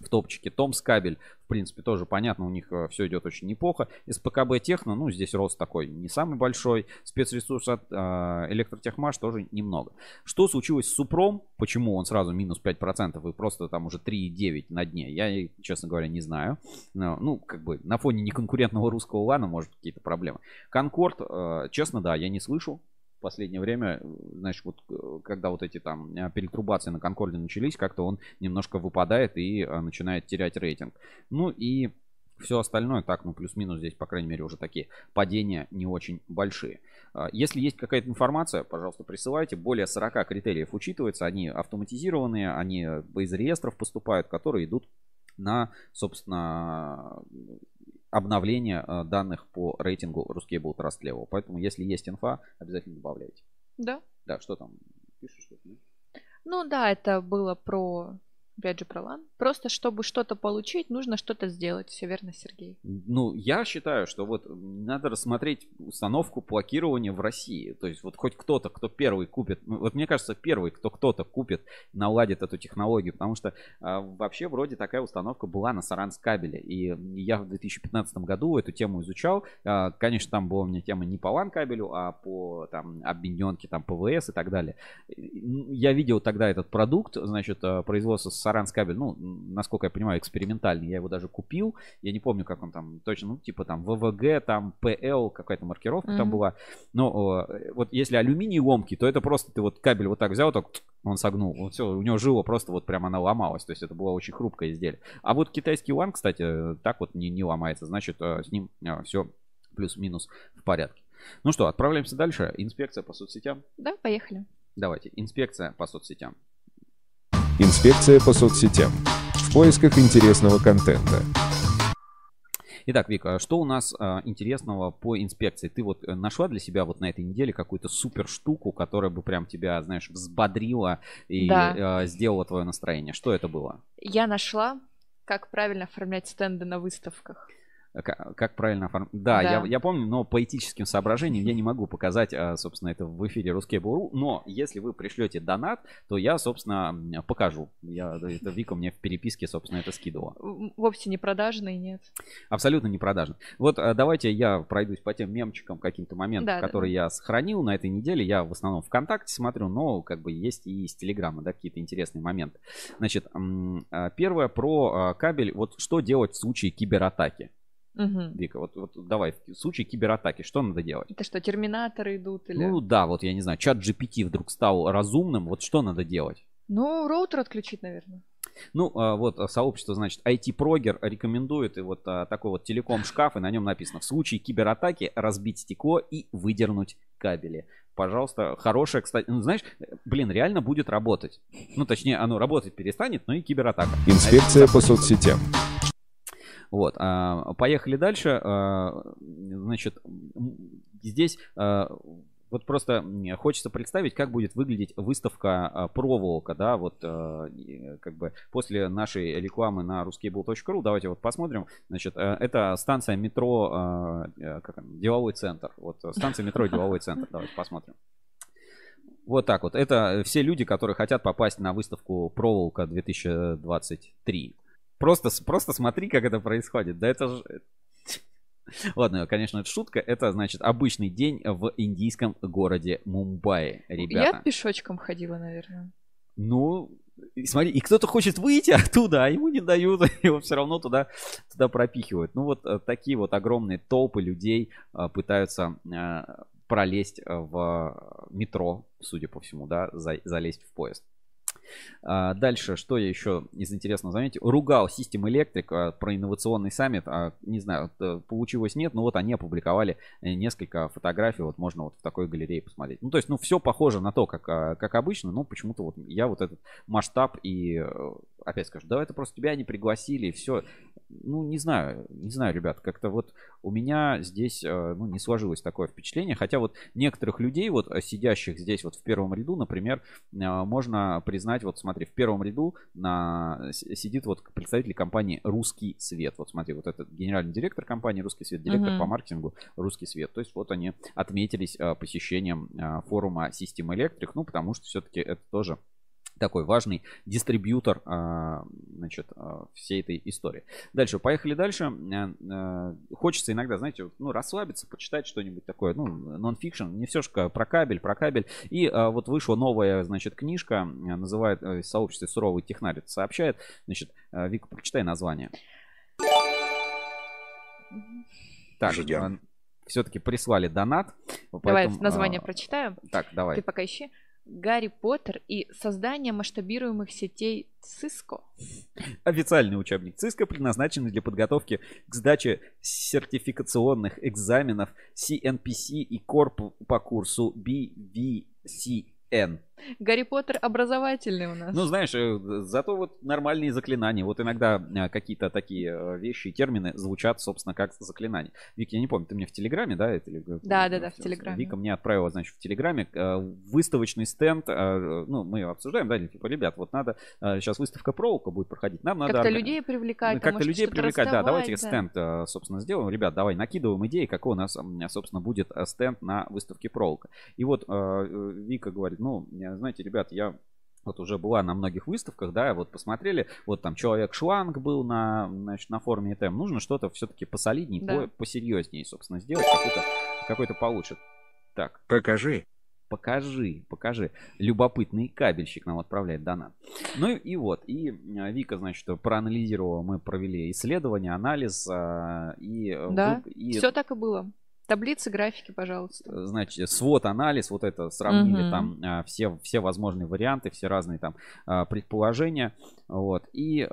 в топчике. Томс Кабель, в принципе, тоже понятно, у них все идет очень неплохо. СПКБ Техно, ну, здесь рост такой не самый большой. Спецресурс от э, Электротехмаш тоже немного. Что случилось с Супром? Почему он сразу минус 5% и просто там уже 3,9 на дне? Я, честно говоря, не знаю. Но, ну, как бы на фоне неконкурентного русского лана может какие-то проблемы. Конкорд, э, честно, да, я не слышу последнее время, знаешь, вот э, когда вот эти там э, перетрубации на Конкорде начались, как-то он немножко выпадает и э, начинает терять рейтинг. Ну и все остальное, так, ну плюс-минус здесь, по крайней мере, уже такие падения не очень большие. А, Если есть какая-то информация, пожалуйста, присылайте. Более 40 критериев учитывается. Они автоматизированные, они из реестров поступают, которые идут на, собственно, обновление э, данных по рейтингу Ruscable Trust Level. Поэтому, если есть инфа, обязательно добавляйте. Да. Да, что там? Пишешь что-то? Ну да, это было про, опять же, про лан. Просто чтобы что-то получить, нужно что-то сделать. Все верно, Сергей. Ну, я считаю, что вот надо рассмотреть установку блокирования в России. То есть вот хоть кто-то, кто первый купит, ну, вот мне кажется, первый, кто кто-то купит, наладит эту технологию, потому что а, вообще вроде такая установка была на Саранскабеле. И я в 2015 году эту тему изучал. А, конечно, там была у меня тема не по LAN кабелю, а по там объединенке, там ПВС и так далее. Ну, Я видел тогда этот продукт, значит, а, производство Саранскабель, ну, насколько я понимаю, экспериментальный. Я его даже купил. Я не помню, как он там точно, ну, типа там ВВГ, там ПЛ, какая-то маркировка там Мгм. была. Но э, вот если алюминий ломкий, то это просто ты вот кабель вот так взял, так он согнул. Вот все, у него жила просто вот прям она ломалась. То есть это было очень хрупкое изделие. А вот китайский лан, кстати, так вот не, не ломается. Значит, э, с ним все плюс-минус в порядке. Ну что, отправляемся дальше. Инспекция по соцсетям. Да, поехали. Давайте. Инспекция по соцсетям. Инспекция по соцсетям. В поисках интересного контента. Итак, Вика, что у нас а, интересного по инспекции? Ты вот э, нашла для себя вот на этой неделе какую-то супер штуку, которая бы прям тебя, знаешь, взбодрила и Да. а, сделала твое настроение? Что это было? Я нашла, как правильно оформлять стенды на выставках. Как, как правильно оформить? Да, Да. Я, я помню, но по этическим соображениям я не могу показать, а, собственно, это в эфире Ruskable.ru. Но если вы пришлете донат, то я, собственно, покажу. Я, это Вика мне в переписке, собственно, это скидывала. Вовсе не продажные, нет. Абсолютно не продажно. Вот а, давайте я пройдусь по тем мемчикам, каким-то моментам, Да, да, которые я сохранил на этой неделе. Я в основном ВКонтакте смотрю, но как бы есть и из Телеграма, да, какие-то интересные моменты. Значит, а, первое про кабель. Вот что делать в случае кибератаки? Мгм. Вика, вот, вот давай, в случае кибератаки, что надо делать? Это что, терминаторы идут или... Ну да, вот я не знаю, чат GPT вдруг стал разумным, вот что надо делать? Ну, роутер отключить, наверное. Ну, а, вот а, сообщество, значит, IT-прогер рекомендует и вот а, такой вот телеком-шкаф, и на нем написано, в случае кибератаки разбить стекло и выдернуть кабели. Пожалуйста, хорошая, кстати, ну, знаешь, блин, реально будет работать. Ну, точнее, оно работать перестанет, но и кибератака. Инспекция по соцсетям. Вот, а, поехали дальше. А, Значит, здесь а, вот просто хочется представить, как будет выглядеть выставка проволока, да, вот как бы после нашей рекламы на ruskable.ru, давайте вот посмотрим, значит, это станция метро, э, как она, деловой центр, вот э, станция метро деловой центр, давайте посмотрим. Вот так вот. Это все люди, которые хотят попасть на выставку проволока 2023. Просто, просто смотри, как это происходит. Да это же... [laughs] Ладно, конечно, это шутка. Это, значит, обычный день в индийском городе Мумбаи, ребята. Я пешочком ходила, наверное. Ну, и смотри, и кто-то хочет выйти оттуда, а ему не дают, [laughs] его все равно туда, туда пропихивают. Ну, вот э, такие вот огромные толпы людей э, пытаются э, пролезть в метро, судя по всему, да, за- залезть в поезд. А, Дальше, что я еще из интересного заметил? Ругал System Electric а, про инновационный саммит. А, Не знаю, получилось нет, но вот они опубликовали э, несколько фотографий. Вот можно вот в такой галерее посмотреть. Ну, то есть, ну, все похоже на то, как, а, как обычно, но почему-то вот я вот этот масштаб и э, опять скажу, да это просто тебя не пригласили, и все. Ну, не знаю, не знаю, ребят, как-то вот у меня здесь, э, ну, не сложилось такое впечатление. Хотя вот некоторых людей, вот э, сидящих здесь вот в первом ряду, например, э, можно признать, вот смотри, в первом ряду на, сидит вот представитель компании «Русский свет». Вот смотри, вот этот генеральный директор компании «Русский свет», директор Мгм. по маркетингу «Русский свет». То есть вот они отметились посещением форума System Electric, ну, потому что все-таки это тоже такой важный дистрибьютор а, значит, а, всей этой истории. Дальше, поехали дальше. А, а, Хочется иногда, знаете, ну, расслабиться, почитать что-нибудь такое, ну, нон-фикшн, не все же про кабель, про кабель. И а, вот вышла новая, значит, книжка, а, называет э, сообщество «Суровый технарь», это сообщает. Значит, Вика, прочитай название. Так, Ждем. все-таки прислали донат. Давай поэтому, название а, прочитаю. Так, давай. Ты пока ищи. Гарри Поттер и создание масштабируемых сетей Cisco. Официальный учебник ЦИСКО, предназначенный для подготовки к сдаче сертификационных экзаменов CNPC и Корп по курсу BVCN. Гарри Поттер образовательный у нас. Ну, знаешь, э, зато вот нормальные заклинания. Вот иногда э, какие-то такие э, вещи и термины звучат, собственно, как заклинания. Вик, я не помню, ты мне в Телеграме, да? Это, Да, да, да, в Телеграме. Вика мне отправила, значит, в Телеграме выставочный стенд. Ну, мы обсуждаем, да, типа, ребят, вот надо, сейчас выставка проволока будет проходить, нам надо... Как-то людей привлекать, Как-то людей привлекать, да. Давайте раздавать, стенд, собственно, сделаем. Ребят, давай накидываем идеи, какой у нас, собственно, будет стенд на выставке проволока. И вот Вика говорит, ну, э, знаете, ребят, я вот уже была на многих выставках, да, вот посмотрели, вот там человек-шланг был на, значит, на форуме ТМ. Нужно что-то все-таки посолидней, Да. по- посерьезнее, собственно, сделать, какой-то, какой-то получше. Так, Покажи. покажи, покажи. Любопытный кабельщик нам отправляет донат. Ну и, и вот, и э, Вика, значит, проанализировала, мы провели исследование, анализ, а, и, э, Да, вдруг- и Все так и было. Таблицы, графики, пожалуйста. э, значит, свод анализ, вот это сравнили Мгм. там а, все, все возможные варианты, все разные там предположения, вот, и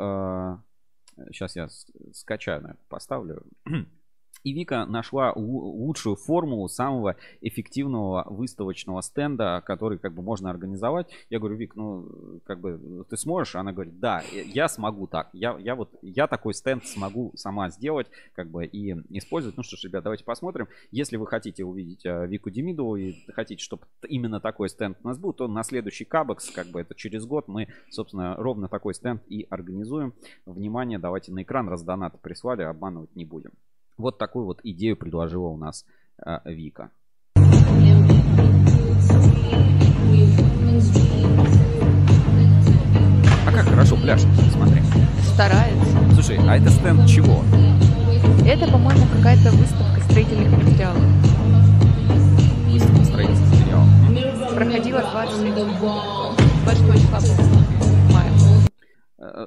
сейчас я скачаю, наверное, поставлю. [clears throat] И Вика нашла лу- лучшую формулу самого эффективного выставочного стенда, который как бы можно организовать. Я говорю, Вик, ну как бы ты сможешь? Она говорит, да, я смогу так. Я, я вот я такой стенд смогу сама сделать, как бы и использовать. Ну что ж, ребят, давайте посмотрим. Если вы хотите увидеть а, Вику Демидову и хотите, чтобы именно такой стенд у нас был, то на следующий Кабекс, как бы это через год, мы, собственно, ровно такой стенд и организуем. Внимание, давайте на экран раз прислали, обманывать не будем. Вот такую вот идею предложила у нас а, Вика. А как хорошо пляж, смотри. Старается. Слушай, а это стенд чего? Это, по-моему, какая-то выставка строительных материалов. Выставка строительных материалов. Проходила 20 22 числа, по-моему, мая. Э,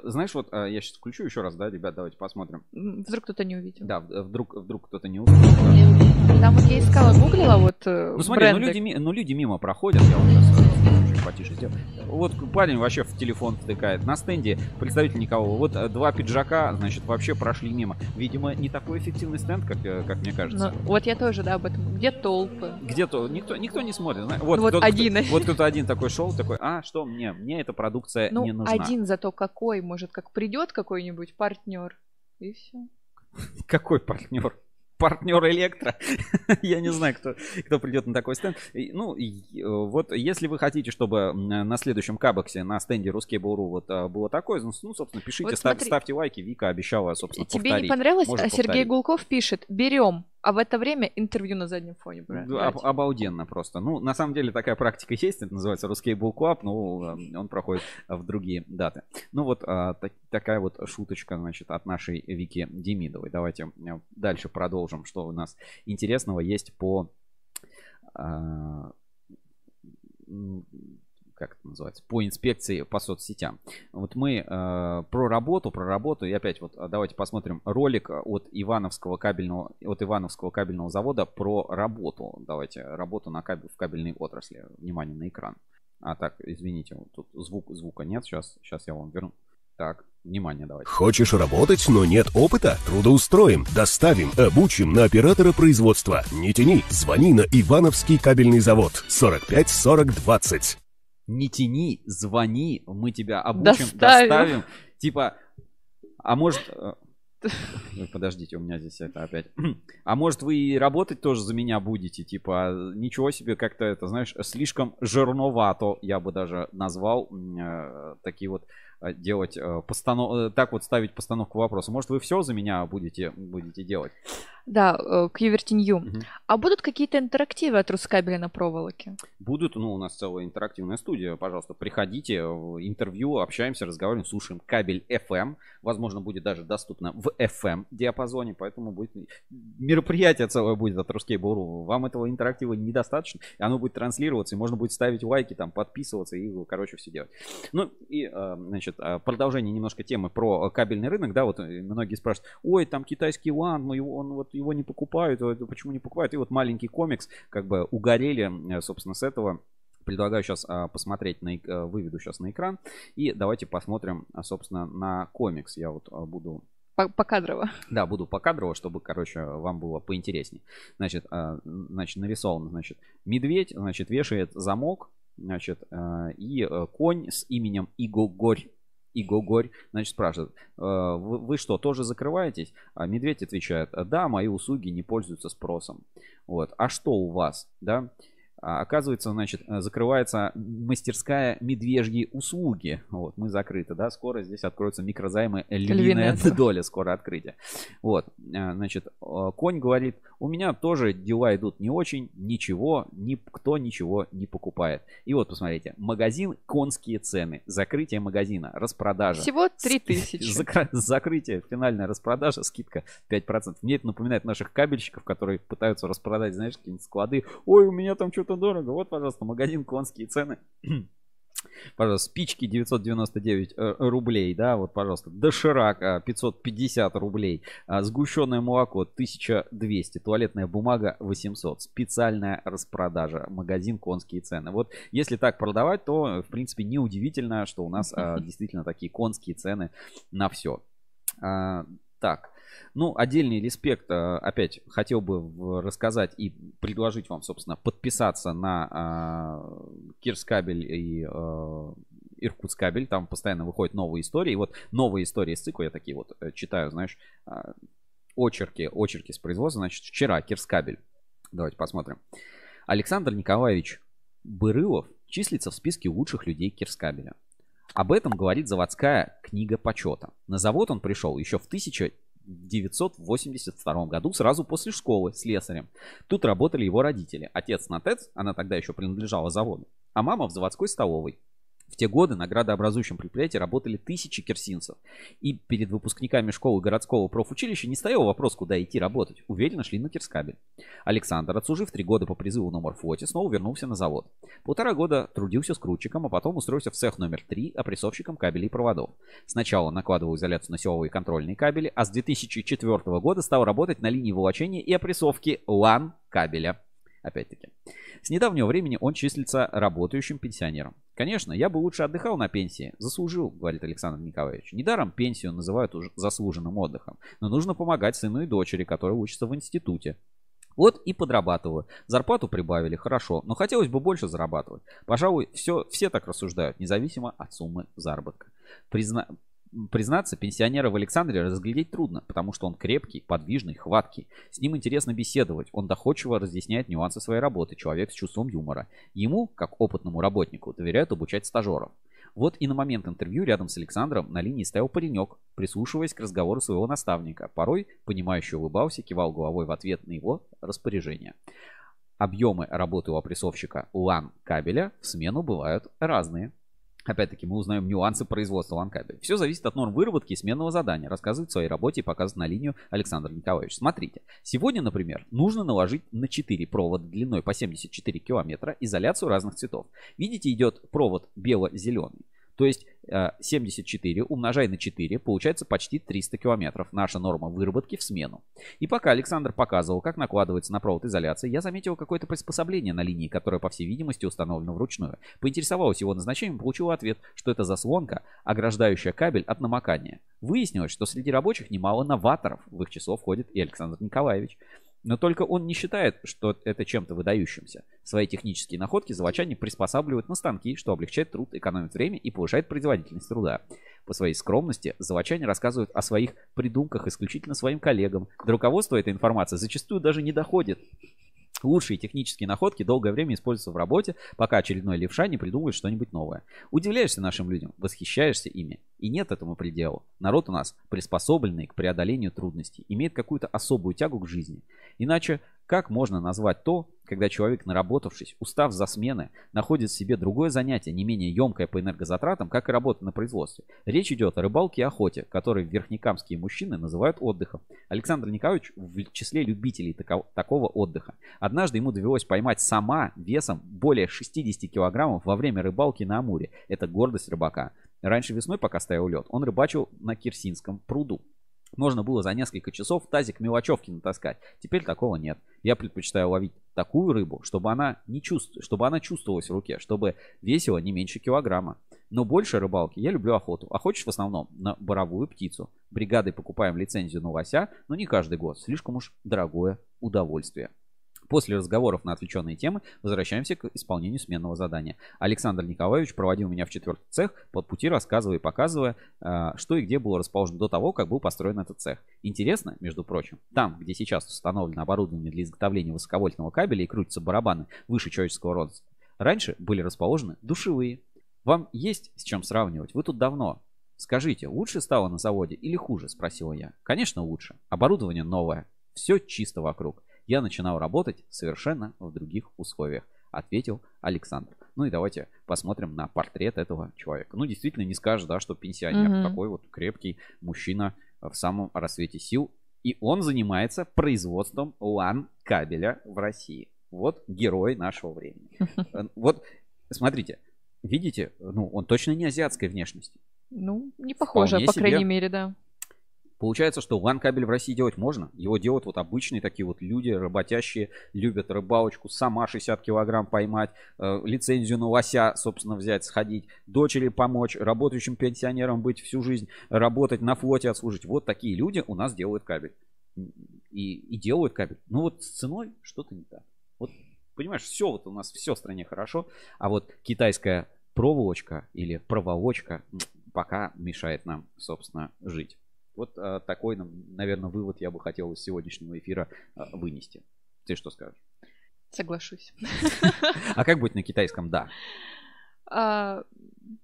Знаешь, вот э, я сейчас включу еще раз, да, ребят, давайте посмотрим. Вдруг кто-то не увидел. Да, вдруг, вдруг кто-то не да. Там вот я искала, гуглила вот э, Ну смотри, ну бренды. люди, ми- ну люди мимо проходят, я вот сейчас э, потише сделаю. Вот парень вообще в телефон втыкает. На стенде представитель никого. Вот э, два пиджака, значит, вообще прошли мимо. Видимо, не такой эффективный стенд, как, э, как мне кажется. Ну, вот я тоже, да, об этом. Где толпы? Где-то никто, никто не смотрит. Вот, Ну вот кто-то- один. [laughs] вот кто-то один такой шел, такой, а, что мне? Мне эта продукция Ну, не нужна. один зато какой, может, как придет какой-нибудь партнер. И все. [laughs] Какой партнер? Партнер Электро. [laughs] Я не знаю, кто, кто придет на такой стенд. Ну, э, вот если вы хотите, чтобы на следующем Кабексе на стенде Ruskable.ru вот а, было такое, ну, ну, собственно, пишите, Вот став- ставьте лайки. Вика обещала, собственно, Тебе повторить. не понравилось? Может А Сергей повторить. Гулков пишет, берем. А в это время интервью на заднем фоне бра- Да, об- брать. обалденно просто. Ну, на самом деле такая практика есть, это называется Ruskable Club, но э, он проходит в другие даты. Ну вот а, так- такая вот шуточка, значит, от нашей Вики Демидовой. Давайте э, дальше продолжим, что у нас интересного есть по... а, как это называется, по инспекции по соцсетям. Вот мы э, про работу, про работу, и опять вот а, давайте посмотрим ролик от Ивановского кабельного, от Ивановского кабельного завода про работу. Давайте работу на кабель, в кабельной отрасли. Внимание на экран. А, так, извините, вот тут звук, звука нет, сейчас, сейчас я вам верну. Так, внимание давайте. Хочешь работать, но нет опыта? Трудоустроим, доставим, обучим на оператора производства. Не тяни, звони на Ивановский кабельный завод 45 40 20. Не тяни, звони, мы тебя обучим, Доставим. доставим. Типа, а может... э, [laughs] Ой, Подождите, у меня здесь это опять. [clears throat] А может вы и работать тоже за меня будете? Типа, ничего себе, как-то это, знаешь, слишком жирновато, я бы даже назвал, э, такие вот э, делать э, постанов... так вот ставить постановку вопроса. Может вы все за меня будете, будете делать? Да, э, к Ювертинью. Мгм. А будут какие-то интерактивы от Рускабеля на проволоке? Будут, ну, у нас целая интерактивная студия, пожалуйста, приходите, в интервью, общаемся, разговариваем, слушаем кабель FM, возможно, будет даже доступно в FM диапазоне, поэтому будет мероприятие целое будет от Ruskable.ru. Вам этого интерактива недостаточно, и оно будет транслироваться, и можно будет ставить лайки, там, подписываться и, короче, все делать. Ну, и, э, значит, э, продолжение немножко темы про кабельный рынок, да, вот многие спрашивают, ой, там китайский мы его, он вот его не покупают, э, почему не покупают? И вот маленький комикс, как бы угорели, э, собственно, с этого. Предлагаю сейчас а, посмотреть, на, а, выведу сейчас на экран. И давайте посмотрим, а, собственно, на комикс. Я вот а, буду По- Покадрово. да, буду покадрово, чтобы, короче, вам было поинтереснее. Значит, значит, нарисован, значит, медведь, значит, вешает замок, значит, а, и э, конь с именем Игогорь. Игогорь, значит, спрашивает, «Э, вы, вы что, тоже закрываетесь? А медведь отвечает, да, мои услуги не пользуются спросом. Вот. А что у вас, да? А, Оказывается, значит, э, закрывается мастерская медвежьи услуги. Вот, мы закрыты, да, скоро здесь откроются микрозаймы львиная доля. скоро открытие. Вот, э, значит, э, конь говорит, у меня тоже дела идут не очень, ничего, никто ничего не покупает. И вот, посмотрите, магазин «Конские цены», закрытие магазина, распродажа. Всего 3000. [laughs] Закра- Закрытие, финальная распродажа, скидка 5%. Мне это напоминает наших кабельщиков, которые пытаются распродать, знаешь, какие-нибудь склады. Ой, у меня там что-то дорого. Вот, пожалуйста, магазин «Конские цены». [clears throat] Пожалуйста, спички 999 э, рублей, да, вот, пожалуйста. Доширак э, 550 рублей. А, Сгущенное молоко 1200. Туалетная бумага 800. Специальная распродажа. Магазин «Конские цены». Вот если так продавать, то, в принципе, неудивительно, что у нас а, [laughs] действительно такие конские цены на все. Так, ну, отдельный респект, а, опять хотел бы рассказать и предложить вам, собственно, подписаться на а, Кирскабель и а, Иркутскабель. Там постоянно выходят новые истории. И вот новые истории с цикла я такие вот э, читаю, знаешь, очерки, очерки с производства. Значит, вчера Кирскабель. Давайте посмотрим. Александр Николаевич Бырылов числится в списке лучших людей Кирскабеля. Об этом говорит заводская книга почета. На завод он пришел еще в 1982 году, сразу после школы, слесарем. Тут работали его родители. Отец на ТЭЦ, она тогда еще принадлежала заводу, а мама в заводской столовой. В те годы на градообразующем предприятии работали тысячи кирсинцев. И перед выпускниками школы городского профучилища не стоял вопрос, куда идти работать. Уверенно шли на Кирскабель. Александр, отслужив три года по призыву на морфлоте, снова вернулся на завод. Полтора года трудился скрутчиком, а потом устроился в цех номер три опрессовщиком кабелей и проводов. Сначала накладывал изоляцию на силовые контрольные кабели, а с 2004 года стал работать на линии волочения и опрессовки LAN кабеля. Опять-таки. С недавнего времени он числится работающим пенсионером. Конечно, я бы лучше отдыхал на пенсии. Заслужил, говорит Александр Николаевич. Недаром пенсию называют уже заслуженным отдыхом. Но нужно помогать сыну и дочери, которые учатся в институте. Вот и подрабатываю. Зарплату прибавили, хорошо, но хотелось бы больше зарабатывать. Пожалуй, все, все так рассуждают, независимо от суммы заработка. Призна... Признаться, пенсионера в Александре разглядеть трудно, потому что он крепкий, подвижный, хваткий. С ним интересно беседовать, он доходчиво разъясняет нюансы своей работы, человек с чувством юмора. Ему, как опытному работнику, доверяют обучать стажеров. Вот и на момент интервью рядом с Александром на линии стоял паренек, прислушиваясь к разговору своего наставника. Порой, понимающе улыбался, кивал головой в ответ на его распоряжение. Объемы работы у опрессовщика лан кабеля в смену бывают разные. Опять-таки мы узнаем нюансы производства лан-кабеля. Все зависит от норм выработки и сменного задания. Рассказывает в своей работе и показывает на линию Александр Николаевич. Смотрите, сегодня, например, нужно наложить на 4 провода длиной по 74 километра изоляцию разных цветов. Видите, идет провод бело-зеленый. То есть э, 74 умножай на 4, получается почти 300 километров. Наша норма выработки в смену. И пока Александр показывал, как накладывается на провод изоляции, я заметил какое-то приспособление на линии, которое, по всей видимости, установлено вручную. Поинтересовалась его назначением, получил ответ, что это заслонка, ограждающая кабель от намокания. Выяснилось, что среди рабочих немало новаторов. В их число входит и Александр Николаевич. Но только он не считает, что это чем-то выдающимся. Свои технические находки заводчане приспосабливают на станки, что облегчает труд, экономит время и повышает производительность труда. По своей скромности заводчане рассказывают о своих придумках исключительно своим коллегам. До руководства эта информация зачастую даже не доходит. Лучшие технические находки долгое время используются в работе, пока очередной левша не придумает что-нибудь новое. Удивляешься нашим людям, восхищаешься ими. И нет этому пределу. Народ у нас приспособленный к преодолению трудностей, имеет какую-то особую тягу к жизни. Иначе как можно назвать то, когда человек, наработавшись, устав за смены, находит в себе другое занятие, не менее емкое по энергозатратам, как и работа на производстве? Речь идет о рыбалке и охоте, которые верхнекамские мужчины называют отдыхом. Александр Николаевич в числе любителей такого, такого отдыха. Однажды ему довелось поймать сама весом более 60 килограммов во время рыбалки на Амуре. Это гордость рыбака. Раньше весной, пока стоял лед, он рыбачил на Кирсинском пруду. Можно было за несколько часов тазик мелочевки натаскать. Теперь такого нет. Я предпочитаю ловить такую рыбу, чтобы она, не чувств... чтобы она чувствовалась в руке, чтобы весила не меньше килограмма. Но больше рыбалки я люблю охоту. Охочешь в основном на боровую птицу. Бригадой покупаем лицензию на лося, но не каждый год. Слишком уж дорогое удовольствие. После разговоров на отвлеченные темы возвращаемся к исполнению сменного задания. Александр Николаевич проводил меня в четвертый цех, по пути рассказывая и показывая, а, что и где было расположено до того, как был построен этот цех. Интересно, между прочим, там, где сейчас установлено оборудование для изготовления высоковольтного кабеля и крутятся барабаны выше человеческого роста, раньше были расположены душевые. Вам есть с чем сравнивать? Вы тут давно. Скажите, лучше стало на заводе или хуже? Спросила я. Конечно, лучше. Оборудование новое. Все чисто вокруг я начинал работать совершенно в других условиях, ответил Александр. Ну и давайте посмотрим на портрет этого человека. Ну, действительно, не скажешь, да, что пенсионер mm такой вот крепкий мужчина в самом рассвете сил. И он занимается производством лан-кабеля в России. Вот герой нашего времени. [laughs] Вот, смотрите, видите, ну, он точно не азиатской внешности. Ну, не похоже, по крайней мере, да. Получается, что лан-кабель в России делать можно. Его делают вот обычные такие вот люди, работящие, любят рыбалочку, сама 60 килограмм поймать, э, лицензию на лося, собственно, взять, сходить, дочери помочь, работающим пенсионерам быть всю жизнь, работать на флоте, отслужить. Вот такие люди у нас делают кабель. И, и делают кабель. Ну вот с ценой что-то не так. Вот, понимаешь, все вот у нас, все в стране хорошо, а вот китайская проволочка или проволочка пока мешает нам, собственно, жить. Вот а, такой, наверное, вывод я бы хотел из сегодняшнего эфира а, вынести. Ты что скажешь? Соглашусь. [laughs] А как будет на китайском «да»? А,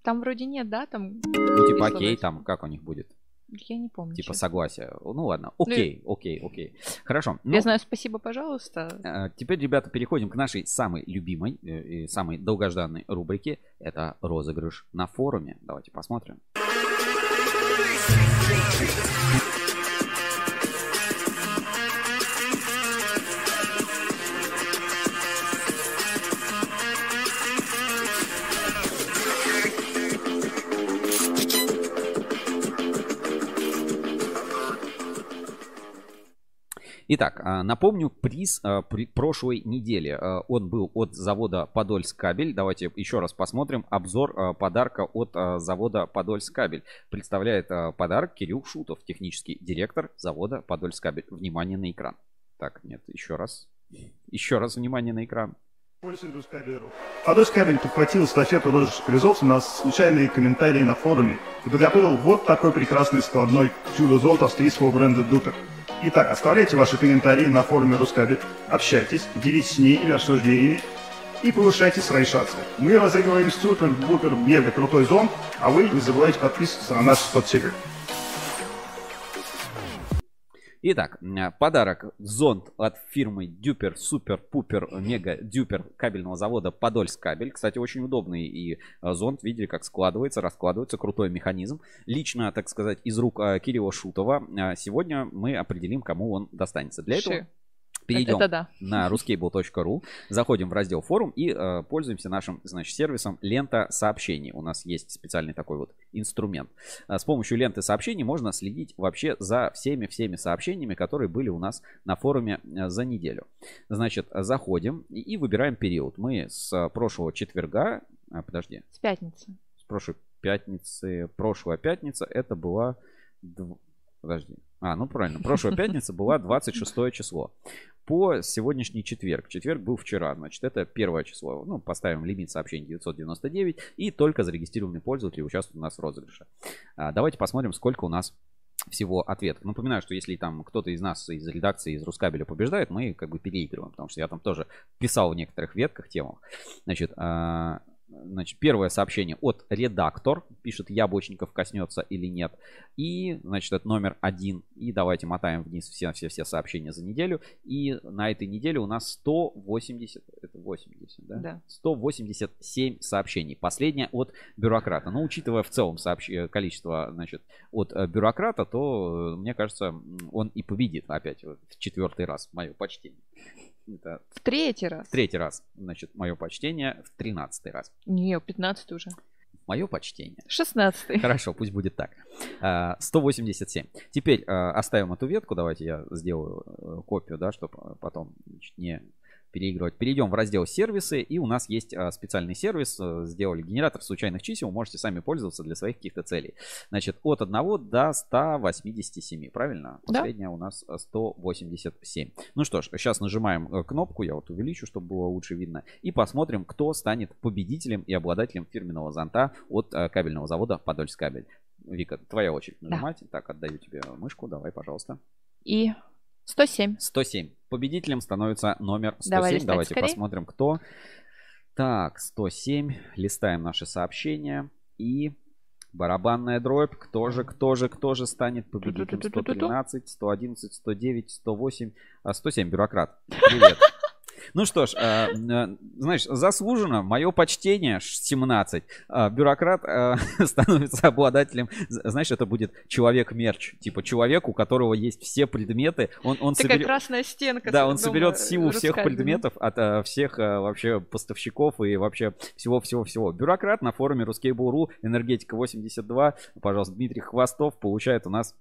там вроде нет, да? Там ну, типа окей, там как у них будет? Я не помню. Типа согласие. Ну ладно, окей, ну, окей, окей. Хорошо. Ну, я знаю, спасибо, пожалуйста. Теперь, ребята, переходим к нашей самой любимой э, и самой долгожданной рубрике. Это розыгрыш на форуме. Давайте посмотрим. Patriot. Итак, а, напомню приз а, прошлой недели. А, он был от завода Подольск кабель. Давайте еще раз посмотрим обзор подарка от завода Подольск кабель. Представляет подарок Кирилл Шутов, технический директор завода Подольск кабель. Внимание на экран. Так, нет, еще раз. Еще раз внимание на экран. Подольск кабель подхватил эстафету розыгрыша призов на случайные комментарии на форуме и подготовил вот такой прекрасный складной чудо-золото австрийского бренда Дупер. Итак, оставляйте ваши комментарии на форуме Рускабель, общайтесь, делитесь с ней или обсуждениями и повышайте свои шансы. Мы разыгрываем супер, бупер, мега крутой зон, а вы не забывайте подписываться на наши соцсети. Итак, подарок зонд от фирмы Дюпер Супер Пупер Мега Дюпер кабельного завода Подольск кабель. Кстати, очень удобный и а, зонд. Видели, как складывается, раскладывается. Крутой механизм. Лично, так сказать, из рук а, Кирилла Шутова. А, сегодня мы определим, кому он достанется. Для этого Перейдем Это да. на ruscable.ru, заходим в раздел форум и э, пользуемся нашим, значит, сервисом лента сообщений. У нас есть специальный такой вот инструмент. А с помощью ленты сообщений можно следить вообще за всеми-всеми сообщениями, которые были у нас на форуме э, за неделю. Значит, заходим и, и выбираем период. Мы с прошлого четверга, а, подожди, С пятницы. с прошлой пятницы, прошлая пятница, это была... Подожди. А, ну правильно. Прошлая пятница была 26 число. По сегодняшний четверг. Четверг был вчера. Значит, это первое число. Ну, поставим лимит сообщений 999. И только зарегистрированные пользователи участвуют у нас в розыгрыше. А, давайте посмотрим, сколько у нас всего ответов. Напоминаю, что если там кто-то из нас из редакции из Рускабеля побеждает, мы как бы переигрываем, потому что я там тоже писал в некоторых ветках темах. Значит, а, Значит, первое сообщение от редактор. Пишет, Яблочников коснется или нет. И, значит, это номер один. И давайте мотаем вниз все-все-все сообщения за неделю. И на этой неделе у нас 180, это 80, да? Да. 187 сообщений. Последнее от бюрократа. Но учитывая в целом сообщ- э, количество, значит, от э, бюрократа, то, э, мне кажется, он и победит опять в четвертый раз. Мое почтение. Это В третий раз. в третий раз, значит, мое почтение, в тринадцатый раз. Не, 15 уже. Мое почтение. 16 Хорошо, пусть будет так. А, 187. Теперь а, оставим эту ветку. Давайте я сделаю э, копию, да, чтобы потом значит, не переигрывать. Перейдем в раздел сервисы. И у нас есть а, специальный сервис. э, Сделали генератор случайных чисел. Можете сами пользоваться для своих каких-то целей. Значит, от 1 до 187. Правильно? Да. Последняя у нас а, 187. Ну что ж, сейчас нажимаем э, кнопку. Я вот увеличу, чтобы было лучше видно. И посмотрим, кто станет победителем и обладателем фирменного зонта от э, кабельного завода Подольскабель. Вика, твоя очередь Да. нажимать. Так, отдаю тебе мышку. Давай, пожалуйста. И 107. 107. Победителем становится номер 107. Давай листать Давайте скорее. посмотрим, кто. Так, 107. Листаем наши сообщения. И барабанная дробь. Кто же, кто же, кто же станет победителем? 113, 111, 109, 108, а 107. Бюрократ. Привет. Ну что ж, а, а, знаешь, заслуженно, мое почтение, ш- 17. А, Бюрократ [laughs] становится обладателем, знаешь, это будет человек-мерч. Типа человек, у которого есть все предметы. Он, он Такая соберет- красная стенка. да, он соберет силу всех предметов от всех вообще поставщиков и вообще всего-всего-всего. Бюрократ на форуме Ruskable.ru, энергетика 82, пожалуйста, Дмитрий Хвостов получает у нас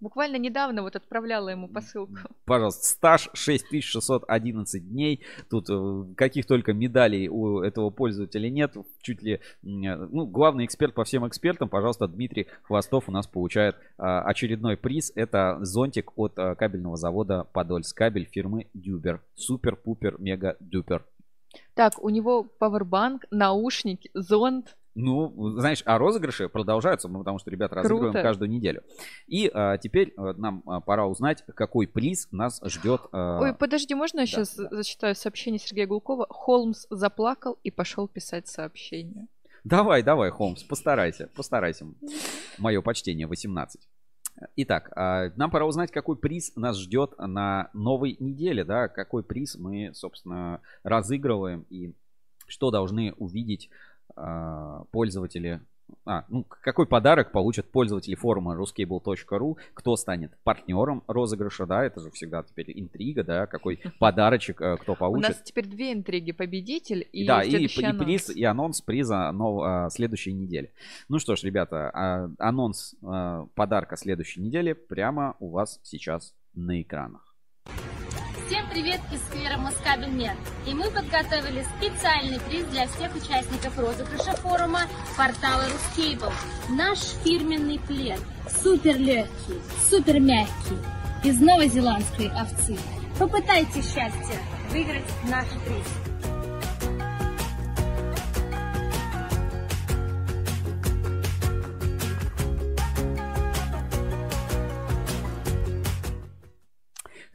Буквально недавно вот отправляла ему посылку. пожалуйста, стаж 6611 дней. Тут э, каких только медалей у этого пользователя нет. Чуть ли, э, ну, главный эксперт по всем экспертам, пожалуйста, Дмитрий Хвостов у нас получает а, очередной приз. Это зонтик от а, кабельного завода Подольск кабель фирмы Дюбер. Супер-пупер, мега-дюпер. Так, у него пауэрбанк, наушники, зонт. Ну, знаешь, а розыгрыши продолжаются, потому что ребята разыгрываем Круто. каждую неделю. И а, теперь а, нам а, пора узнать, какой приз нас ждет. а, Ой, подожди, можно я да, сейчас да. зачитаю сообщение Сергея Гулкова? Холмс заплакал и пошел писать сообщение. Давай, давай, Холмс, постарайся, постарайся. Мое почтение, 18. Итак, а, нам пора узнать, какой приз нас ждет на новой неделе, да, какой приз мы, собственно, разыгрываем и что должны увидеть пользователи. А, ну, какой подарок получат пользователи форума ruscable.ru, кто станет партнером розыгрыша, да, это же всегда теперь интрига, да, какой [laughs] подарочек э, кто У получит. нас теперь две интриги. Победитель и да, и, следующий и анонс. приз, и анонс приза нов- а, следующей недели. Ну что ж, ребята, а, анонс а, подарка следующей недели прямо у вас сейчас на экранах. Привет из сквера Москабельмет. И мы подготовили специальный приз для всех участников розыгрыша форума портала Рускейбл. Наш фирменный плед. Супер легкий, супер мягкий. Из новозеландской овцы. Попытайте счастье выиграть наш приз.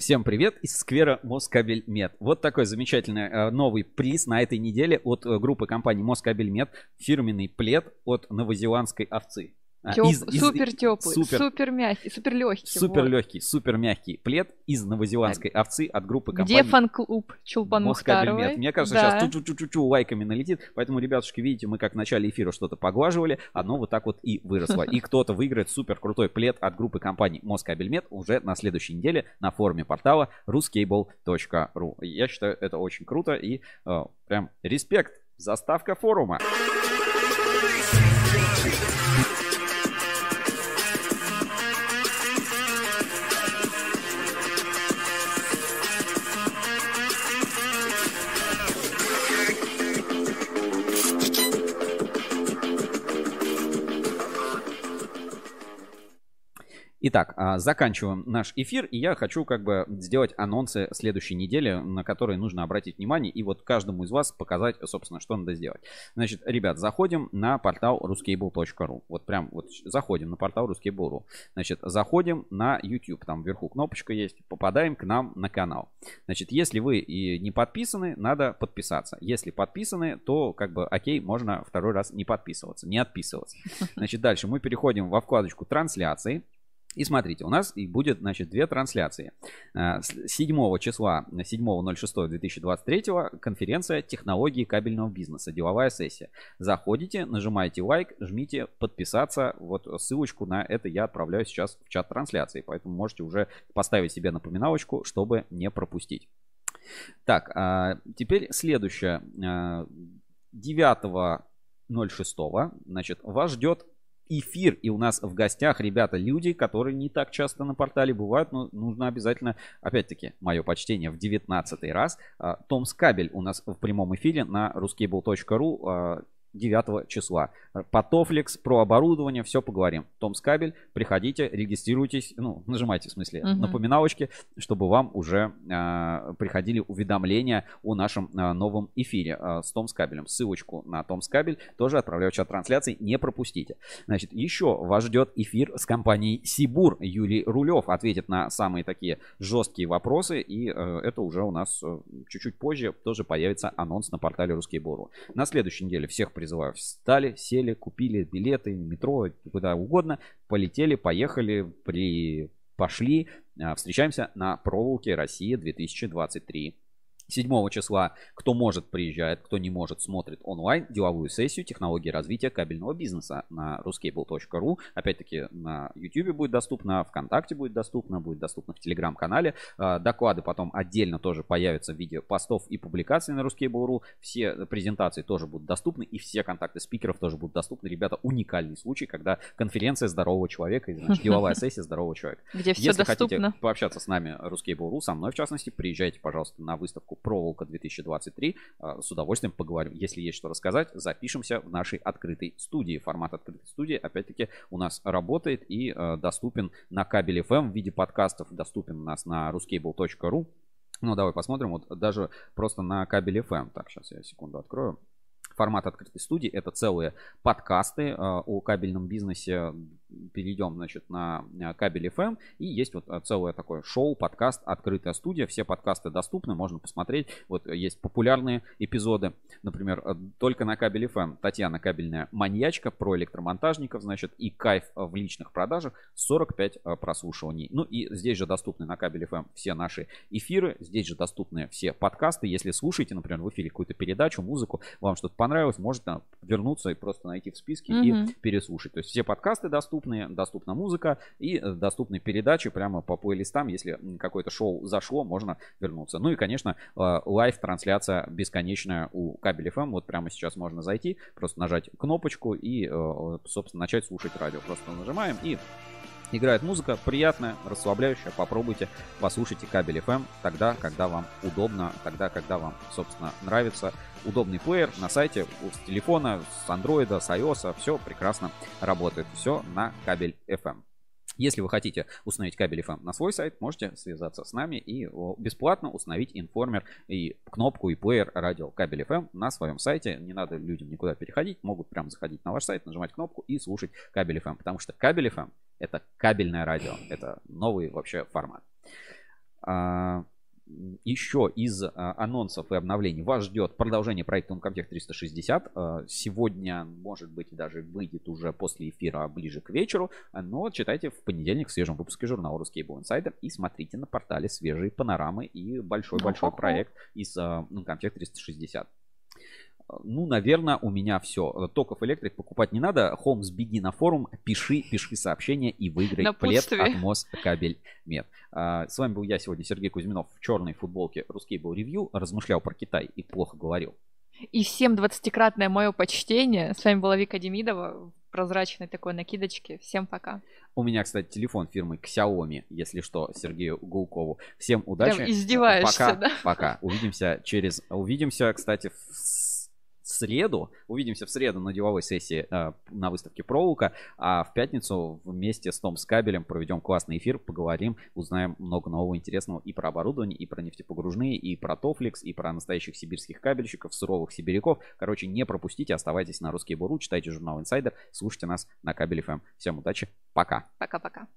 Всем привет из сквера Москабельмет. Вот такой замечательный э, новый приз на этой неделе от э, группы компании Москабельмет. Фирменный плед от новозеландской овцы. А, Тёп- из- из- супер теплый, супер- супер мягкий, супер легкий. Супер легкий, супер мягкий плед из новозеландской овцы от группы компании Где фан-клуб Чулпан Мухтаровой? Мне кажется, Да. сейчас чу-чу-чу-чу лайками налетит. Поэтому, ребятушки, видите, мы как в начале эфира что-то поглаживали, оно вот так вот и выросло. И кто-то выиграет супер крутой плед от группы компаний Москабельмет уже на следующей неделе на форуме портала RusCable.ru. Я считаю, это очень круто и э, прям респект. Заставка форума. Итак, а, заканчиваем наш эфир, и я хочу как бы сделать анонсы следующей недели, на которые нужно обратить внимание, и вот каждому из вас показать, собственно, что надо сделать. Значит, ребят, заходим на портал ruscable.ru. Вот прям вот заходим на портал ruscable.ru. Значит, заходим на YouTube, там вверху кнопочка есть, попадаем к нам на канал. Значит, если вы и не подписаны, надо подписаться. Если подписаны, то как бы окей, можно второй раз не подписываться, не отписываться. Значит, дальше мы переходим во вкладочку трансляции. И смотрите, у нас и будет, значит, две трансляции. Э, с 7 числа, 7.06.2023 конференция «Технологии кабельного бизнеса», деловая сессия. Заходите, нажимаете лайк, жмите подписаться. Вот ссылочку на это я отправляю сейчас в чат трансляции, поэтому можете уже поставить себе напоминалочку, чтобы не пропустить. Так, а, теперь следующее. А, 9.06, значит, вас ждет эфир, и у нас в гостях, ребята, люди, которые не так часто на портале бывают, но нужно обязательно, опять-таки, мое почтение, в 19 раз. А, Том Скабель у нас в прямом эфире на ruscable.ru а, 9 числа. По Тофликс, про оборудование, все поговорим. Том Скабель, приходите, регистрируйтесь, ну, нажимайте, в смысле, Мгм. напоминалочки, чтобы вам уже а, приходили уведомления о нашем а, новом эфире а, с Том Скабелем. Ссылочку на Том Скабель тоже отправляю в чат трансляции, не пропустите. Значит, еще вас ждет эфир с компанией Сибур. Юлий Рулев ответит на самые такие жесткие вопросы, и э, это уже у нас э, чуть-чуть позже тоже появится анонс на портале Русский Бору. На следующей неделе всех призываю. Встали, сели, купили билеты, метро, куда угодно, полетели, поехали, при... пошли. А, Встречаемся на проволоке Россия 2023. 7 числа, кто может, приезжает, кто не может, смотрит онлайн деловую сессию технологии развития кабельного бизнеса на ruscable.ru. Опять-таки на YouTube будет доступно, ВКонтакте будет доступно, будет доступно в Телеграм-канале. А, Доклады потом отдельно тоже появятся в виде постов и публикаций на ruscable.ru. Все презентации тоже будут доступны и все контакты спикеров тоже будут доступны. Ребята, уникальный случай, когда конференция здорового человека, и, значит, деловая сессия здорового человека. Где всё Если хотите доступно. пообщаться с нами, Ruskable.ru, со мной в частности, приезжайте, пожалуйста, на выставку Проволока 2023. А, С удовольствием поговорим. Если есть что рассказать, запишемся в нашей открытой студии. Формат открытой студии, опять-таки, у нас работает и э, доступен на кабель FM в виде подкастов, доступен у нас на ruscable.ru. Ну, давай посмотрим. Вот даже просто на кабель FM. Так, сейчас я секунду открою. Формат открытой студии это целые подкасты э, о кабельном бизнесе. Перейдем, значит, на э, кабель FM. И есть вот э, целое такое шоу, подкаст, открытая студия. Все подкасты доступны, можно посмотреть. Вот э, есть популярные эпизоды. Например, только на кабель FM Татьяна Кабельная маньячка про электромонтажников, значит, и кайф в личных продажах 45 э, прослушиваний. Ну и здесь же доступны на кабель FM все наши эфиры. Здесь же доступны все подкасты. Если слушаете, например, в эфире какую-то передачу, музыку, вам что-то понравилось, можете вернуться и просто найти в списке Мгм. и переслушать. То есть все подкасты доступны, доступна музыка и э, доступны передачи прямо по плейлистам. Если какое-то шоу зашло, можно вернуться. Ну и, конечно, э, live-трансляция бесконечная у Кабель FM. Вот прямо сейчас можно зайти, просто нажать кнопочку и, э, собственно, начать слушать радио. Просто нажимаем и Играет музыка приятная, расслабляющая. Попробуйте, послушайте кабель FM тогда, когда вам удобно, тогда, когда вам, собственно, нравится. Удобный плеер на сайте с телефона, с андроида, с iOS. Все прекрасно работает. Все на кабель FM. Если вы хотите установить кабель FM на свой сайт, можете связаться с нами и бесплатно установить информер и кнопку и плеер радио кабель FM на своем сайте. Не надо людям никуда переходить, могут прямо заходить на ваш сайт, нажимать кнопку и слушать кабель FM, потому что кабель FM это кабельное радио, это новый вообще формат. А, еще из а, анонсов и обновлений вас ждет продолжение проекта Uncomtech 360. А, сегодня, может быть, даже выйдет уже после эфира ближе к вечеру, но читайте в понедельник в свежем выпуске журнала Ruscable Insider и смотрите на портале свежие панорамы и большой-большой проект из а, Uncomtech 360. Ну, наверное, у меня все. Токов электрик покупать не надо. Холмс, беги на форум, пиши, пиши сообщение и выиграй плед от Мос Кабель Мед. А, с вами был я сегодня, Сергей Кузьминов, в черной футболке Русский был ревью. Размышлял про Китай и плохо говорил. И всем двадцатикратное мое почтение. С вами была Вика Демидова в прозрачной такой накидочке. Всем пока. У меня, кстати, телефон фирмы Xiaomi, если что, Сергею Гулкову. Всем удачи. Прям издеваешься, пока, да? Пока. Увидимся через... Увидимся, кстати, в среду. Увидимся в среду на деловой сессии э, на выставке Проволока. А в пятницу вместе с Том Скабелем проведем классный эфир, поговорим, узнаем много нового интересного и про оборудование, и про нефтепогружные, и про Тофликс, и про настоящих сибирских кабельщиков, суровых сибиряков. Короче, не пропустите, оставайтесь на Русский Буру, читайте журнал Insider, слушайте нас на Кабель FM. Всем удачи, пока. Пока-пока.